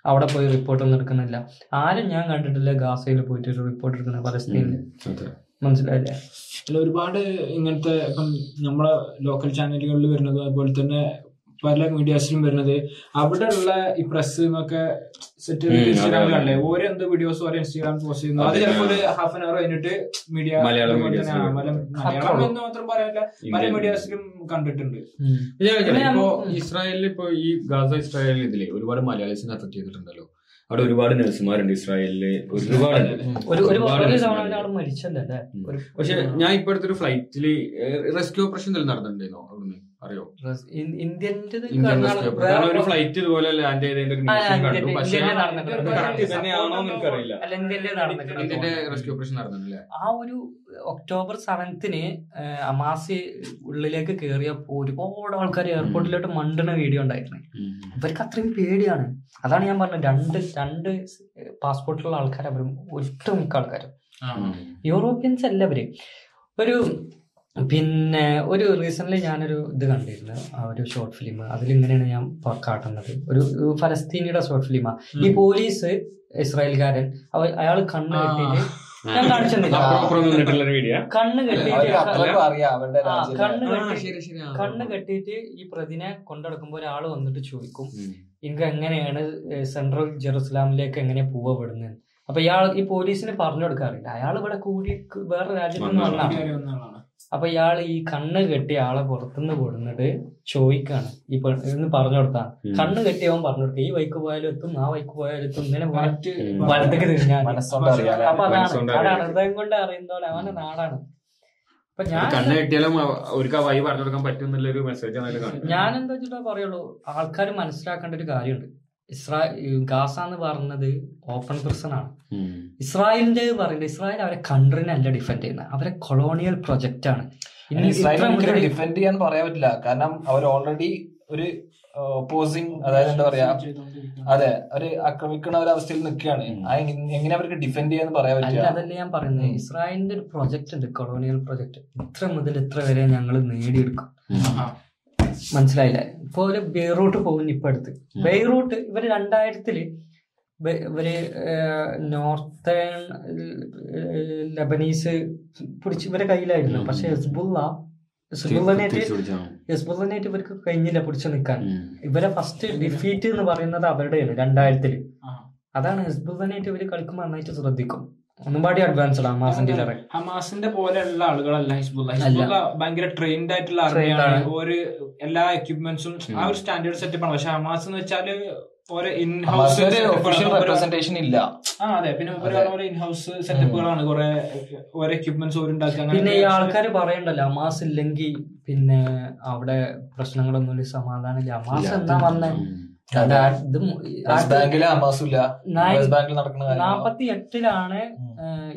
അവിടെ പോയി റിപ്പോർട്ട് ഒന്നും എടുക്കുന്നില്ല. ആരും ഞാൻ കണ്ടിട്ടില്ല ഗാസയിൽ പോയിട്ട് ഒരു റിപ്പോർട്ട് എടുക്കുന്ന പലസ്തീനിൽ മനസ്സിലായില്ലേ? പിന്നെ ഒരുപാട് ഇങ്ങനത്തെ ഇപ്പം നമ്മളെ ലോക്കൽ ചാനലുകളിൽ വരുന്നത് അതുപോലെ തന്നെ പല മീഡിയാസിലും വരുന്നത്. അവിടെ ഉള്ള ഈ പ്രസ് ഒക്കെ സെറ്റ് ഇൻസ്റ്റാഗ്രാമിലല്ലേ ഓരോ എന്ത് വീഡിയോസ് ഓരോ ഇൻസ്റ്റാഗ്രാം പോസ്റ്റ് ചെയ്യുന്നു? അത് ചിലപ്പോൾ ഒരു ഹാഫ് ആൻ അവർ കഴിഞ്ഞിട്ട് മീഡിയ മലയാളം മലയാളം എന്ന് മാത്രം പറയാനില്ല. പല മീഡിയാസിലും കണ്ടിട്ടുണ്ട്. ഇപ്പോ ഇസ്രായേലിൽ ഇപ്പൊ ഈ ഗാസ ഇസ്രായേലിൽ ഇതിലെ ഒരുപാട് മലയാളീസിനെ അഫക്ട് ചെയ്തിട്ടുണ്ടല്ലോ. അവിടെ ഒരുപാട് നഴ്സുമാരുണ്ട് ഇസ്രായേലിൽ. ഒരുപാട് പക്ഷെ ഞാൻ ഇപ്പൊ അടുത്തൊരു ഫ്ലൈറ്റിൽ റെസ്ക്യൂ ഓപ്പറേഷൻ എന്തെങ്കിലും നടന്നിട്ടുണ്ടായിരുന്നോ അവിടുന്ന്? അറിയോ? ഒരു ഫ്ലൈറ്റ് ഇതുപോലെ ലാൻഡ് ചെയ്തതിന്റെ ഒരു ന്യൂസ് കണ്ടു. പക്ഷെ എനിക്കറിയില്ല. ഇന്ത്യന്റെ റെസ്ക്യൂ ഓപ്പറേഷൻ നടന്നിട്ടില്ലേ? ആ ഒരു ഒക്ടോബർ സെവൻത്തിന് അമാസി ഉള്ളിലേക്ക് കയറിയപ്പോ ഒരുപാട് ആൾക്കാർ എയർപോർട്ടിലോട്ട് മണ്ടുന്ന വീഡിയോ ഉണ്ടായിരുന്നു. ഇവർക്ക് അത്രയും പേടിയാണ്. അതാണ് ഞാൻ പറഞ്ഞത്. രണ്ട് രണ്ട് പാസ്പോർട്ടിലുള്ള ആൾക്കാർ അവരും ഒട്ടുമിക്ക ആൾക്കാരും. യൂറോപ്യൻസ് അല്ല അവർ ഒരു പിന്നെ ഒരു റീസെന്റ് ഞാനൊരു ഇത് കണ്ടിരുന്നു. ആ ഒരു ഷോർട്ട് ഫിലിം അതിലിങ്ങനെയാണ് ഞാൻ കാട്ടുന്നത്. ഒരു ഫലസ്തീനിയുടെ ഷോർട്ട് ഫിലിമാ ഈ പോലീസ് ഇസ്രായേൽക്കാരൻ അയാൾ കണ്ണ്. കെട്ടിയിട്ട് ഞാൻ കണ്ണ് കെട്ടിയിട്ട് കണ്ണ് കെട്ടിയിട്ട് ഈ പ്രതിനെ കൊണ്ടെടുക്കുമ്പോ ഒരാൾ വന്നിട്ട് ചോദിക്കും എനിക്ക് എങ്ങനെയാണ് സെൻട്രൽ ജെറുസലാമിലേക്ക് എങ്ങനെ പോവപ്പെടുന്നത് അപ്പൊ ഇയാൾ ഈ പോലീസിന് പറഞ്ഞു കൊടുക്കാറില്ല. അയാൾ ഇവിടെ കൂടി വേറെ രാജ്യത്ത് അപ്പൊ ഇയാൾ ഈ കണ്ണ് കെട്ടിയ ആളെ പുറത്തുനിന്ന് കൊടുന്നിട്ട് ചോദിക്കാണ്. ഈ ഇന്ന് പറഞ്ഞു കൊടുത്താ. കണ്ണ് കെട്ടിയവൻ പറഞ്ഞു കൊടുക്കുക ഈ വൈക്ക് പോയാലും എത്തും ആ വൈക്ക് പോയാലും എത്തും. ഇങ്ങനെ മറ്റ്. വലത്തേക്ക് തിരിഞ്ഞാൽ അപ്പൊ അതാണ്. ഹൃദയം കൊണ്ട് അറിയുന്ന പോലെ അവന്റെ നാടാണ്. അപ്പൊ ഞാൻ കണ്ണ് കെട്ടിയാലും വഴി പറഞ്ഞു കൊടുക്കാൻ പറ്റും മെസ്സേജ് ഞാൻ എന്താ വെച്ചിട്ടാ പറയുള്ളൂ? ആൾക്കാർ മനസ്സിലാക്കേണ്ട ഒരു കാര്യമുണ്ട്. ഇസ്രാ ഗാസ എന്ന് പറയുന്നത് ഓപ്പൺ പ്രിസൺ ആണ്. ഇസ്രായേലിന്റെ പറയുന്നത് ഇസ്രായേൽ അവരെ കൺട്രീനെ അല്ല ഡിഫെൻഡ് ചെയ്യുന്നത്. അവരെ കൊളോണിയൽ പ്രൊജക്റ്റ് ആണ്. ഇനി ഇസ്രായേലിനെ മുതൽ ഡിഫെൻഡ് ചെയ്യാൻ പറയാൻ പറ്റില്ല. കാരണം അവർ ഓൾറെഡി ഒരു ഓപ്പോസിങ് അതായത് എന്താ പറയാ അതെ ഒരു ആക്രമിക്കുന്ന ഒരു അവസ്ഥയിൽ നിൽക്കുകയാണ്. എങ്ങനെ അവർക്ക് ഡിഫെൻഡ് ചെയ്യാന്ന് പറയാൻ പറ്റില്ല. അതല്ല ഞാൻ പറയുന്നത്. ഇസ്രായേലിന്റെ ഒരു പ്രൊജക്ട് ഉണ്ട് കൊളോണിയൽ പ്രൊജക്ട് ഇത്ര മുതൽ ഇത്ര വരെ ഞങ്ങൾ നേടിയെടുക്കും. മനസ്സിലായില്ലേ? ഇപ്പൊ ഒരു ബെയ്റൂട്ട് പോകുന്നു ഇപ്പൊ അടുത്ത്. ബെയ്റൂട്ട് ഇവർ രണ്ടായിരത്തിൽ ഇവർ നോർത്തേൺ ലബനീസ് പിടിച്ച് ഇവരെ കയ്യിലായിരുന്നു. പക്ഷെ ഹെസ്ബുള്ള ഹെസ്ബുള്ളനായിട്ട് ഇവർക്ക് കഴിഞ്ഞില്ല പിടിച്ചു നിൽക്കാൻ. ഇവരെ ഫസ്റ്റ് ഡിഫീറ്റ് എന്ന് പറയുന്നത് അവരുടെയാണ് രണ്ടായിരത്തിൽ. അതാണ് ഹെസ്ബുള്ളനായിട്ട് ഇവർ കളിക്കുമ്പോൾ നന്നായിട്ട് ശ്രദ്ധിക്കും. ഒന്നും പാടി അഡ്വാൻസ്ഡ് ഹമാസിന്റെ ഹമാസിന്റെ പോലെയുള്ള ആളുകളല്ല ഹിസ്ബുള്ള. ഹിസ്ബുള്ള ഭയങ്കര ട്രെയിൻഡ് ആയിട്ടുള്ള ആർമിയാണ്. ഒരു എല്ലാ എക്യുപ്മെന്റ്സും ആ ഒരു സ്റ്റാൻഡേർഡ് സെറ്റപ്പ് ആണ്. പക്ഷെ ഹമാസ് എന്ന് വെച്ചാൽ ഓരോ ഇൻ ഹൗസ് ഹമാസിന്റെ ഒഫീഷ്യൽ റെപ്രസെന്റേഷൻ ഇല്ല. ആ അതെ. പിന്നെ ഓരോ ഇൻ ഹൗസ് സെറ്റപ്പുകളാണ് കുറെ ഓരോ എക്യുപ്മെന്റ്സ് പിന്നെ ഈ ആൾക്കാർ പറയണ്ടല്ലോ അമാസ് ഇല്ലെങ്കിൽ പിന്നെ അവിടെ പ്രശ്നങ്ങളൊന്നും സമാധാനമില്ല. അമാസ് എന്താ വന്നേ? നാപ്പത്തി എട്ടിലാണ്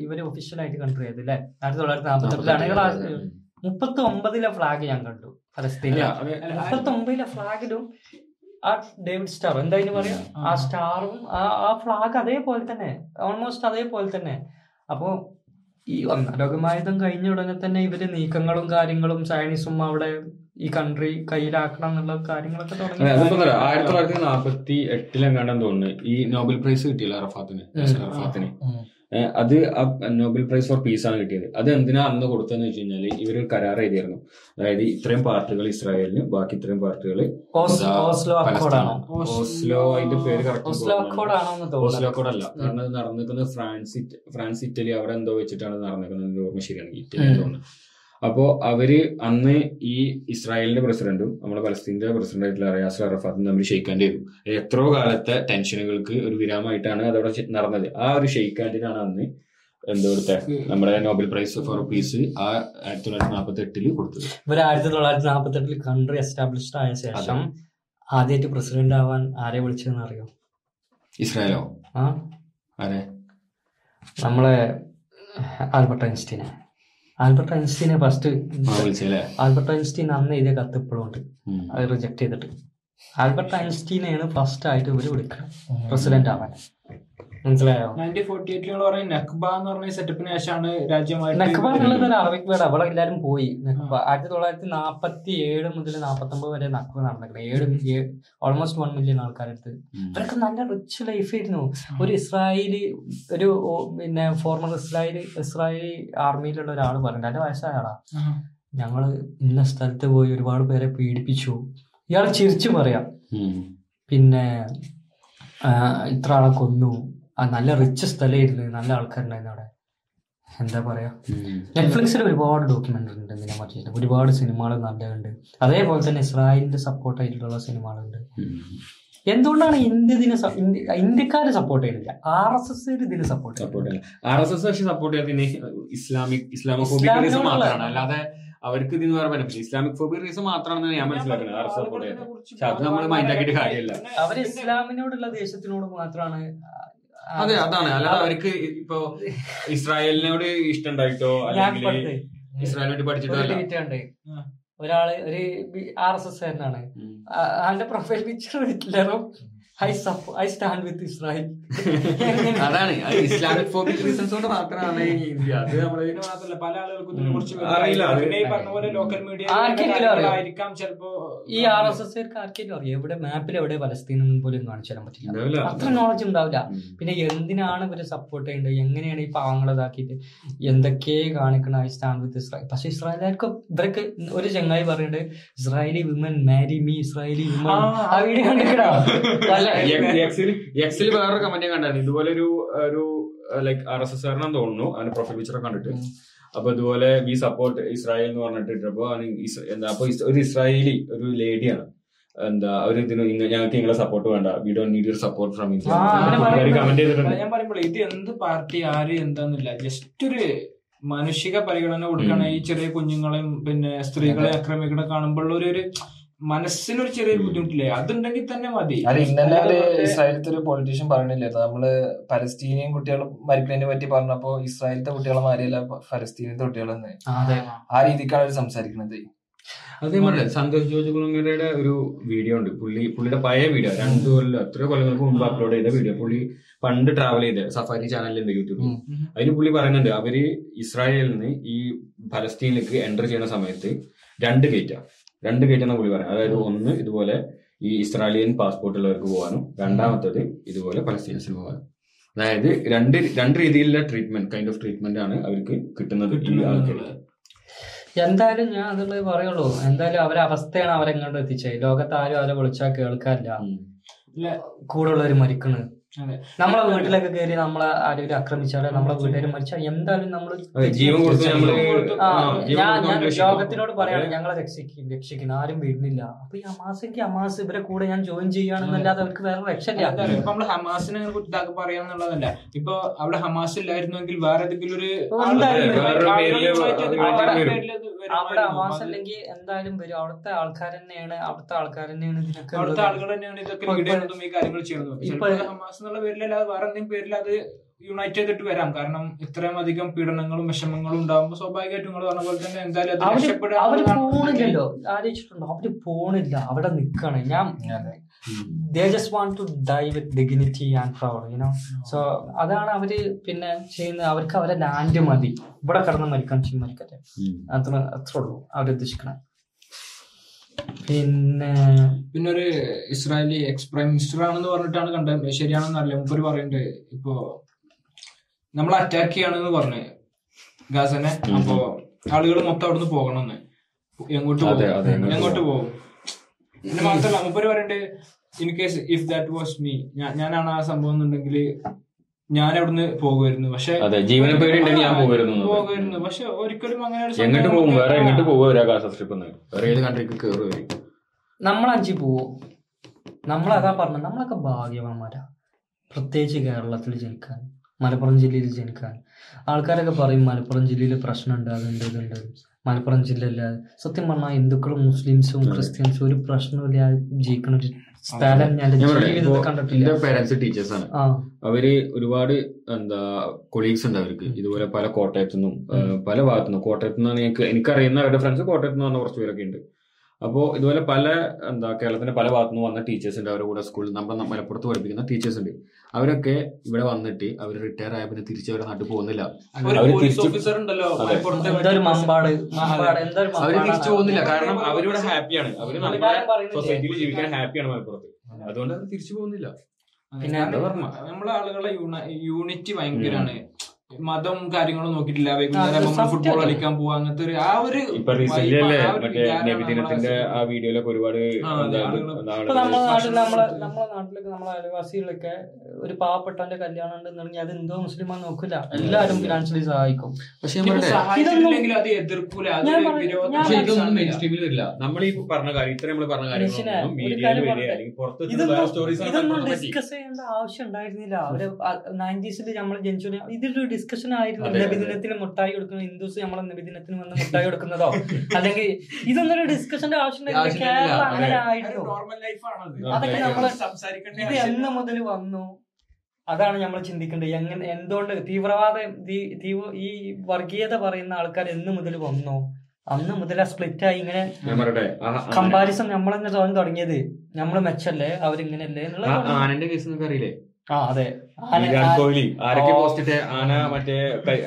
ഇവർ ഒഫീഷ്യലായിട്ട് കൺട്രി ചെയ്തത് അല്ലെ? ആയിരത്തി തൊള്ളായിരത്തി നാപ്പത്തി എട്ടിലാണ് മുപ്പത്തി ഒമ്പതിലെ ഫ്ലാഗ് ഞാൻ കണ്ടു ഫലസ്തീനിലെ. മുപ്പത്തി ഒമ്പതിലെ ഫ്ലാഗിലും ആ ഡേവിഡ് സ്റ്റാർ എന്താ ഇതിന് പറയാ? ആ സ്റ്റാറും ആ ഫ്ലാഗ് അതേപോലെ തന്നെ ഓൾമോസ്റ്റ് അതേപോലെ തന്നെ. അപ്പോ ഈ ഒന്നാം ലോകമായുധം കഴിഞ്ഞ ഉടനെ തന്നെ ഇവർ നീക്കങ്ങളും കാര്യങ്ങളും ചൈനീസും അവിടെ ഈ കൺട്രി കയ്യിലാക്കണം എന്നുള്ള കാര്യങ്ങളൊക്കെ തുടങ്ങി. ആയിരത്തി തൊള്ളായിരത്തി നാപ്പത്തി എട്ടിലെങ്ങാണ്ടെന്ന് തോന്നുന്നു ഈ നോബൽ പ്രൈസ് കിട്ടിയില്ല അറഫാത്തിന് അറഫാത്തിന്. അത് നോബൽ പ്രൈസ് ഫോർ പീസ് ആണ് കിട്ടിയത്. അത് എന്തിനാ അന്ന് കൊടുത്തതെന്ന് വെച്ച് കഴിഞ്ഞാൽ ഇവർ കരാർ എഴുതിയായിരുന്നു. അതായത് ഇത്രയും പാർട്ടികൾ ഇസ്രായേലിന് ബാക്കി ഇത്രയും പാർട്ടികൾ ഓസ്ലോ അതിന്റെ പേര് ഓസ്ലോ അല്ല കാരണം നടന്നിരിക്കുന്നത് ഫ്രാൻസ് ഫ്രാൻസ് ഇറ്റലി അവിടെ എന്തോ വെച്ചിട്ടാണ് നടന്നിരിക്കുന്നത്. ഓർമ്മ ശരിയാണ്. ഇറ്റലി. തോന്നുന്നു. അപ്പോ അവർ അന്ന് ഈ ഇസ്രായേലിന്റെ പ്രസിഡന്റും നമ്മുടെ പലസ്തീന്റെ പ്രസിഡന്റായിട്ടുള്ള ആയിട്ടുള്ള യാസർ അറഫാത്തും തമ്മിൽ ഷെയ്ക്കാന്റെ ചെയ്തു എത്രയോ കാലത്തെ ടെൻഷനുകൾക്ക് ഒരു വിരാമമായിട്ടാണ് അതവിടെ നടന്നത്. ആ ഒരു ഷെയ്ക്കാൻഡിനാണ് അന്ന് എന്തോടത്തെ നമ്മുടെ നോബൽ പ്രൈസ് ഫോർ പീസ് ആ ആയിരത്തി തൊള്ളായിരത്തി നാൽപ്പത്തി എട്ടിൽ കൊടുത്തത്. ഇവർ ആയിരത്തി തൊള്ളായിരത്തി നാൽപ്പത്തി എട്ടിൽ കൺട്രി എസ്റ്റാബ്ലിഷ്ഡ് ആയ ശേഷം ആദ്യമായിട്ട് പ്രസിഡന്റ് ആവാൻ ആരെ വിളിച്ചതെന്ന് അറിയോ ഇസ്രായേലോ? ആ. ആരെ? നമ്മളെ ആൽബർട്ട് ഐൻസ്റ്റീനെ. ആൽബർട്ട് ഐൻസ്റ്റീനെ ഫസ്റ്റ് ആൽബർട്ട് ഐൻസ്റ്റീൻ അന്ന് എഴുതിയ കത്ത് ഇപ്പോഴും ഉണ്ട്. അത് റിജക്ട് ചെയ്തിട്ട്. ആൽബർട്ട് ഐൻസ്റ്റീനെയാണ് ഫസ്റ്റ് ആയിട്ട് ഇവർ വിളിക്കുക പ്രസിഡന്റ് ആവാൻ. മനസ്സിലായോ? നയന്റീൻ ഫോർട്ടി എയ്റ്റിൽ പറയും നക്ബ എന്ന് പറഞ്ഞ സെറ്റപ്പിന് ശേഷമാണ് രാജ്യമായിട്ട് നഖ്ബ എന്നുള്ളത് ഒരു അറബിക് വേർഡ്. അവിടെ എല്ലാരും പോയി. നക്ബ ആയിരത്തി തൊള്ളായിരത്തി നാപ്പത്തി ഏഴ് മുതൽ നാപ്പത്തി ഒമ്പത് വരെ നക്ബ നടന്നിട്ടുണ്ട് ഏഴ് ഓൾമോസ്റ്റ് വൺ മില്യൺ ആൾക്കാരടുത്ത്. ഇവരൊക്കെ നല്ല റിച്ച് ലൈഫ് ആയിരുന്നു. ഒരു ഇസ്രായേലി ഒരു പിന്നെ ഫോർമർ ഇസ്രായേലി ഇസ്രായേലി ആർമിയിലുള്ള ഒരാൾ പറഞ്ഞു. നല്ല വയസ്സായ ആളാ ഞങ്ങൾ ഇന്ന സ്ഥലത്ത് പോയി ഒരുപാട് പേരെ പീഡിപ്പിച്ചു. ഇയാൾ ചിരിച്ചു പറയാം. പിന്നെ ഇത്ര ആളെ കൊന്നു. ആ നല്ല റിച്ച് സ്ഥലമായിരുന്നു. നല്ല ആൾക്കാരുണ്ടായിരുന്നു അവിടെ. എന്താ പറയാ? നെറ്റ്ഫ്ലിക്സിൽ ഒരുപാട് ഡോക്യുമെന്ററി ഉണ്ട് ഇതിനെ പറ്റിയിട്ട്. ഒരുപാട് സിനിമകൾ നല്ലതുണ്ട്. അതേപോലെ തന്നെ ഇസ്രായേലിന്റെ സപ്പോർട്ട് ആയിട്ടുള്ള സിനിമകളുണ്ട്. എന്തുകൊണ്ടാണ് ഇന്ത്യ ഇതിനെ ഇന്ത്യക്കാര് സപ്പോർട്ട് ചെയ്യുന്നില്ല? ആർ എസ് എസ് ഇതിനെ support support R S S പക്ഷെ സപ്പോർട്ട് ചെയ്യാൻ ഇസ്ലാമിക് ഇസ്ലാമോഫോബിക് മാത്രമാണ്. അല്ലാതെ അവർക്ക് ഇതിന് വേറെ പറ്റില്ല ഇസ്ലാമിക് ഫോബിക് റീസൺ മാത്രമാണെന്ന് ഞാൻ മനസ്സിലാക്കുന്നത്. ആർ എസ് സപ്പോർട്ട് ചെയ്യുന്നത്. പക്ഷെ അത് നമ്മൾ മൈൻഡ് ആക്കിയിട്ട് കാര്യമില്ല. അവർ ഇസ്ലാമിനോടുള്ള ദേശത്തിനോട് മാത്രമാണ് അതെ അതാണ്. അല്ലാതെ അവർക്ക് ഇപ്പൊ ഇസ്രായേലിനോട് ഇഷ്ടം ഉണ്ടായിട്ടോ അല്ലെങ്കിൽ ഇസ്രായേലിനോട് പഠിച്ചിട്ടോ? ഒരാൾ ഒരു ആർ എസ് എസ് കാരനാണ്. അവന്റെ profile picture ഹിറ്റ്ലറും I support I stand with Israel. അതാണ്. ഇസ്ലാമിക് ഫോബിക് റീസൺസ് കൊണ്ട് മാത്രമാണ് ഈ ഇന്ത്യ അത് നമ്മളെ മാത്രമല്ല പല ആളുകൾക്കും പിന്നെ പറഞ്ഞ പോലെ ലോക്കൽ മീഡിയ? ആയിരിക്കാം ചിലപ്പോ ഈ ആർ എസ് എസ് ആർക്കെങ്കിലും അറിയാം? എവിടെ മാപ്പിൽ എവിടെ പലസ്തീൻ എന്ന് പോലും കാണിച്ചു തരാൻ പറ്റില്ല. അത്ര നോളജ് ഉണ്ടാവില്ല. പിന്നെ എന്തിനാണ് ഇവർ സപ്പോർട്ട് ചെയ്യേണ്ടത്? എങ്ങനെയാണ് ഈ പാവങ്ങളെ ഇതാക്കിയിട്ട് എന്തൊക്കെ കാണിക്കണം? I stand with Israel. പക്ഷെ ഇസ്രായേലുകാർക്ക് ഇവർക്ക് ഒരു ചങ്ങായി പറയുന്നുണ്ട് Israeli women marry me Israeli women ആ, ആ വീഡിയോ കണ്ടിക്കണോ? എക്സിൽ വേറൊരു കമന്റ് കണ്ടായിരുന്നു. ഇതുപോലെ ഒരു ഒരു ലൈക് ആർ എസ് എസ് കാരനാന്ന് തോന്നുന്നു അതിന്റെ പ്രൊഫൈൽ പിക്ചർ കണ്ടിട്ട്. അപ്പൊ ഇതുപോലെ വി സപ്പോർട്ട് ഇസ്രായേൽ എന്ന് പറഞ്ഞിട്ട് അപ്പൊ എന്താ അപ്പൊ ഒരു ഇസ്രായേലി ഒരു ലേഡിയാണ്. എന്താ അവർ ഇതിന് ഞങ്ങൾക്ക് നിങ്ങളെ സപ്പോർട്ട് വേണ്ട. We don't need your support from comment ചെയ്തിട്ടുണ്ട്. ഞാൻ പറയുമ്പോൾ ഇത് എന്ത് പാർട്ടി ആര് എന്താന്നില്ല. ജസ്റ്റ് ഒരു മാനുഷിക പരിഗണന കൊടുക്കണം ഈ ചെറിയ കുഞ്ഞുങ്ങളെയും പിന്നെ സ്ത്രീകളെ ആക്രമിക്കണ കാണുമ്പോൾ ഒരു മനസ്സിനൊരു ചെറിയൊരു ബുദ്ധിമുട്ടില്ലേ? അതുണ്ടെങ്കിൽ തന്നെ മതി. അത് ഇന്നലെ ഒരു ഇസ്രായേലത്തെ ഒരു പൊളിറ്റീഷ്യൻ പറഞ്ഞില്ലേ നമ്മൾ പലസ്തീനിയൻ കുട്ടികൾ മരിക്കുന്നതിനെ പറ്റി പറഞ്ഞപ്പോ ഇസ്രായേലത്തെ കുട്ടികളെ മാറിയല്ല പലസ്തീനത്തെ കുട്ടികളെന്ന്. ആ, രീതിക്കാണ് അവർ സംസാരിക്കുന്നത്. അതേപോലെ സന്തോഷ് ജോർജ് കുളങ്ങരയുടെ ഒരു വീഡിയോ ഉണ്ട്. പുള്ളി പുള്ളിയുടെ പഴയ വീഡിയോ. രണ്ടു കൊല്ലം എത്രയോ കൊല്ലങ്ങൾക്ക് മുമ്പ് അപ്ലോഡ് ചെയ്ത വീഡിയോ. പുള്ളി പണ്ട് ട്രാവൽ ചെയ്ത സഫാരി ചാനലിലുണ്ട് യൂട്യൂബിൽ. അതിന് പുള്ളി പറയുന്നുണ്ട് അവർ ഇസ്രായേലിൽ നിന്ന് ഈ ഫലസ്തീനിലേക്ക് എന്റർ ചെയ്യുന്ന സമയത്ത് രണ്ട് ഗേറ്റാ രണ്ട് ഗേറ്റ് എന്നാ പുള്ളി പറയുന്നത് അതായത് ഒന്ന് ഇതുപോലെ ഈ ഇസ്രായേലിയൻ പാസ്പോർട്ട് ഉള്ളവർക്ക് പോകാനും രണ്ടാമത്തത് ഇതുപോലെ പലസ്തീൻസിന് പോകാനും അതായത് രണ്ട് രണ്ട് രീതിയിലുള്ള ട്രീറ്റ്മെന്റ് കൈൻഡ് ഓഫ് ട്രീറ്റ്മെന്റ് ആണ് അവർക്ക് കിട്ടുന്നത് ഈ ആൾക്കാർക്ക് എന്തായാലും ഞാൻ അതുള്ളത് പറയുള്ളൂ. എന്തായാലും അവരെ അവസ്ഥയാണ് അവരെങ്ങോട്ട് എത്തിച്ചത് ലോകത്ത് ആരും അവരെ വിളിച്ചാൽ കേൾക്കാറില്ല. കൂടെ ഉള്ളവർ മരിക്കണ്. അതെ. നമ്മളെ വീട്ടിലൊക്കെ കയറി നമ്മളെ ആരെങ്കിലും ആക്രമിച്ചാലോ നമ്മളെ വീട്ടുകാർ മരിച്ചാൽ എന്തായാലും നമ്മൾ ഞാൻ. ലോകത്തിനോട് പറയാണ് ഞങ്ങളെ രക്ഷിക്കും രക്ഷിക്കണം ആരും വീടുന്നില്ല. അപ്പൊ ഈ അമാസയ്ക്ക് അമാസ് ഇവരെ കൂടെ ഞാൻ ജോയിൻ ചെയ്യുകയാണെന്നല്ലാതെ അവർക്ക് വേറെ രക്ഷയില്ല. ഇപ്പൊ നമ്മൾ ഹമാസിനെ കുറിച്ച് ഇതാക്കി പറയാന്നുള്ളതല്ല. ഇപ്പൊ അവിടെ ഹമാസ് ഇല്ലായിരുന്നെങ്കിൽ വേറെ ഏതെങ്കിലും ഒരു അവിടെ അമാസ് അല്ലെങ്കിൽ എന്തായാലും വരും. അവിടുത്തെ ആൾക്കാർ തന്നെയാണ് അവിടുത്തെ ആൾക്കാർ തന്നെയാണ് ഇതിനൊക്കെ അവിടുത്തെ ആൾക്കാർ ആളുകൾ തന്നെയാണ് ഇതൊക്കെ ഈ കാര്യങ്ങൾ ചെയ്യുന്നത്. ഇപ്പൊ- ഹമാസ് എന്നുള്ള പേരിൽ അല്ലാതെ വേറെ എന്തെങ്കിലും പേരിൽ അത് യുണൈറ്റ് ചെയ്തിട്ട് വരാം. കാരണം ഇത്രയും അധികം പീഡനങ്ങളും വിഷമങ്ങളും ഉണ്ടാകുമ്പോൾ സ്വാഭാവികമായിട്ടും നിങ്ങൾ പറഞ്ഞ പോലെ തന്നെ എന്തായാലും അവർ എന്നുള്ളതാണ് പോണില്ലല്ലോ. ആലോചിച്ചിട്ടുണ്ടോ? അവർ പോണില്ല. അവിടെ നിക്കാണ്. ഞാൻ ദേ just want to die with dignity and proud you know so അതാണ് അവർ പിന്നെ ചെയ്യുന്നത്. അവർക്ക് അവരെ ലാൻഡ് മതി. ഇവിടെ കിടന്ന് മരിക്കാൻ ചെയ്യും മരിക്കട്ടെ. അത്ര അത്രേ ഉള്ളൂ. അവരുദ്ദേശിക്കണം പിന്നെ പിന്നെ ഒരു ഇസ്രായേലി എക്സ് പ്രൈം മിനിസ്റ്റർ ആണെന്ന് പറഞ്ഞിട്ടാണ് കണ്ടത്. ശരിയാണെന്ന് അറിയില്ല. മുമ്പ് പറയുന്നുണ്ട്. ഇപ്പോ നമ്മൾ അറ്റാക്ക് ചെയ്യാണെന്ന് പറഞ്ഞു ഗാസനെ. അപ്പോ ആളുകൾ മൊത്തം അവിടുന്ന് പോകണമെന്ന്. എങ്ങോട്ട് അതെ, പോകും? അതെ, എങ്ങോട്ട് എങ്ങോട്ട് പോകും? പിന്നെ മാത്രമല്ല മുപ്പര് പറയണ്ട് in case if that was me ഞാനാണ് ആ സംഭവം എന്നുണ്ടെങ്കിൽ ഞാൻ അവിടുന്ന് പോകുമായിരുന്നു. പക്ഷെ അതെ ജീവനെ പേടി ഉണ്ടെങ്കിൽ ഞാൻ പോകുമായിരുന്നു. പോകുമായിരുന്നു. പക്ഷെ ഒരിക്കലും അങ്ങനെ ഒരു എങ്ങോട്ട് പോകും? വേറെ എങ്ങോട്ട് പോകുക ഒരു ട്രിപ്പ് വേറെ ഏത് കൺട്രിക്ക് കയറി വരും നമ്മൾ അഞ്ചി പോവും. നമ്മളതാ പറഞ്ഞത്. നമ്മളൊക്കെ ഭാഗ്യവാന്മാരാ. പ്രത്യേകിച്ച് കേരളത്തിൽ ജനിക്കാൻ മലപ്പുറം ജില്ലയിൽ ജനിക്കാൻ. ആൾക്കാരൊക്കെ പറയും മലപ്പുറം ജില്ലയിൽ പ്രശ്നമുണ്ട് അതുണ്ട് ഇതുണ്ട്. മലപ്പുറം ജില്ലയില്ല സത്യം പറഞ്ഞാൽ ഹിന്ദുക്കളും മുസ്ലിംസും ക്രിസ്ത്യൻസും ഒരു പ്രശ്നമില്ല ജീവിക്കുന്ന ഒരു സ്ഥലം ഞാൻ കണ്ടിട്ടില്ല. പേരൻസ് ടീച്ചേഴ്സ് ആണ്. ആ. അവർ ഒരുപാട് എന്താ കൊളീഗ്സ് ഉണ്ട് അവർക്ക്. ഇതുപോലെ പല കോട്ടയത്തു നിന്നും പല ഭാഗത്തു നിന്നും. കോട്ടയത്തു നിന്നാണ് എനിക്ക് എനിക്കറിയുന്ന അവരുടെ ഫ്രണ്ട്സ് കോട്ടയത്തു നിന്ന് വന്ന കുറച്ച് പേരൊക്കെ ഉണ്ട്. അപ്പോൾ ഇതുപോലെ പല എന്താ കേരളത്തിന്റെ പല ഭാഗത്തു നിന്ന് വന്ന ടീച്ചേഴ്സ് ഉണ്ട്. അവരുടെ കൂടെ സ്കൂളിൽ നമ്മുടെ മലപ്പുറത്ത് പഠിപ്പിക്കുന്ന ടീച്ചേഴ്സ് ഉണ്ട്. അവരൊക്കെ ഇവിടെ വന്നിട്ട് അവർ റിട്ടയർ ആയ പിന്നെ തിരിച്ച് അവരെ നാട്ടിൽ പോകുന്നില്ല. അവർ തിരിച്ചു പോകുന്നില്ല. കാരണം അവരിവിടെ ഹാപ്പിയാണ് അവർ നമ്മുടെ സൊസൈറ്റിയിൽ ജീവിക്കാൻ ഹാപ്പിയാണ് മലപ്പുറത്ത്. അതുകൊണ്ട് അവർ തിരിച്ചു പോകുന്നില്ല. പിന്നെ നമ്മളെ ആളുകളെ യൂണിറ്റി ഭയങ്കരാണ്. മതം കാര്യങ്ങളും നോക്കിയിട്ടില്ല. വൈകുന്നേരം നമ്മൾ ഫുട്ബോൾ കളിക്കാൻ പോവാ. അങ്ങനത്തെ ഒരു ആ ഒരു ഇപ്പൊ റീസെന്റ് ആ ഒരു മറ്റേ നബിദിനത്തിന്റെ ആ വീഡിയോയിലൊക്കെ ഒരുപാട് നാട്ടിൽ നമ്മളെ നമ്മളെ നാട്ടിലൊക്കെ നമ്മളെ അയൽവാസികളൊക്കെ ഒരു പാവപ്പെട്ടവന്റെ കല്യാണം ഉണ്ടെന്നുണ്ടെങ്കിൽ അത് എന്തോ മുസ്ലിമാ നോക്കില്ല എല്ലാരും ഫിനാൻഷ്യലി സഹായിക്കും. പക്ഷെ നമ്മൾ ഈ പറഞ്ഞ കാര്യം ഇത്ര നമ്മൾ പറഞ്ഞ മീഡിയയിൽ ഡിസ്കസ് ചെയ്യേണ്ട ആവശ്യം ഉണ്ടായിരുന്നില്ല. അവർ നയന്റീസിൽ നമ്മൾ ജനിച്ചു ഇതൊരു ഡിസ്കഷൻ ആയിരുന്നു. നബിദിനത്തിന് മുട്ടായി കൊടുക്കുന്ന. ഹിന്ദുസ് നമ്മളെ നബിദിനത്തിന് വന്ന് മുട്ടായി കൊടുക്കുന്നതോ? അല്ലെങ്കിൽ ഇതൊന്നും ഒരു ഡിസ്കഷന്റെ ആവശ്യം അതൊക്കെ നമ്മൾ ഇത്. എന്ന് മുതൽ വന്നു. അതാണ് നമ്മൾ ചിന്തിക്കേണ്ടത്. എങ്ങനെ എന്തുകൊണ്ട് തീവ്രവാദ ഈ വർഗീയത പറയുന്ന ആൾക്കാർ എന്ന് മുതൽ വന്നു. അന്ന് മുതൽ ആ സ്പ്ലിറ്റ് ആയി. ഇങ്ങനെ കമ്പാരിസൺ നമ്മൾ തന്നെ തുടങ്ങിയത്. നമ്മൾ മെച്ചല്ലേ? അവരിങ്ങനല്ലേ എന്നുള്ള ആനന്റെ കേസ് നിങ്ങൾക്ക് അറിയില്ലേ? വിരാട് കോഹ്ലി. ആരൊക്കെ പോസ്റ്റിട്ട് പോസ്റ്റ് ഇട്ടേ? ആന മറ്റേ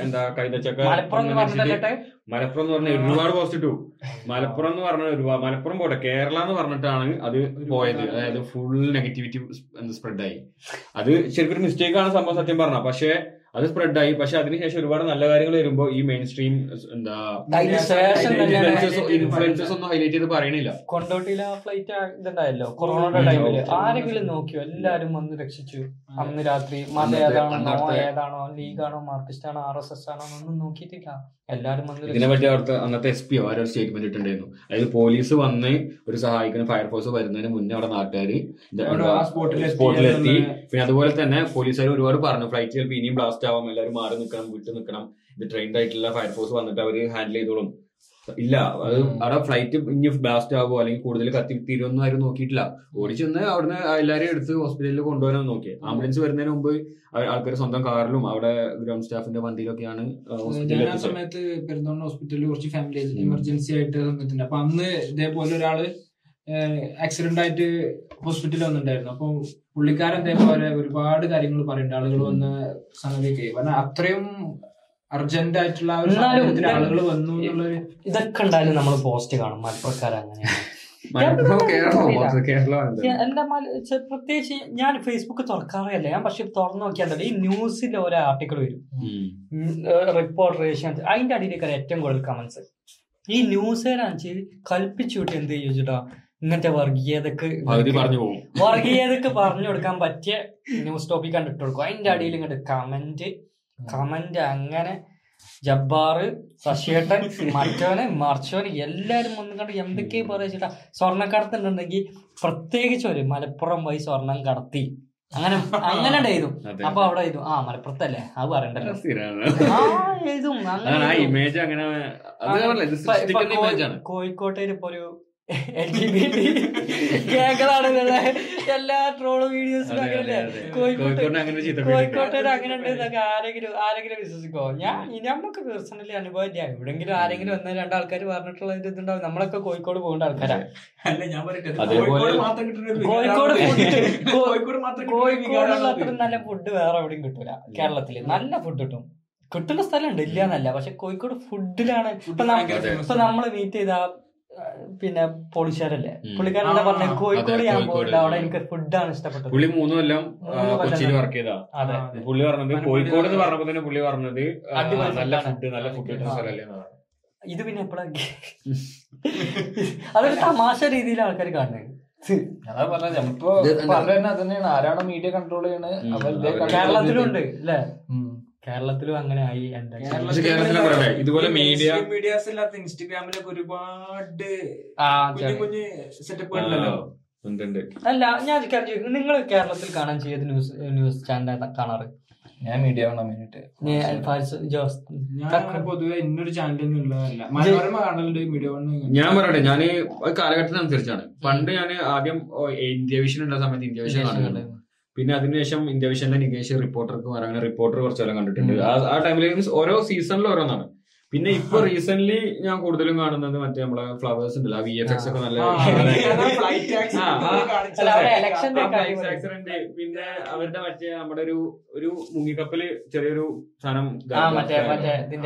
എന്താ കൈതച്ചക്ക മലപ്പുറം എന്ന് ഒന്ന് മലപ്പുറം എന്ന് പറഞ്ഞ ഒരുപാട് പോസ്റ്റ് ഇട്ടു. മലപ്പുറം എന്ന് പറഞ്ഞ ഒരുപാട് മലപ്പുറം പോട്ടെ കേരള എന്ന് പറഞ്ഞിട്ടാണ് അത് പോയത്. അതായത് ഫുൾ നെഗറ്റിവിറ്റി സ്പ്രെഡ് ആയി. അത് ശരിക്കും ഒരു മിസ്റ്റേക്ക് ആണ് സംഭവം സത്യം പറഞ്ഞ. പക്ഷെ അത് സ്പ്രെഡ് ആയി. പക്ഷെ അതിനുശേഷം ഒരുപാട് നല്ല കാര്യങ്ങൾ വരുമ്പോ ഈ മെയിൻ സ്ട്രീം എന്താ ഇൻഫ്ലുവൻസസ് ഒന്നും ഹൈലൈറ്റ് ചെയ്ത് പറയണില്ല. കൊണ്ടോട്ടിയിലെ ഫ്ലൈറ്റ് ഇതുണ്ടായല്ലോ കൊറോണയുടെ ടൈമിൽ ടൈമിൽ ആരെങ്കിലും നോക്കിയോ? എല്ലാരും വന്ന് രക്ഷിച്ചു. അന്ന് രാത്രി മത ഏതാണോ ഏതാണോ ലീഗാണോ മാർക്സിസ്റ്റ് ആണോ ആർ എസ് എസ് ആണോ ഒന്നും നോക്കിയിട്ടില്ല. എല്ലാരും വന്ന് ഇതിനെ പറ്റി അവിടുത്തെ അന്നത്തെ എസ് പി ആരോ സ്റ്റേറ്റ്മെന്റ് ഇട്ടുണ്ടായിരുന്നു അതായത് പോലീസ് വന്ന് ഒരു സഹായിക്കുന്ന ഫയർഫോഴ്സ് വരുന്നതിന് മുന്നേ അവിടെ ആ സ്പോട്ടിലെത്തി. പിന്നെ അതുപോലെ തന്നെ പോലീസുകാർ ഒരുപാട് പറഞ്ഞു ഫ്ലൈറ്റ് ചിലപ്പോൾ ഇനിയും ബ്ലാസ്റ്റ് ആവാം എല്ലാവരും മാറി നിൽക്കണം വിട്ടു നിൽക്കണം ഇത് ട്രെയിൻഡ് ആയിട്ടുള്ള ഫയർഫോഴ്സ് വന്നിട്ട് അവർ ഹാൻഡിൽ ചെയ്തോളും. ഇല്ല അത് അവിടെ ഫ്ലൈറ്റ് ഇനി ബ്ലാസ്റ്റ് ആകുമോ അല്ലെങ്കിൽ കൂടുതൽ കത്തി തീരുമെന്നും ആരും നോക്കിയിട്ടില്ല. ഓടി ചെന്ന് അവിടുന്ന് എല്ലാവരെയും എടുത്ത് ഹോസ്പിറ്റലിൽ കൊണ്ടുപോകാനാണ് നോക്കിയത് ആംബുലൻസ് വരുന്നതിന് മുമ്പ് ആൾക്കാർ സ്വന്തം കാറിലും അവിടെ ഗ്രൗണ്ട് സ്റ്റാഫിന്റെ വണ്ടിയിലൊക്കെയാണ് ഹോസ്പിറ്റലിൽ ഞാൻ ആ സമയത്ത് പെരുന്തോണ്ണ ഹോസ്പിറ്റലിൽ കുറച്ച് ഫാമിലി എമർജൻസി ആയിട്ട് വന്നിട്ടുണ്ട്. അപ്പൊ അന്ന് ഇതേപോലെ ഒരാൾ ആക്സിഡന്റ് ആയിട്ട് ഹോസ്പിറ്റലിൽ വന്നിട്ടുണ്ടായിരുന്നു. അപ്പൊ പുള്ളിക്കാരൻ ഇതേപോലെ ഒരുപാട് കാര്യങ്ങൾ പറയുന്നുണ്ട് ആളുകൾ വന്ന സംഗതിയൊക്കെ കാരണം അത്രയും അർജന്റ് ആയിട്ടുള്ള ആളുകൾ വന്നു ഇതൊക്കെ ഉണ്ടായാലും നമ്മൾ പോസ്റ്റ് കാണും. മലപ്പുറക്കാർ അങ്ങനെയാണ്. എന്റെ പ്രത്യേകിച്ച് ഞാൻ ഫേസ്ബുക്ക് തുറക്കാറില്ല. ഞാൻ പക്ഷെ തുറന്നു നോക്കിയാൽ ഈ ന്യൂസിൽ ഒരു ആർട്ടിക്കിൾ വരും. റിപ്പോർട്ടർ അതിന്റെ അടിയിലേക്കാണ് ഏറ്റവും കൂടുതൽ കമന്റ്സ് ഈ ന്യൂസുകാരാണെന്ന് കൽപ്പിച്ചു വിട്ട് എന്ത് ചോദിച്ചിട്ടാ ഇങ്ങനത്തെ വർഗീയതക്ക് പകുതി പറഞ്ഞു പോകും. വർഗീയതക്ക് പറഞ്ഞു കൊടുക്കാൻ പറ്റിയ ന്യൂസ് ടോപ്പിക് കണ്ടിട്ട് കൊടുക്കും. അതിന്റെ അടിയിൽ ഇങ്ങോട്ട് കമന്റ് കമന്റ് അങ്ങനെ ജബ്ബാറ് ശശിയേട്ടൻ മറ്റവന് മറിച്ചവന് എല്ലാരും വന്ന് കണ്ട് എന്തൊക്കെ പറയിച്ചിട്ടാ സ്വർണക്കടത്തുണ്ടെങ്കിൽ പ്രത്യേകിച്ച് ഒരു മലപ്പുറം പോയി സ്വർണം കടത്തി. അങ്ങനെ അങ്ങനെ എഴുതും. അപ്പൊ അവിടെ എഴുതും. ആ മലപ്പുറത്തല്ലേ? അത് പറയണ്ടല്ലോ. എഴുതും. കോഴിക്കോട്ടേര് ഇപ്പൊ ഒരു എൽ ജി ബി ടി കേങ്ങളാണ് എല്ലാ ട്രോൾ വീഡിയോസിലും അങ്ങനെ കോഴിക്കോട്ട്. കോഴിക്കോട്ട് അങ്ങനെ ഉണ്ട് എന്നൊക്കെ ആരെങ്കിലും ആരെങ്കിലും വിശ്വസിക്കോ? ഞാൻ നമുക്ക് പേഴ്സണലി അനുഭവം ഇല്ല. എവിടെങ്കിലും ആരെങ്കിലും ഒന്ന് രണ്ടാൾക്കാർ പറഞ്ഞിട്ടുള്ള ഇത് ഇതുണ്ടാവും. നമ്മളൊക്കെ കോഴിക്കോട് പോകേണ്ട ആൾക്കാരാ. അല്ല ഞാൻ പറയട്ടെ അതേപോലെ- കോഴിക്കോട് [LAUGHS] കോഴിക്കോടുള്ള അത്ര അത്. നല്ല ഫുഡ് വേറെ എവിടെയും കിട്ടൂല. കേരളത്തിൽ. നല്ല ഫുഡ് കിട്ടും. കിട്ടുന്ന സ്ഥലമുണ്ട്. ഇല്ല എന്നല്ല. പക്ഷെ കോഴിക്കോട് ഫുഡിലാണ് ഇപ്പൊ. നമ്മൾ മീറ്റ് ചെയ്ത പിന്നെ പോളിഷാരല്ലേ. പുള്ളിക്കാരൻ പറഞ്ഞ? കോഴിക്കോട് ഞാൻ പോയിട്ടില്ല പോയില്ല അവിടെ എനിക്ക് ഫുഡാണ് ഇഷ്ടപ്പെട്ടത്. പുള്ളി മൂന്നും കൊല്ലം കൊല്ലം കൊച്ചിയിൽ വർക്ക് ചെയ്താ. അതെ. പുള്ളി പറഞ്ഞത് കോഴിക്കോട് എന്ന്. പറഞ്ഞപ്പോ തന്നെ പുള്ളി പറഞ്ഞത് നല്ല ഫുഡ് നല്ല ഫുഡ് കിട്ടുന്ന. സ്ഥലമല്ലേ ഇത് പിന്നെ എപ്പോഴാ [LAUGHS] അതൊരു തമാശ രീതിയിൽ ആൾക്കാർ കാണുന്നത് അതാ പറഞ്ഞത് എന്താ- പറഞ്ഞ തന്നെയാണ്. ആരാണോ മീഡിയ കൺട്രോൾ ചെയ്യണത് കേരളത്തിലുണ്ട് അല്ലേ. കേരളത്തിലും അങ്ങനെ ആയി എന്താ ഇതുപോലെ മീഡിയ മീഡിയാസ് ഇല്ലാത്ത ഇൻസ്റ്റഗ്രാമിലൊക്കെ ഒരുപാട് കുഞ്ഞു കുഞ്ഞു സെറ്റപ്പ് ഉണ്ടല്ലോ ഉണ്ട്, ഉണ്ട്. അല്ല ഞാൻ നിങ്ങൾ കേരളത്തിൽ കാണാൻ ചെയ്ത് ന്യൂസ് ന്യൂസ് ചാനൽ കാണാറ്? ഞാൻ മീഡിയ പൊതുവെ ഇന്നൊരു ചാനലൊന്നും ഞാൻ പറയട്ടെ ഞാൻ കാലഘട്ടത്തിനനുസരിച്ചാണ്. പണ്ട് ഞാൻ ആദ്യം ഇന്ത്യ വിഷൻ ഉള്ള സമയത്ത് ഇന്ത്യ വിഷൻ പിന്നെ അതിനുശേഷം ഇന്ത്യ വിഷനിലെ നികേഷ് റിപ്പോർട്ടർക്ക് അങ്ങനെ റിപ്പോർട്ടർ കുറച്ചെല്ലാം കണ്ടിട്ടുണ്ട്. ആ- ടൈമിൽ മീൻസ് ഓരോ സീസണിൽ ഓരോന്നാണ്. പിന്നെ ഇപ്പൊ റീസെന്റ് ഞാൻ കൂടുതലും കാണുന്നത് മറ്റേ നമ്മളെ ഫ്ലവേഴ്സ് ഉണ്ടല്ലോ വി എഫ് എക്സ് ഒക്കെ നല്ല ഫ്ലൈറ്റ് ആ, ആ. അല്ല, അവിടെ election ന്റെ ആ കാര്യം bikes accident, പിന്നെ അവരുടെ മറ്റേ നമ്മുടെ ഒരു ഒരു മുങ്ങിക്കപ്പൽ ചെറിയൊരു സാധനം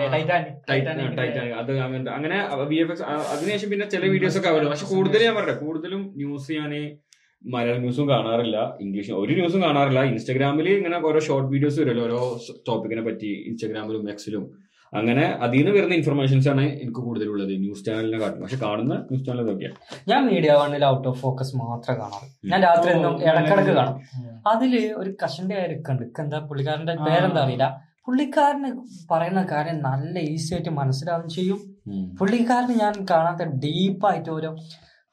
ടൈറ്റാനിക് ടൈറ്റാനിക് അത് അങ്ങനത്തെ അങ്ങനെ വി എഫ് എക്സ് അതിനുശേഷം പിന്നെ ചില വീഡിയോസ് ഒക്കെ അവരുടെ പക്ഷെ കൂടുതലും ഞാൻ പറഞ്ഞു കൂടുതലും ന്യൂസ് ഞാൻ മലയാളം ന്യൂസും കാണാറില്ല ഇംഗ്ലീഷ് ഒരു ന്യൂസും കാണാറില്ല. ഇൻസ്റ്റാഗ്രാമിൽ ഇങ്ങനെ ഓരോ ഷോർട്ട് വീഡിയോസ് വരുമല്ലോ ഓരോ ടോപ്പിക്കിനെ പറ്റി ഇൻസ്റ്റാഗ്രാമിലും എക്സിലും അങ്ങനെ അതിൽ നിന്ന് വരുന്ന ഇൻഫർമേഷൻസ് ആണ് എനിക്ക് കൂടുതലുള്ളത് ന്യൂസ് ചാനലിനെ കാട്ടും പക്ഷെ കാണുന്ന ന്യൂസ് ചാനൽ ഇതൊക്കെയാണ് ഞാൻ മീഡിയ വണ്ണിൽ ഔട്ട് ഓഫ് ഫോക്കസ് മാത്രം കാണാറ്. ഞാൻ രാത്രി എന്നും ഇടക്കിടക്ക് കാണും. അതിൽ ഒരു കഷന്റെ ആയിരിക്കുന്നുണ്ട് എന്താ പുള്ളിക്കാരന്റെ. പേരെന്താ അറിയില്ല. പുള്ളിക്കാരന് പറയുന്ന കാര്യം നല്ല ഈസി ആയിട്ട് മനസ്സിലാവുകയും ചെയ്യും. പുള്ളിക്കാരന് ഞാൻ കാണാത്ത ഡീപ്പായിട്ട് ഓരോ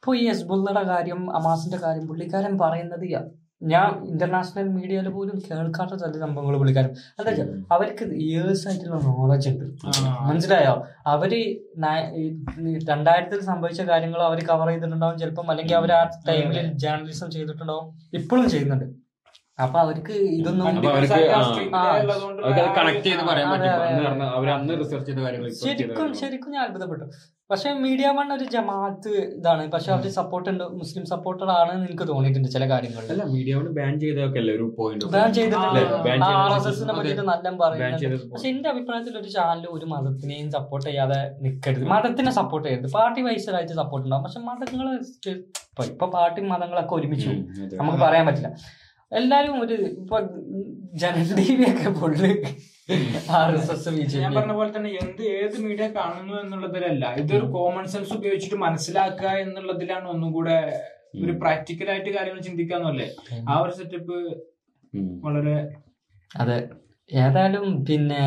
ഇപ്പൊ ഈ ഹെസ്ബുള്ളയുടെ കാര്യം അമാസിന്റെ കാര്യം പുള്ളിക്കാരൻ പറയുന്നത് ഞാൻ ഇന്റർനാഷണൽ മീഡിയയിൽ പോലും കേൾക്കാത്ത ചില സംഭവങ്ങൾ പുള്ളിക്കാരൻ. എന്താ വെച്ചാൽ അവർക്ക് ഇയേഴ്സ് ആയിട്ടുള്ള നോളജ് ഉണ്ട്. മനസ്സിലായോ? അവർ രണ്ടായിരത്തിൽ സംഭവിച്ച കാര്യങ്ങൾ അവർ കവർ ചെയ്തിട്ടുണ്ടാവും ചിലപ്പം അല്ലെങ്കിൽ അവർ ആ ടൈമിൽ ജേർണലിസം ചെയ്തിട്ടുണ്ടാവും. ഇപ്പോഴും ചെയ്യുന്നുണ്ട്. അപ്പൊ അവർക്ക് ഇതൊന്നും ശരിക്കും ശരിക്കും ഞാൻ അത്ഭുതപ്പെട്ടു. പക്ഷെ മീഡിയ വൺ ഒരു ജമാഅത്ത് ഇതാണ്. പക്ഷെ അവർ സപ്പോർട്ട് ഉണ്ട് മുസ്ലിം സപ്പോർട്ടർ ആണ് എനിക്ക് തോന്നിയിട്ടുണ്ട് ചില കാര്യങ്ങളിൽ. അല്ല മീഡിയ വൺ ബാൻ ചെയ്തൊക്കെ അല്ലേ ഒരു പോയിന്റ് ബാൻ ചെയ്തിട്ടുണ്ട് ആ, ban ആർ ചെയ്ത എസ് എസിനെ പറ്റിയിട്ട് നല്ല പറയുന്നുണ്ട്. പക്ഷെ എന്റെ അഭിപ്രായത്തിൽ ഒരു ചാനൽ ഒരു മതത്തിനെയും സപ്പോർട്ട് ചെയ്യാതെ നിൽക്കരുത് മതത്തിനെ സപ്പോർട്ട് ചെയ്യരുത്. പാർട്ടി വൈസറായിട്ട് സപ്പോർട്ട് ഉണ്ടാവും. പക്ഷെ മതങ്ങൾ ഇപ്പൊ ഇപ്പൊ പാർട്ടി മതങ്ങളൊക്കെ ഒരുമിച്ചു. നമുക്ക് പറയാൻ പറ്റില്ല. എല്ലാരും ഒരു ഇപ്പൊ ജനൽ പൊള്ളി. R S S B J ഞാൻ പി പറഞ്ഞ പോലെ തന്നെ എന്ത് ഏത് മീഡിയ കാണുന്നു എന്നുള്ളതിലല്ല. ഇതൊരു കോമൺ സെൻസ് ഉപയോഗിച്ചിട്ട് മനസ്സിലാക്കുക എന്നുള്ളതിലാണ് ഒന്നും കൂടെ ഒരു പ്രാക്ടിക്കൽ ആയിട്ട് കാര്യങ്ങൾ ചിന്തിക്കാന്നല്ലേ ആ ഒരു സെറ്റപ്പ് വളരെ അതെ. ഏതായാലും പിന്നെ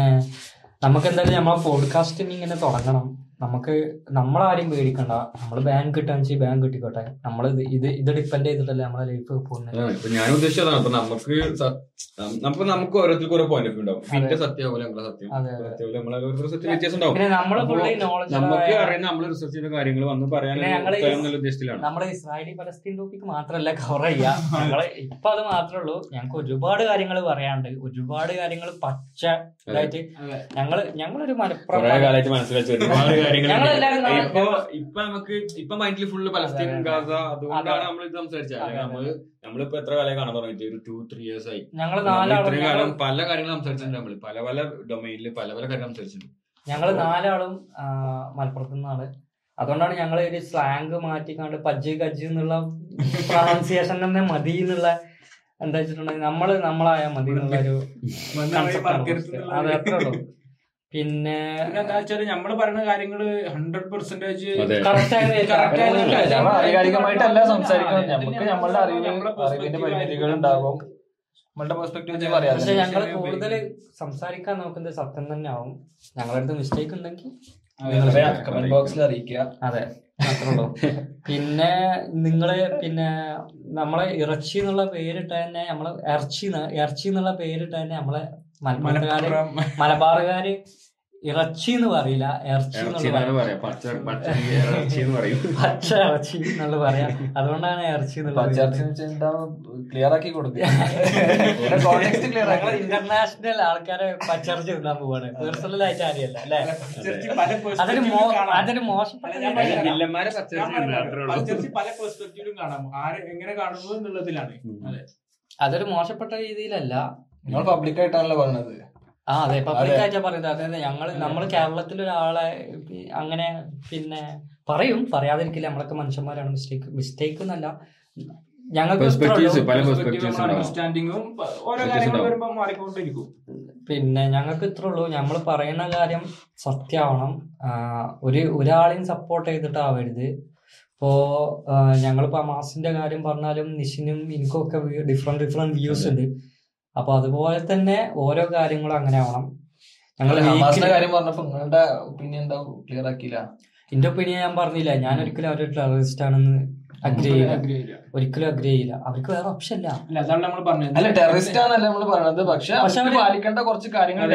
നമുക്ക് എന്തായാലും നമ്മളെ പോഡ്കാസ്റ്റിന് ഇങ്ങനെ തുടങ്ങണം. നമുക്ക് നമ്മളാരും പേടിക്കണ്ട. നമ്മൾ ബാങ്ക് കിട്ടാന്ന് വെച്ചാൽ ബാങ്ക് കിട്ടിക്കോട്ടെ. നമ്മൾ ഇത് ഇത് ഡിപ്പെൻഡ് ചെയ്തിട്ടല്ലേ നമ്മളെ ലൈഫ് പോകുന്നത്. ഞാൻ ഉദ്ദേശിച്ചതാണ് അപ്പൊ നമുക്ക് നമുക്ക് നമുക്ക് ഓരോരുത്തർക്ക് ഓരോ പോയിന്റ് ഓഫ് ഉണ്ടാവും. എന്റെ സത്യമാവില്ല നമ്മളെ സത്യം. സത്യമാവില്ല നമ്മളെ ഓരോ സത്യം വ്യത്യാസം ഉണ്ടാവും. നമുക്ക് അറിയുന്ന നമ്മൾ റിസർച്ച് ചെയ്ത കാര്യങ്ങൾ വന്ന് ഉദ്ദേശത്തിലാണ്. നമ്മുടെ ഇസ്രായേലി പലസ്തീൻ ടോപ്പിക് മാത്രല്ല കവർ ചെയ്യാ. ഞങ്ങൾ ഇപ്പൊ അത് മാത്രമേ ഉള്ളൂ. ഞങ്ങൾക്ക് ഒരുപാട് കാര്യങ്ങൾ പറയാണ്ട് ഒരുപാട് കാര്യങ്ങൾ പച്ച ഇതായിട്ട്. ഞങ്ങൾ ഞങ്ങളൊരു മലപ്പുറം മനസ്സിലാക്കി ഇപ്പൊ ഇപ്പൊ നമുക്ക് ഇപ്പൊ മൈൻഡിൽ ഫുള്ള് പലസ്തീൻ. ഗാസ അതുകൊണ്ടാണ് നമ്മൾ ഇത് സംസാരിച്ചത്. അല്ലെങ്കിൽ. നമ്മൾ നമ്മളിപ്പോ എത്ര കാലം കാണാൻ തുടങ്ങിയിട്ട്? ഒരു ടു ത്രീ ഇയേഴ്സ് ആയി. ഞങ്ങൾ നമ്മൾ നാലാളും ഇത്രയും കാലം പല കാര്യങ്ങൾ സംസാരിച്ചിട്ടുണ്ട് നമ്മൾ പല പല ഡൊമൈനിൽ പല പല കാര്യങ്ങൾ സംസാരിച്ചിട്ടുണ്ട്. ഞങ്ങൾ നാലാളും മലപ്പുറത്തു നിന്നാണ്. അതുകൊണ്ടാണ് ഞങ്ങൾ ഒരു സ്ലാങ് മാറ്റിക്കാണ്ട് പജ്ജ് കജ്ജ് എന്നുള്ള പ്രൊണൗൺസിയേഷൻ തന്നെ മതി എന്നുള്ള എന്താ വെച്ചിട്ടുണ്ടെങ്കിൽ നമ്മൾ നമ്മളായ മതി എന്നുള്ള ഒരു അതെ അത്രേ ഉള്ളൂ. പിന്നെ എന്താ വെച്ചാൽ നമ്മൾ പറയുന്ന കാര്യങ്ങൾ ഹൺഡ്രഡ് പെർസെന്റേജ്. നമ്മൾ ആധികാരികമായിട്ടല്ല സംസാരിക്കുന്നത്. നമുക്ക് നമ്മളുടെ അറിവ് നമ്മളെ അറിവിന്റെ പരിമിതികൾ ഉണ്ടാകും. നമ്മളുടെ പെർസ്പെക്ടീവ് പറയാം പക്ഷെ ഞങ്ങൾ കൂടുതൽ സംസാരിക്കാൻ നോക്കുന്നത് സത്യം തന്നെ ആവും. ഞങ്ങളടുത്ത് മിസ്റ്റേക്ക് ഉണ്ടെങ്കിൽ കമന്റ് ബോക്സിൽ അറിയിക്കുക. അതെ. അത്രേ പിന്നെ നിങ്ങൾ പിന്നെ നമ്മളെ ഇറച്ചി എന്നുള്ള പേരിട്ട് തന്നെ നമ്മൾ ഇറച്ചി ഇറച്ചി എന്നുള്ള പേരിട്ട് തന്നെ നമ്മളെ മലപ്പുറത്തുകാര് മലബാറുകാര് ഇറച്ചി എന്ന് പറയില്ല ഇറച്ചി പച്ച ഇറച്ചി എന്നുള്ള പറയാ. അതുകൊണ്ടാണ് ഇറച്ചി ക്ലിയർ ആക്കി കൊടുക്കുക. ഇന്റർനാഷണൽ ആൾക്കാരെ പച്ചിറച്ചി തിന്നാൻ പോവാണ്. പേഴ്സണൽ ആയിട്ട് അറിയല്ല അല്ലെ പല അതൊരു. അതൊരു. പലചേർച്ചി പല പെർസ്പെക്റ്റീവിലും കാണാം. ആര് എങ്ങനെ കാണുന്നു എന്നുള്ളതിലാണ്. അതൊരു മോശപ്പെട്ട രീതിയിലല്ല. നിങ്ങൾ പബ്ലിക് ആയിട്ടാണല്ലോ പറഞ്ഞത്. ആ അതെ പബ്ലിക് ആയിട്ടാ പറയുന്നത്. അതായത് ഞങ്ങൾ നമ്മൾ കേരളത്തിൽ ഒരാളെ അങ്ങനെ പിന്നെ പറയും. പറയാതിരിക്കില്ല നമ്മളൊക്കെ മനുഷ്യന്മാരാണ്. മിസ്റ്റേക്ക് മിസ്റ്റേക്ക് എന്നല്ല. ഞങ്ങൾക്ക് പിന്നെ ഞങ്ങൾക്ക് ഇത്ര ഉള്ളൂ. നമ്മൾ പറയുന്ന കാര്യം സത്യമാവണം. ഒരു ഒരാളെയും സപ്പോർട്ട് ചെയ്തിട്ടാവരുത്. ഇപ്പോ ഞങ്ങളിപ്പോ മാസിന്റെ കാര്യം പറഞ്ഞാലും നിഷിനും എനിക്കും ഒക്കെ ഡിഫറെന്റ് ഡിഫറെന്റ് വ്യൂസ് ഉണ്ട്. അപ്പൊ അതുപോലെ തന്നെ ഓരോ കാര്യങ്ങളും അങ്ങനെ ആവണം. ഞങ്ങൾ കാര്യം പറഞ്ഞപ്പോ നിങ്ങളുടെ ഒപ്പീനിയൻ എന്താ? ക്ലിയർ ആക്കിയില്ല. എന്റെ ഒപ്പീനിയൻ ഞാൻ പറഞ്ഞില്ല. ഞാൻ ഒരിക്കലും അവരൊരു ടെററിസ്റ്റ് ആണെന്ന് അഗ്രി ചെയ്യില്ല ഒരിക്കലും അഗ്രി ചെയ്യില്ല അവർക്ക് വേറെ ഓപ്ഷൻ ഇല്ല. അല്ല അതാണ് നമ്മൾ പറഞ്ഞത്. അല്ല ടെററിസ്റ്റ് ആണല്ല നമ്മൾ പറഞ്ഞത്. പക്ഷെ പക്ഷെ പാലിക്കേണ്ട കുറച്ച് കാര്യങ്ങൾ.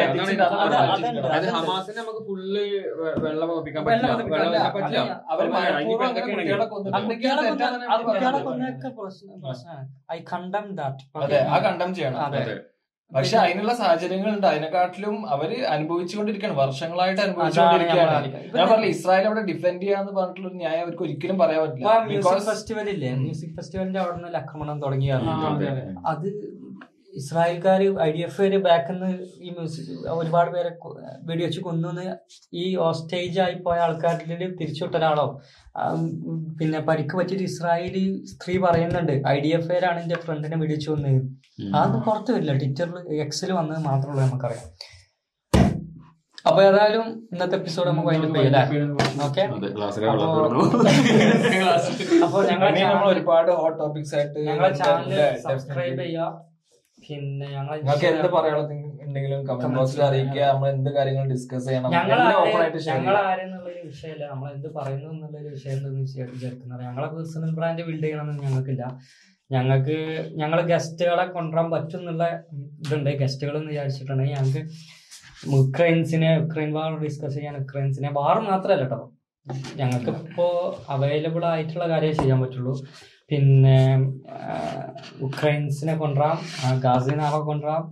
ഹമാസിനെ നമുക്ക് ഫുള്ള് വെള്ളം പതിപ്പിക്കാൻ പറ്റില്ല. പ്രശ്നമാണ്. ഐ കണ്ടം ദാറ്റ് അതെ ആ കണ്ടം ചെയ്യണം. അതെ. പക്ഷെ അതിനുള്ള സാഹചര്യങ്ങൾ ഉണ്ട് അതിനെക്കാട്ടിലും അവർ അനുഭവിച്ചുകൊണ്ടിരിക്കുകയാണ്. വർഷങ്ങളായിട്ട് അനുഭവിച്ചുകൊണ്ടിരിക്കുകയാണ്. ഞാൻ പറഞ്ഞില്ല ഇസ്രായേൽ അവിടെ ഡിഫെൻഡ് ചെയ്യാന്ന് പറഞ്ഞിട്ടുള്ള ഒരു ന്യായം അവർക്ക് ഒരിക്കലും പറയാൻ പറ്റില്ല. മ്യൂസിക് ഫെസ്റ്റിവൽ ഇല്ലേ? മ്യൂസിക് ഫെസ്റ്റിവലിന്റെ അവിടെ നിന്ന് ആക്രമണം തുടങ്ങിയാണ് അതെ, ഇസ്രായേൽക്കാര് ഐ ഡി എഫ് ബാക്കിൽ നിന്ന് ഈ മ്യൂസിക് ഒരുപാട് പേരെ വെടിവെച്ച് കൊന്നു ഈ ഓസ്റ്റേജ് ആയി പോയ ആൾക്കാരിൽ തിരിച്ചുവിട്ട ഒരാളോ? പിന്നെ പരിക്ക് പറ്റിയിട്ട് ഇസ്രായേലി സ്ത്രീ പറയുന്നുണ്ട് ഐ ഡി എഫ് ആണ് എന്റെ ഫ്രണ്ടിനെ വെടിവെച്ച് കൊന്നത് അതൊന്നും പുറത്തു വരില്ല ട്വിറ്ററിൽ എക്സിൽ വന്നത് മാത്രമേ നമുക്കറിയാം. അപ്പൊ ഏതായാലും ഇന്നത്തെ എപ്പിസോഡ് നമുക്ക് വൈൻഡപ്പ് ചെയ്യാം ഓക്കെ അപ്പോ- [LAUGHS] നമ്മൾ ഒരുപാട് ഹോട്ട് ടോപ്പിക്സ് ആയിട്ട് ഞങ്ങളെ ചാനൽ സബ്സ്ക്രൈബ്. ചെയ്യുക. പിന്നെ ഞങ്ങൾ നിങ്ങൾക്ക് എന്ത് പറയാനുള്ളത് കമന്റ് ബോക്സിൽ അറിയിക്കുക. നമ്മൾ എന്ത് കാര്യങ്ങൾ ഡിസ്കസ് ചെയ്യണം. ഞങ്ങൾ ഞങ്ങൾ. ആരെന്നുള്ളൊരു വിഷയമല്ല നമ്മൾ എന്ത് പറയുന്നു എന്നുള്ളൊരു വിഷയം എന്തെന്ന് വിചാരിക്കുന്നത് ഞങ്ങളെ പേഴ്സണൽ ബ്രാൻഡ് ബിൽഡ് ചെയ്യണമെന്ന് ഞങ്ങൾക്കില്ല. ഞങ്ങൾക്ക് ഞങ്ങൾ ഗസ്റ്റുകളെ കൊണ്ടുവരാൻ പറ്റും എന്നുള്ള ഇതുണ്ട്. ഗസ്റ്റുകൾ എന്ന് വിചാരിച്ചിട്ടുണ്ടെങ്കിൽ ഞങ്ങൾക്ക് ഉക്രൈൻസിനെ ഉക്രൈൻ വാർ ഡിസ്കസ് ചെയ്യാൻ ഉക്രൈൻസിനെ വാർ മാത്രമല്ല കേട്ടോ. ഞങ്ങൾക്ക് ഇപ്പോ അവൈലബിൾ ആയിട്ടുള്ള കാര്യമേ ചെയ്യാൻ പറ്റുള്ളൂ. പിന്നെ ഉക്രൈൻസിനെ കൊണ്ടുവരാം ആ, ഗാസിനാവെ കൊണ്ടുവരാം.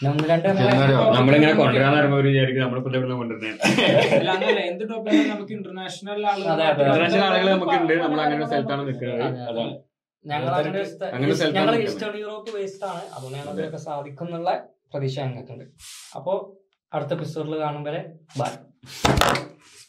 നമ്മളിങ്ങനെ കൊണ്ടുവരാന്ന് പറയുമ്പോ ഒരു വിചാരിക്കും നമ്മളിപ്പോ ഇവിടെ കൊണ്ടുവരുന്നത് അല്ല അങ്ങനെയല്ല എന്ത് ടോപ്പിക്കും നമുക്ക് ഇന്റർനാഷണൽ അതെ, അതെ. ഇന്റർനാഷണൽ ആളുകൾ നമുക്കുണ്ട്. നമ്മൾ അങ്ങനെ ഒരു സ്ഥലത്താണ് നിൽക്കുന്നത്. അതാണ്. ഞങ്ങൾ. ഈസ്റ്റേൺ യൂറോപ്പ് ബേസ്ഡ് ആണ്. അതുകൊണ്ട് സാധിക്കും എന്നുള്ള പ്രതീക്ഷ ഞങ്ങൾക്കുണ്ട്. അപ്പോൾ അടുത്ത എപ്പിസോഡിൽ കാണും വരെ ബൈ